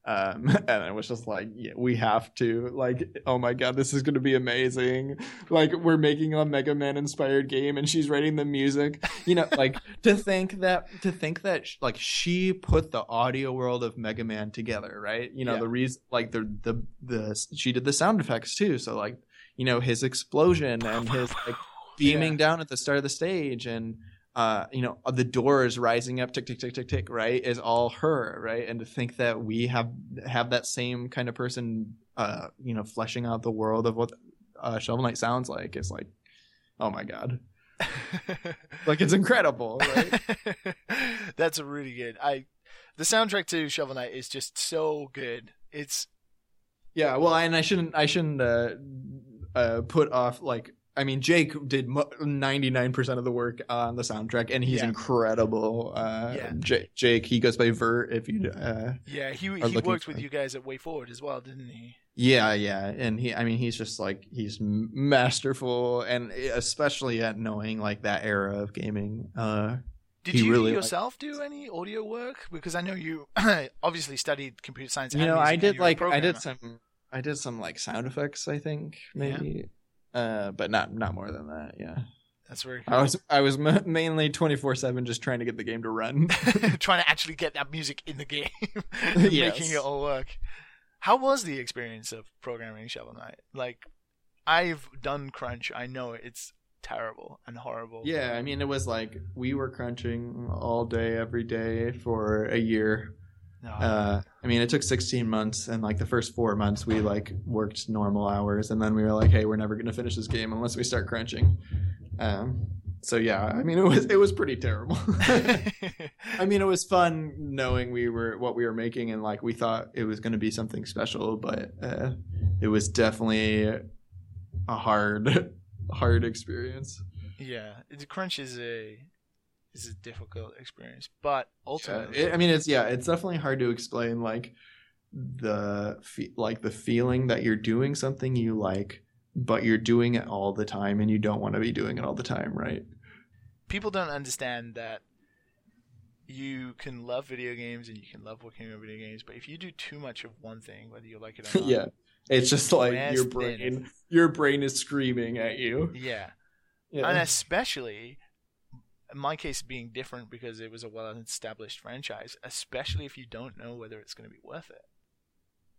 Um, and it was just like, yeah, we have to, like, oh my god, this is going to be amazing. Like, we're making a Mega Man inspired game, and she's writing the music. You know, like to think that to think that like she put the audio world of Mega Man together, right? You know, Yeah. the reason, like the the the she did the sound effects too. So like, you know, his explosion and his like beaming Yeah. down at the start of the stage and uh you know the doors rising up tick tick tick tick tick right is all her right and to think that we have have that same kind of person uh you know fleshing out the world of what uh shovel knight sounds like is like oh my god like it's incredible right That's really good. I the soundtrack to Shovel Knight is just so good. It's yeah well and i shouldn't i shouldn't uh uh put off like I mean, Jake did ninety nine percent of the work on the soundtrack, and he's Yeah. incredible. Uh, Yeah. J- Jake, he goes by virt. If you, uh, yeah, he he worked with you guys at WayForward as well, didn't he? Yeah, yeah, and he, I mean, he's just like he's masterful, and especially at knowing like that era of gaming. Uh, Did you really, yourself do any audio work? Because I know you obviously studied computer science. you know, I did you were a like I did some, I did some like sound effects. I think Yeah. Uh, but not not more than that. Yeah, That's very I was I was ma- mainly twenty four seven just trying to get the game to run. trying to actually get that music in the game, Yes. making it all work. How was the experience of programming Shovel Knight? Like, I've done Crunch. I know it's terrible and horrible. yeah, I mean, it was like we were crunching all day every day for a year. Uh, I mean, it took 16 months, and like the first four months, we like worked normal hours, and then we were like, "Hey, we're never gonna finish this game unless we start crunching." Um, so yeah, I mean, it was it was pretty terrible. I mean, it was fun knowing we were what we were making, and like we thought it was gonna be something special, but uh, it was definitely a hard, hard experience. yeah, Crunch is a is a difficult experience, but Yeah, ultimately, it- I mean, it's yeah, it's definitely hard to explain like the fe- like the feeling that you're doing something you like, but you're doing it all the time, and you don't want to be doing it all the time, right? people don't understand that you can love video games and you can love working on video games, but if you do too much of one thing, whether you like it or not, yeah, it's just like your thin. brain, your brain is screaming at you. yeah, Yeah, and especially my case being different because it was a well-established franchise, especially if you don't know whether it's going to be worth it.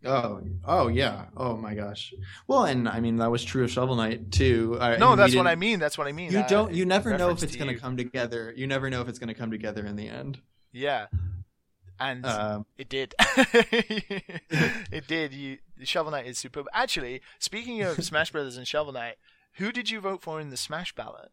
Oh, oh yeah. Oh my gosh. Well, and I mean that was true of Shovel Knight too. I, No, that's what I mean. That's what I mean. You Uh, don't. You never know if it's going to come together. You never know if it's going to come together in the end. Yeah, and Um, it did. it did. You Shovel Knight is superb. Actually, speaking of Smash Brothers and Shovel Knight, who did you vote for in the Smash ballot?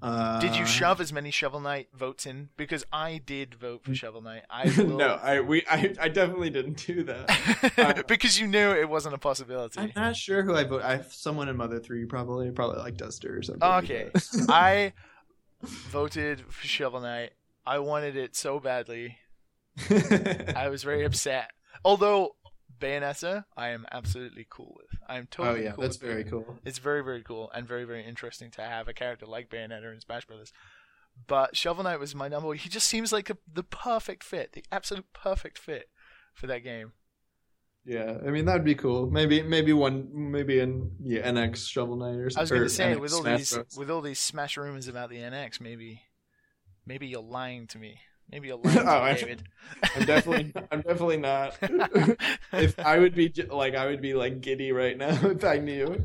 Uh, Did you shove as many Shovel Knight votes in? Because I did vote for Shovel Knight. I will... no, I we I, I definitely didn't do that. because you knew it wasn't a possibility. I'm not sure who I vote. I have someone in Mother Three probably probably like Duster or something. Okay. I voted for Shovel Knight. I wanted it so badly. I was very upset. Although Bayonetta, I am absolutely cool with. I am totally. oh totally yeah, cool that's very Bayonetta. cool. It's very very cool and very very interesting to have a character like Bayonetta in Smash Brothers. But Shovel Knight was my number. one. He just seems like a, the perfect fit, the absolute perfect fit for that game. Yeah, I mean that'd be cool. Maybe maybe one maybe in yeah NX Shovel Knight or something. I was gonna say NX with all Smash these Bros. with all these Smash rumors about the NX, maybe maybe you're lying to me. Maybe lying Oh, I- David. I'm definitely I'm definitely not. if I would be like I would be like giddy right now if I knew.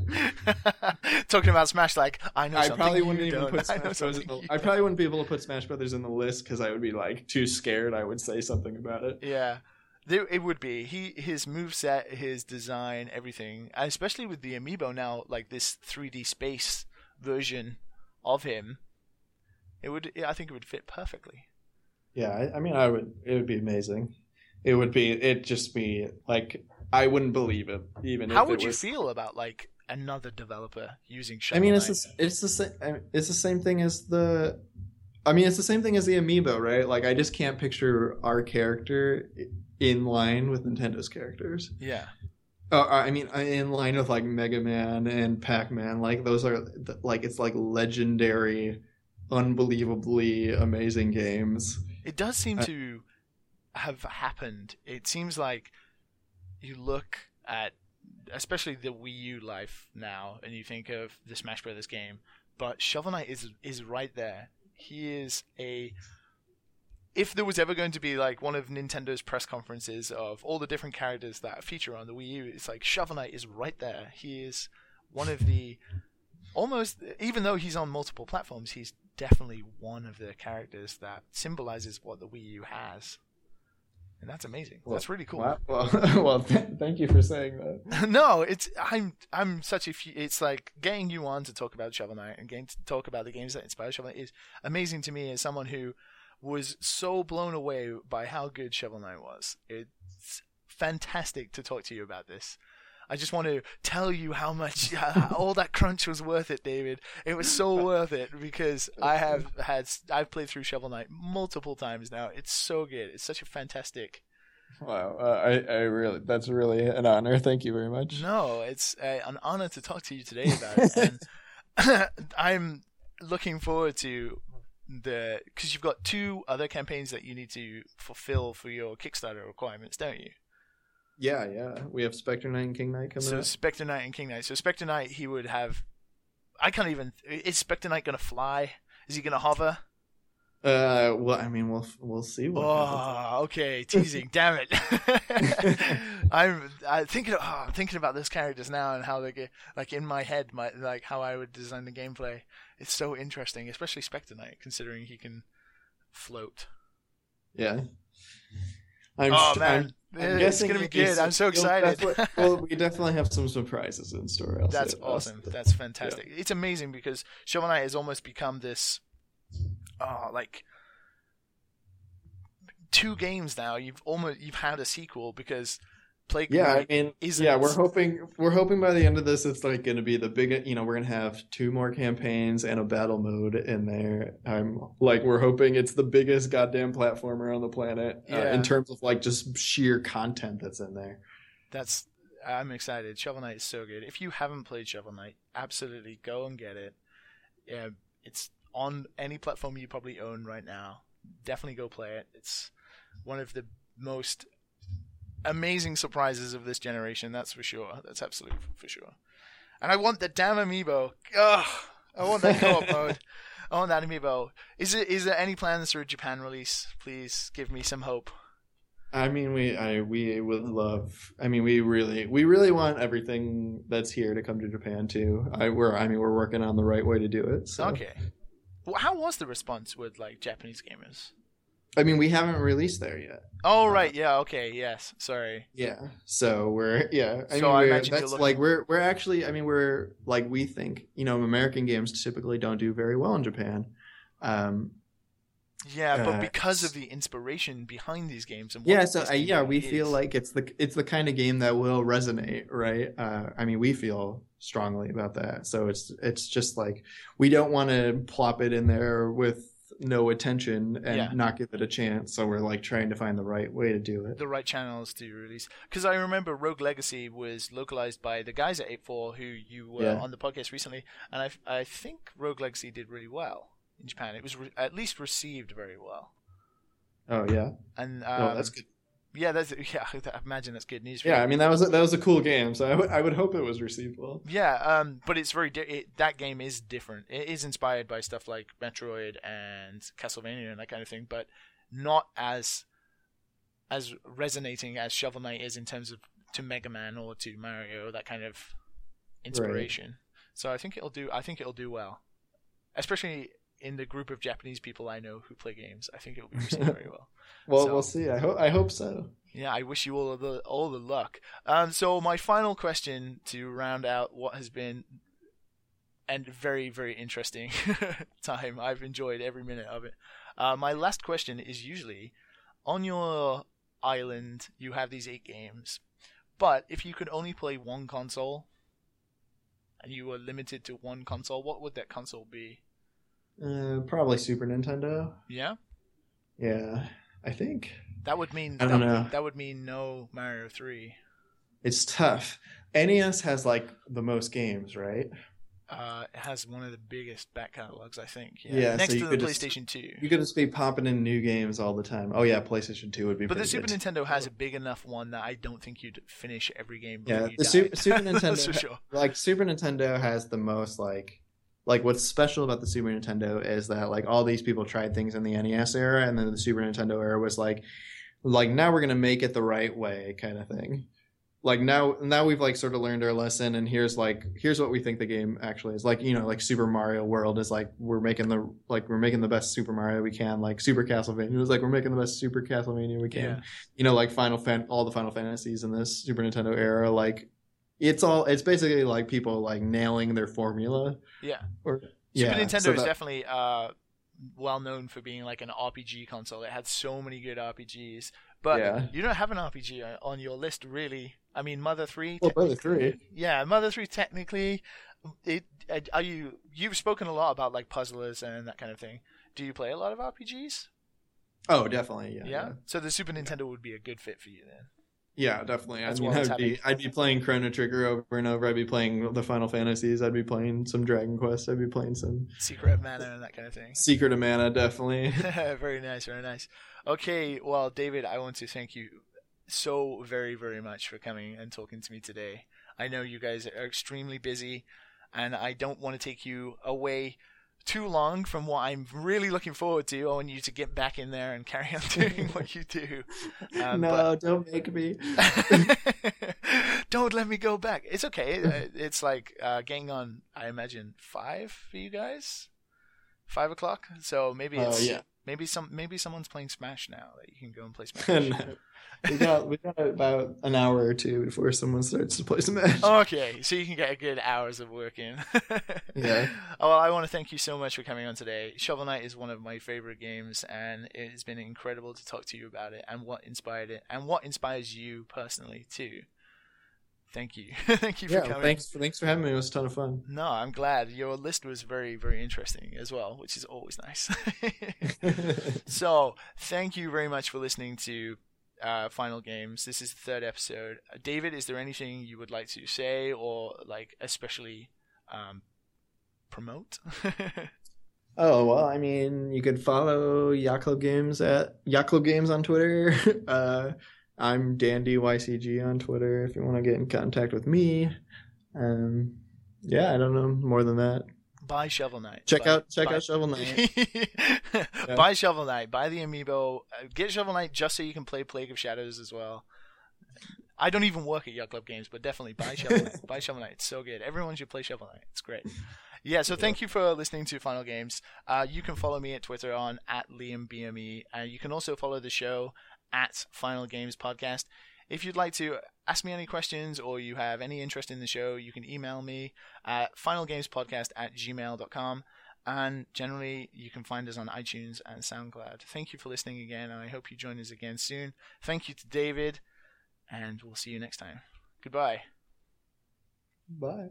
Talking about Smash, like I know I probably wouldn't even don't. put I Smash Bros. In the, I probably wouldn't be able to put Smash Brothers in the list because I would be like too scared. I would say something about it. Yeah. There, it would be he his move set, his design, everything, and especially with the amiibo now, like this 3D space version of him. It would, I think, it would fit perfectly. Yeah, I, I mean, I would. It would be amazing. It would be. It just be like I wouldn't believe it even. How if would it you was, feel about like another developer using? I mean, it's Knight? the, it's the same. It's the same thing as the I mean, it's the same thing as the amiibo, right? Like, I just can't picture our character in line with Nintendo's characters. Yeah. Uh, I mean, in line with like Mega Man and Pac Man. Like, those are like it's like legendary, unbelievably amazing games. It does seem uh, to have happened. It seems like you look at, especially the Wii U life now, and you think of the Smash Brothers game, but Shovel Knight is is right there. He is a. If there was ever going to be like one of Nintendo's press conferences of all the different characters that feature on the Wii U, it's like Shovel Knight is right there. He is one of the almost even though he's on multiple platforms, he's definitely one of the characters that symbolizes what the Wii U has. And that's amazing. Well, that's really cool. Wow. Well, well th- thank you for saying that. no, it's I'm I'm such a few, it's like getting you on to talk about Shovel Knight and getting to talk about the games that inspire Shovel Knight is amazing to me as someone who was so blown away by how good Shovel Knight was. It's fantastic to talk to you about this. I just want to tell you how much all that crunch was worth it, David. It was so worth it because I have had I've played through Shovel Knight multiple times now. It's so good. It's such a fantastic. Wow, uh, I I really that's really an honor. Thank you very much. No, it's uh, an honor to talk to you today about it, and I'm looking forward to the because you've got two other campaigns that you need to fulfill for your Kickstarter requirements, don't you? Yeah, yeah. We have Spectre Knight and King Knight coming so up. Spectre Knight and King Knight. So Spectre Knight, he would have. I can't even. Is Spectre Knight gonna fly? Is he gonna hover? Uh, well, I mean, we'll we'll see. What oh, okay, teasing. Damn it! I'm I thinking. Oh, I'm thinking about those characters now and how they get like in my head, my like how I would design the gameplay. It's so interesting, especially Spectre Knight, considering he can float. Yeah. I'm, oh man, I'm, I'm it's gonna be good. I'm so excited. well, we definitely have some surprises in store. I'll That's awesome. That's fantastic. Yeah. It's amazing because Shovel Knight has almost become this, oh, like two games now. You've almost you've had a sequel because Plague yeah, I mean, yeah, we're hoping we're hoping by the end of this, it's like going to be the big. You know, we're going to have two more campaigns and a battle mode in there. I'm like, we're hoping it's the biggest goddamn platformer on the planet uh, in terms of like just sheer content that's in there. That's I'm excited. Shovel Knight is so good. If you haven't played Shovel Knight, absolutely go and get it. Yeah, it's on any platform you probably own right now. Definitely go play it. It's one of the most amazing surprises of this generation. That's for sure. That's absolutely for sure. And I want the damn amiibo. Ugh, I want that co-op mode. I want that amiibo. Is it? Is there any plans for a Japan release? Please give me some hope. I mean, we I we would love. I mean, we really we really want everything that's here to come to Japan too. I we're I mean we're working on the right way to do it. So. Okay. Well, how was the response with like Japanese gamers? I mean, we haven't released there yet. Oh right, yeah, okay, yes. Sorry. Yeah. So we're yeah. I So mean, I imagine that's looking- like we're we're actually. I mean, we're like we think. You know, American games typically don't do very well in Japan. Um, Yeah, but Uh, because of the inspiration behind these games and what yeah. So uh, yeah, we feel like it's the it's the kind of game that will resonate, right? Uh, I mean, we feel strongly about that. So it's it's just like we don't want to plop it in there with no attention and Yeah. not give it a chance. So we're like trying to find the right way to do it. the right channels to release. Because I remember Rogue Legacy was localized by the guys at 8-4 who you were Yeah. on the podcast recently, and I I think Rogue Legacy did really well in Japan. It was re- at least received very well. Oh yeah. And um, oh, that's good. Yeah, that's yeah. I imagine that's good news. For Yeah, you. I mean that was a, that was a cool game, so I would- I would hope it was received well. Yeah, um, but it's very di- it, that game is different. It is inspired by stuff like Metroid and Castlevania and that kind of thing, but not as as resonating as Shovel Knight is in terms of to Mega Man or to Mario that kind of inspiration. So I think it'll do. I think it'll do well, especially in the group of Japanese people I know who play games. I think it'll be received very well. Well, So- we'll see. I hope I hope so. Yeah, I wish you all the all the luck. Um, so my final question to round out what has been and very very interesting time. I've enjoyed every minute of it. Uh, my last question is usually on your island you have these eight games, but if you could only play one console and you were limited to one console, what would that console be? Uh, probably Super Nintendo. Yeah, Yeah, I think that would mean I don't that, know. that would mean no Mario Three. it's tough. NES has like the most games, right? Uh, it has one of the biggest back catalogs, I think. Yeah, so next you to the just- PlayStation Two. You could just be popping in new games all the time. Oh yeah, PlayStation Two would be. But the Super good. Nintendo has a big enough one that I don't think you'd finish every game. Yeah, the. Super That's Nintendo for sure. like Super Nintendo has the most like like what's special about the Super Nintendo is that like all these people tried things in the NES era and then the Super Nintendo era was like like now we're gonna make it the right way kind of thing. Like now now we've like sort of learned our lesson and here's like here's what we think the game actually is. Like, you know, like Super Mario World is like we're making the like we're making the best Super Mario we can. Like Super Castlevania is like we're making the best Super Castlevania we can Yeah. you know, like Final Fan, all the Final Fantasies in this Super Nintendo era, like it's all, it's basically like people like nailing their formula. Yeah. Or Super yeah, Nintendo so is that- definitely uh, well known for being like an RPG console. It had so many good RPGs, but Yeah. you don't have an RPG on- your list, really. I mean, Mother Three. Well, Mother 3. Yeah, Mother Three. Technically, it are you? You've spoken a lot about like puzzlers and that kind of thing. Do you play a lot of RPGs? Oh, definitely. Yeah. Yeah. Yeah, So the Super Nintendo would be a good fit for you then. Yeah, definitely. I mean, I'd be, I'd be playing Chrono Trigger over and over. I'd be playing the Final Fantasies. I'd be playing some Dragon Quest. I'd be playing some Secret of Mana and that kind of thing. Secret of Mana, definitely. very nice, very nice. Okay, well, David, I want to thank you so very, very much for coming and talking to me today. I know you guys are extremely busy, and I don't want to take you away too long from what I'm really looking forward to. I want you to get back in there and carry on doing what you do. Um, no, but- don't make me. don't let me go back. It's okay. Uh, It's like uh, getting on. I imagine five for you guys. Five o'clock. So maybe Oh, it's yeah. maybe some maybe someone's playing Smash now that you can go and play Smash. No. We got we got about an hour or two before someone starts to play Smash. okay, so you can get a good hours of work in. Yeah. Oh, well, I want to thank you so much for coming on today. Shovel Knight is one of my favorite games, and it has been incredible to talk to you about it and what inspired it and what inspires you personally too. Thank you, thank you for yeah, coming. thanks for thanks for having me. It was a ton of fun. No, I'm glad. Your list was very, very interesting as well, which is always nice. so, thank you very much for listening to uh, Final Games. This is the third episode. Uh, David, is there anything you would like to say or, like, especially um, promote? oh well, I mean, you could follow Yacht Games at Yacht Games on Twitter. Uh, I'm Dandy YCG on Twitter if you want to get in contact with me. Um, yeah, I don't know more than that. Buy Shovel Knight. Check Buy- out check buy- out Shovel Knight. Buy Shovel Knight. Buy the amiibo. Uh, Get Shovel Knight just so you can play Plague of Shadows as well. I don't even work at Yacht Club Games, but definitely buy Shovel Knight. buy Shovel Knight. It's so good. Everyone should play Shovel Knight. It's great. Yeah, so thank you for listening to Final Games. Uh, you can follow me at Twitter on at LiamBME. Uh, you can also follow the show at Final Games Podcast. If you'd like to ask me any questions or you have any interest in the show, you can email me at finalgamespodcast at gmail.com. And generally, you can find us on iTunes and SoundCloud. Thank you for listening again, and I hope you join us again soon. Thank you to David, and we'll see you next time. Goodbye. Bye.